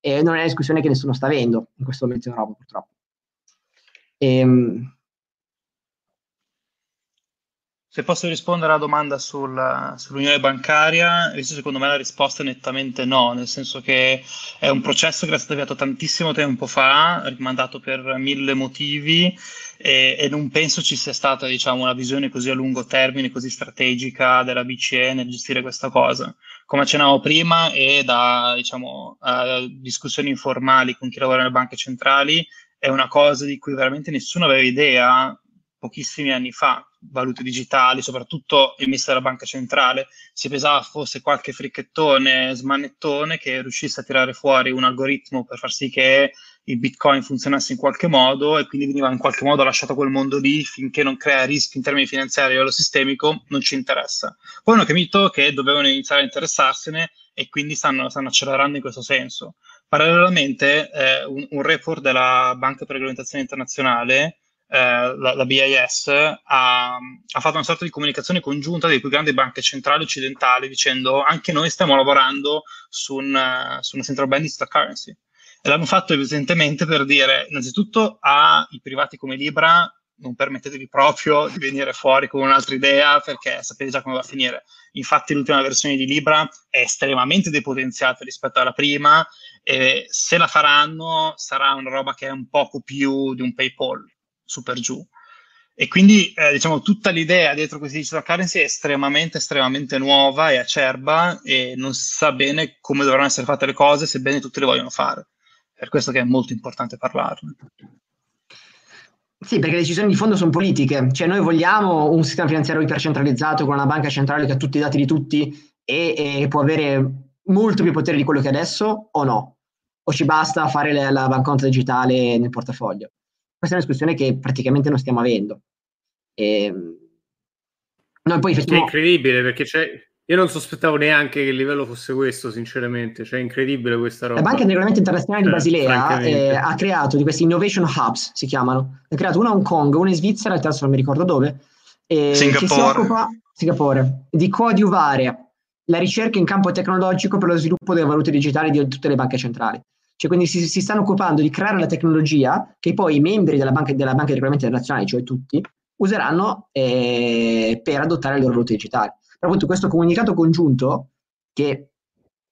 E non è una discussione che nessuno sta avendo in questo momento in Europa purtroppo. Ehm, se posso rispondere alla domanda sul, sull'unione bancaria, secondo me la risposta è nettamente no, nel senso che è un processo che è stato avviato tantissimo tempo fa, rimandato per mille motivi e, e non penso ci sia stata diciamo, una visione così a lungo termine, così strategica della BCE nel gestire questa cosa. Come accennavo prima e da diciamo, discussioni informali con chi lavora nelle banche centrali, è una cosa di cui veramente nessuno aveva idea pochissimi anni fa, valute digitali, soprattutto emesse dalla banca centrale, si pensava fosse qualche fricchettone, smanettone che riuscisse a tirare fuori un algoritmo per far sì che il bitcoin funzionasse in qualche modo e quindi veniva in qualche modo lasciato quel mondo lì finché non crea rischi in termini finanziari a livello sistemico, non ci interessa. Poi hanno capito che dovevano iniziare a interessarsene e quindi stanno, stanno accelerando in questo senso. Parallelamente, eh, un, un report della Banca per Regolamentazione Internazionale eh, la, la, BIS ha, ha, fatto una sorta di comunicazione congiunta delle più grandi banche centrali occidentali dicendo anche noi stiamo lavorando su, un, su una central bank digital currency. L'hanno fatto evidentemente per dire innanzitutto ai privati come Libra non permettetevi proprio di venire fuori con un'altra idea perché sapete già come va a finire. Infatti l'ultima versione di Libra è estremamente depotenziata rispetto alla prima e se la faranno sarà una roba che è un poco più di un PayPal su per giù. E quindi eh, diciamo tutta l'idea dietro questi digital currency è estremamente, estremamente nuova e acerba e non si sa bene come dovranno essere fatte le cose, sebbene tutti le vogliono fare. Per questo che è molto importante parlarne. Sì, perché le decisioni di fondo sono politiche, cioè noi vogliamo un sistema finanziario ipercentralizzato con una banca centrale che ha tutti i dati di tutti e, e può avere molto più potere di quello che è adesso o no? O ci basta fare la, la banconta digitale nel portafoglio? Questa è una discussione che praticamente non stiamo avendo. E, ehm, noi poi effettivamente... È incredibile perché c'è... Io non sospettavo neanche che il livello fosse questo, sinceramente. Cioè, è incredibile questa roba. La Banca del Regolamento Internazionale di eh, Basilea eh, ha creato di questi innovation hubs, si chiamano. Ha creato una a Hong Kong, una in Svizzera, il terzo non mi ricordo dove. Eh, Singapore. Che si occupa, Singapore, di coadiuvare la ricerca in campo tecnologico per lo sviluppo delle valute digitali di tutte le banche centrali. Cioè, quindi si, si, stanno occupando di creare la tecnologia che poi i membri della banca, della banca di regolamenti internazionali, cioè tutti, useranno eh, per adottare le loro valute digitali. Però appunto questo comunicato congiunto, che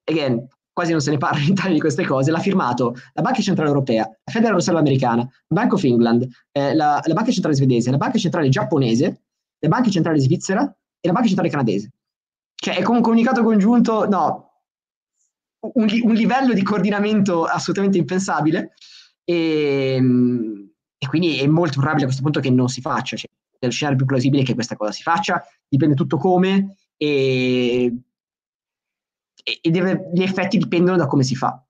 again, quasi non se ne parla in Italia di queste cose, l'ha firmato la Banca Centrale Europea, la Federal Reserve Americana, la Bank of England, eh, la, la Banca Centrale Svedese, la Banca Centrale Giapponese, le Banche Centrali Svizzera e la Banca Centrale Canadese. Cioè è come un comunicato congiunto, no, un, un, livello di coordinamento assolutamente impensabile e, e, quindi è molto probabile a questo punto che non si faccia. Cioè, lo scenario più plausibile che questa cosa si faccia, dipende tutto come e, e deve, gli effetti dipendono da come si fa.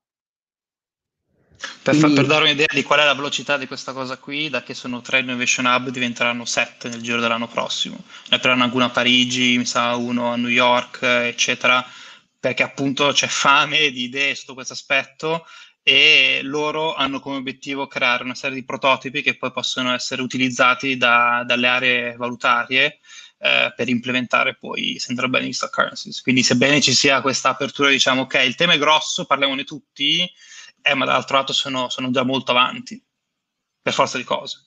Per, Quindi, per, dare un'idea di qual è la velocità di questa cosa qui, da che sono tre Innovation Hub diventeranno sette nel giro dell'anno prossimo. Ne apriranno alcune a Parigi, mi sa uno a New York, eccetera perché appunto c'è fame di idee sotto questo aspetto e loro hanno come obiettivo creare una serie di prototipi che poi possono essere utilizzati da, dalle aree valutarie eh, per implementare poi central banking stock currencies. Quindi sebbene ci sia questa apertura, diciamo, ok, il tema è grosso, parliamone tutti, eh, ma dall'altro lato sono, sono già molto avanti, per forza di cose.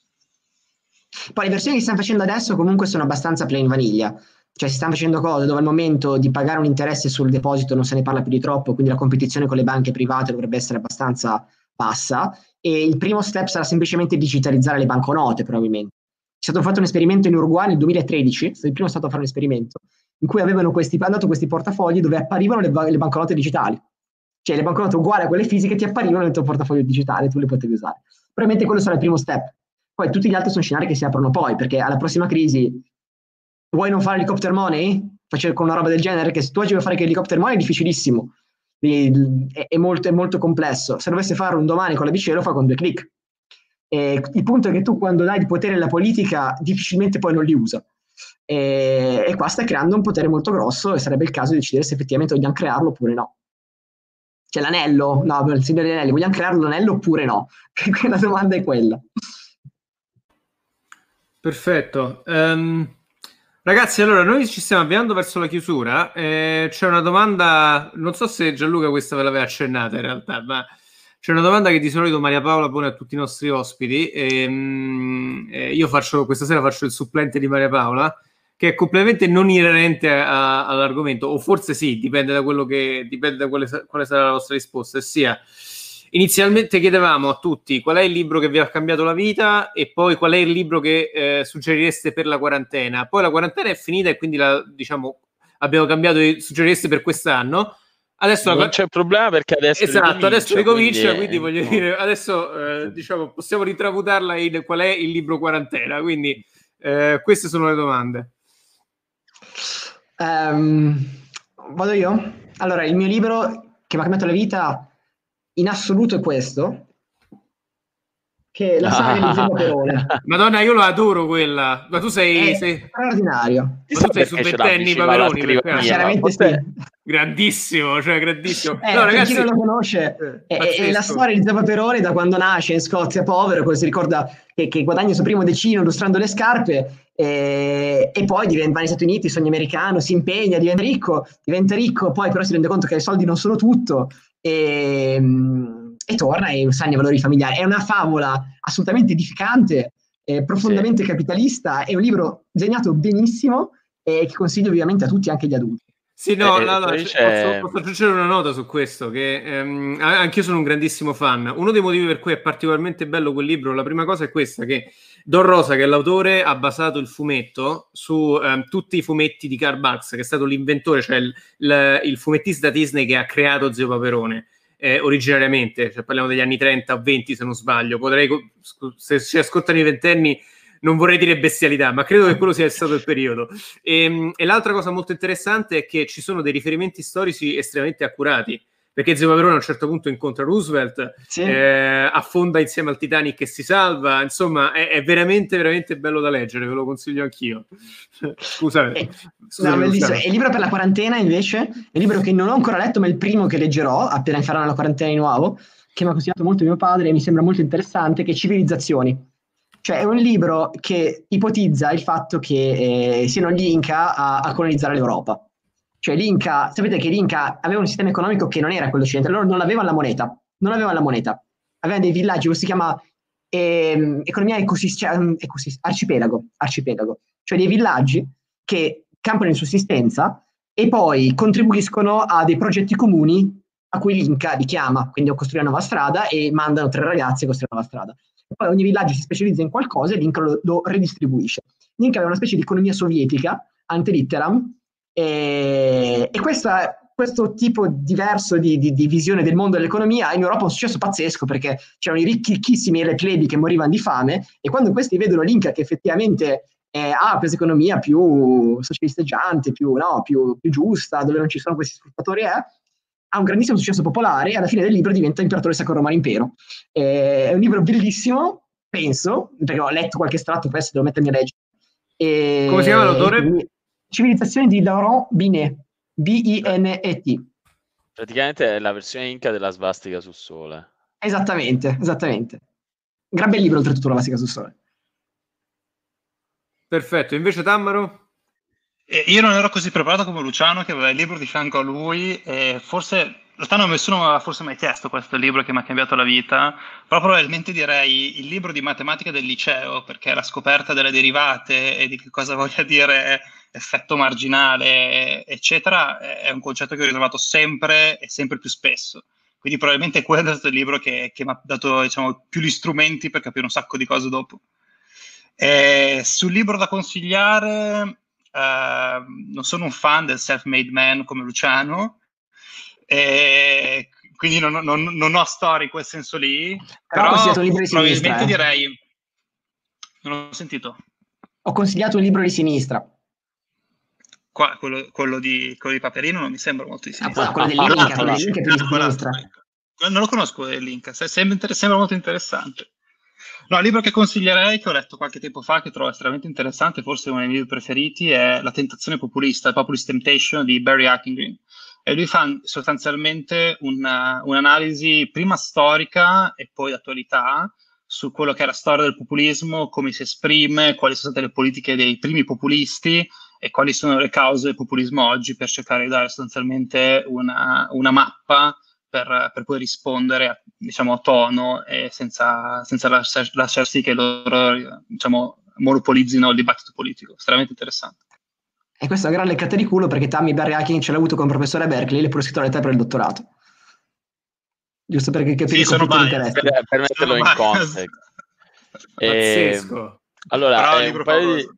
Poi le versioni che stanno facendo adesso comunque sono abbastanza plain vaniglia, cioè si stanno facendo cose dove al momento di pagare un interesse sul deposito non se ne parla più di troppo, quindi la competizione con le banche private dovrebbe essere abbastanza bassa e il primo step sarà semplicemente digitalizzare le banconote probabilmente. È stato fatto un esperimento in Uruguay nel 2013, è il primo stato a fare un esperimento, in cui avevano questi, dato questi portafogli dove apparivano le, le banconote digitali. Cioè le banconote uguali a quelle fisiche ti apparivano nel tuo portafoglio digitale, tu le potevi usare. Probabilmente quello sarà il primo step. Poi tutti gli altri sono scenari che si aprono poi, perché alla prossima crisi vuoi non fare helicopter money? Faccio con una roba del genere, che se tu oggi vuoi fare che helicopter money è difficilissimo, è, è, molto, è molto complesso. Se dovesse fare un domani con la BCE lo fa con due clic. E il punto è che tu quando dai il potere alla politica difficilmente poi non li usa. E, e qua stai creando un potere molto grosso e sarebbe il caso di decidere se effettivamente vogliamo crearlo oppure no. Cioè l'anello, no, per il Signore degli Anelli, vogliamo crearlo l'anello oppure no? la domanda è quella. Perfetto. Um, ragazzi, allora noi ci stiamo avviando verso la chiusura. Eh, c'è una domanda, non so se Gianluca questa ve l'aveva accennata in realtà, ma c'è una domanda che di solito Maria Paola pone a tutti i nostri ospiti. E, um, eh, io faccio, questa sera faccio il supplente di Maria Paola che è completamente non inerente a, all'argomento, o forse sì, dipende da quello che dipende da quale, quale sarà la vostra risposta. Sia inizialmente chiedevamo a tutti qual è il libro che vi ha cambiato la vita e poi qual è il libro che eh, suggerireste per la quarantena. Poi la quarantena è finita e quindi la, diciamo, abbiamo cambiato i suggerireste per quest'anno. Adesso non la... c'è problema perché adesso esatto, adesso ricomincia, quindi, quindi voglio no. dire, adesso eh, diciamo, possiamo ritramutarla in qual è il libro quarantena. Quindi eh, queste sono le domande. Um, vado io? Allora, il mio libro che mi ha cambiato la vita in assoluto è questo, che è la saga di Zio Paperone. Madonna, io lo adoro quella. Ma tu sei... È sei... straordinario. Ma tu sei su ventenni Paperoni. Chiaramente sì. Grandissimo, cioè grandissimo. Eh, no, ragazzi, chi non lo conosce, eh, è, è, la storia di Zio Paperone da quando nasce in Scozia povero, poi si ricorda che, che guadagna il suo primo decino illustrando le scarpe e, e poi diventa, va negli Stati Uniti, sogno americano, si impegna, diventa ricco, diventa ricco, poi però si rende conto che i soldi non sono tutto e, e torna e insegna i valori familiari. È una favola assolutamente edificante, eh, profondamente sì. capitalista, è un libro disegnato benissimo e che consiglio ovviamente a tutti, anche agli adulti. Sì, no, eh, no, no posso, posso, aggiungere una nota su questo, che ehm, anch'io sono un grandissimo fan. Uno dei motivi per cui è particolarmente bello quel libro, la prima cosa è questa, che Don Rosa, che è l'autore, ha basato il fumetto su ehm, tutti i fumetti di Karl Marx, che è stato l'inventore, cioè il, il, il fumettista Disney che ha creato Zio Paperone. Eh, originariamente, cioè parliamo degli anni 30 o 20 se non sbaglio, potrei, se ci ascoltano i ventenni non vorrei dire bestialità, ma credo che quello sia stato il periodo. E, ehm, e, l'altra cosa molto interessante è che ci sono dei riferimenti storici estremamente accurati. Perché Zio Paperone a un certo punto incontra Roosevelt, sì. eh, affonda insieme al Titanic e si salva. Insomma, è, è, veramente, veramente bello da leggere, ve lo consiglio anch'io. Scusate. Eh, no, bellissimo. il libro per la quarantena, invece, è un libro che non ho ancora letto, ma è il primo che leggerò appena faranno la quarantena di nuovo, che mi ha consigliato molto mio padre e mi sembra molto interessante, che è Civilizzazioni cioè è un libro che ipotizza il fatto che eh, siano gli Inca a, a, colonizzare l'Europa. Cioè l'Inca, sapete che l'Inca aveva un sistema economico che non era quello occidentale, loro non avevano la moneta, non avevano la moneta. Avevano dei villaggi, questo si chiama eh, economia ecosist- cioè, ecosist- arcipelago, arcipelago, cioè dei villaggi che campano in sussistenza e poi contribuiscono a dei progetti comuni a cui l'Inca li chiama, quindi a costruire una nuova strada e mandano tre ragazzi a costruire una nuova strada poi ogni villaggio si specializza in qualcosa e l'Inca lo, lo redistribuisce. L'Inca aveva una specie di economia sovietica, ante litteram, e, e questa, questo tipo diverso di, di, di, visione del mondo dell'economia in Europa è un successo pazzesco perché c'erano i ricchi, ricchissimi e le plebi che morivano di fame e quando questi vedono l'Inca che effettivamente eh, ha questa economia più socialisteggiante, più, no, più, più, giusta, dove non ci sono questi sfruttatori, eh, ha un grandissimo successo popolare e alla fine del libro diventa imperatore Sacro Romano Impero. Eh, è un libro bellissimo, penso, perché ho letto qualche estratto, adesso devo mettermi a leggere. E, Come si chiama l'autore? Civilizzazione di Laurent Binet, B-I-N-E-T. Praticamente è la versione inca della svastica sul sole. Esattamente, esattamente. Gran bel libro oltretutto la svastica sul sole. Perfetto, invece Tammaro? io non ero così preparato come Luciano che aveva il libro di fianco a lui e forse realtà non nessuno mi aveva forse mai chiesto questo libro che mi ha cambiato la vita, però probabilmente direi il libro di matematica del liceo, perché la scoperta delle derivate e di che cosa voglia dire effetto marginale, eccetera, è un concetto che ho ritrovato sempre e sempre più spesso. Quindi probabilmente quello è stato il libro che, che mi ha dato diciamo, più gli strumenti per capire un sacco di cose dopo. E sul libro da consigliare, eh, non sono un fan del self-made man come Luciano, e quindi non, non, non, ho storie in quel senso lì, però, però probabilmente eh. direi... Non ho sentito. Ho consigliato un libro di sinistra. Qua, quello, quello, di, quello, di, Paperino non mi sembra molto di sinistra. Ah, quello del link, quello del link è più di sinistra. Non lo conosco il link, sembra, sembra molto interessante. No, il libro che consiglierei, che ho letto qualche tempo fa, che trovo estremamente interessante, forse uno dei miei preferiti, è La tentazione populista, The Populist Temptation di Barry Hacking e lui fa sostanzialmente una, un'analisi prima storica e poi d'attualità su quello che è la storia del populismo, come si esprime, quali sono state le politiche dei primi populisti e quali sono le cause del populismo oggi per cercare di dare sostanzialmente una, una mappa per, per, poi rispondere a, diciamo, a tono e senza, senza lasciar, lasciar sì che loro diciamo, monopolizzino il dibattito politico. Estremamente interessante. E questa è una gran leccata di culo perché Tammy Barry Hacking ce l'ha avuto con il professore Berkeley e le pure scritto la per il dottorato. Giusto perché capire sì, conflitto di Per, per metterlo in context. Pazzesco. Allora, eh, un, paio di,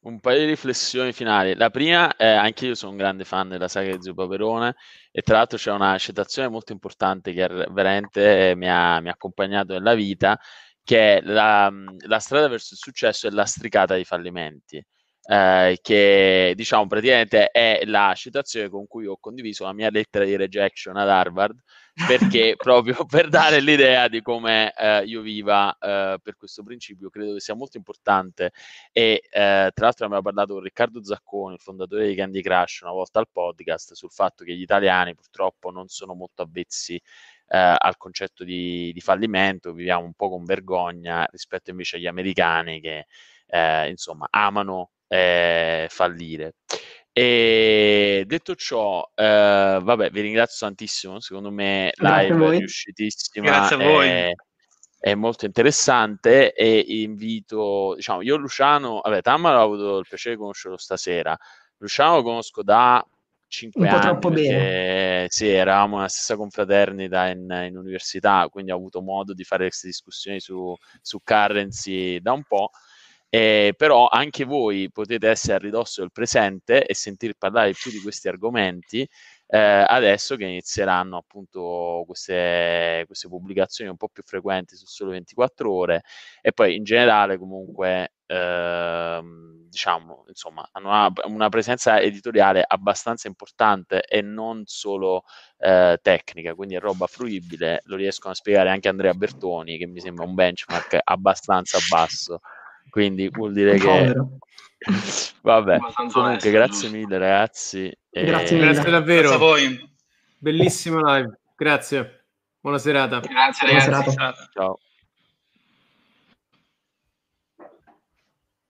un, paio di, riflessioni finali. La prima è anche io sono un grande fan della saga di Zio Paperone e tra l'altro c'è una citazione molto importante che veramente mi ha, mi ha accompagnato nella vita, che è la, la strada verso il successo è lastricata di fallimenti eh, che diciamo praticamente è la citazione con cui ho condiviso la mia lettera di rejection ad Harvard perché proprio per dare l'idea di come eh, io viva eh, per questo principio credo che sia molto importante. E eh, tra l'altro abbiamo parlato con Riccardo Zacconi il fondatore di Candy Crush una volta al podcast sul fatto che gli italiani purtroppo non sono molto avvezzi eh, al concetto di, di, fallimento viviamo un po' con vergogna rispetto invece agli americani che eh, insomma amano eh, fallire. E detto ciò, eh, vabbè, vi ringrazio tantissimo. Secondo me live è riuscitissima. Grazie a voi. È, è molto interessante e invito, diciamo, io Luciano, vabbè, Tamara ho avuto il piacere di conoscerlo stasera. Luciano lo conosco da 5 un anni. Un po' troppo bene. Sì, eravamo nella stessa confraternita in, in, università, quindi ho avuto modo di fare queste discussioni su, su currency da un po'. Eh, però anche voi potete essere a ridosso del presente e sentir parlare più di questi argomenti eh, adesso che inizieranno appunto queste, queste, pubblicazioni un po' più frequenti su solo 24 ore e poi in generale comunque eh, diciamo insomma hanno una, una, presenza editoriale abbastanza importante e non solo eh, tecnica quindi è roba fruibile. Lo riescono a spiegare anche Andrea Bertoni che mi sembra un benchmark abbastanza basso quindi vuol dire che vabbè. Comunque grazie mille ragazzi grazie, mille. grazie davvero. Grazie a voi. Bellissimo live. Grazie. Buona serata. Grazie buona serata. ciao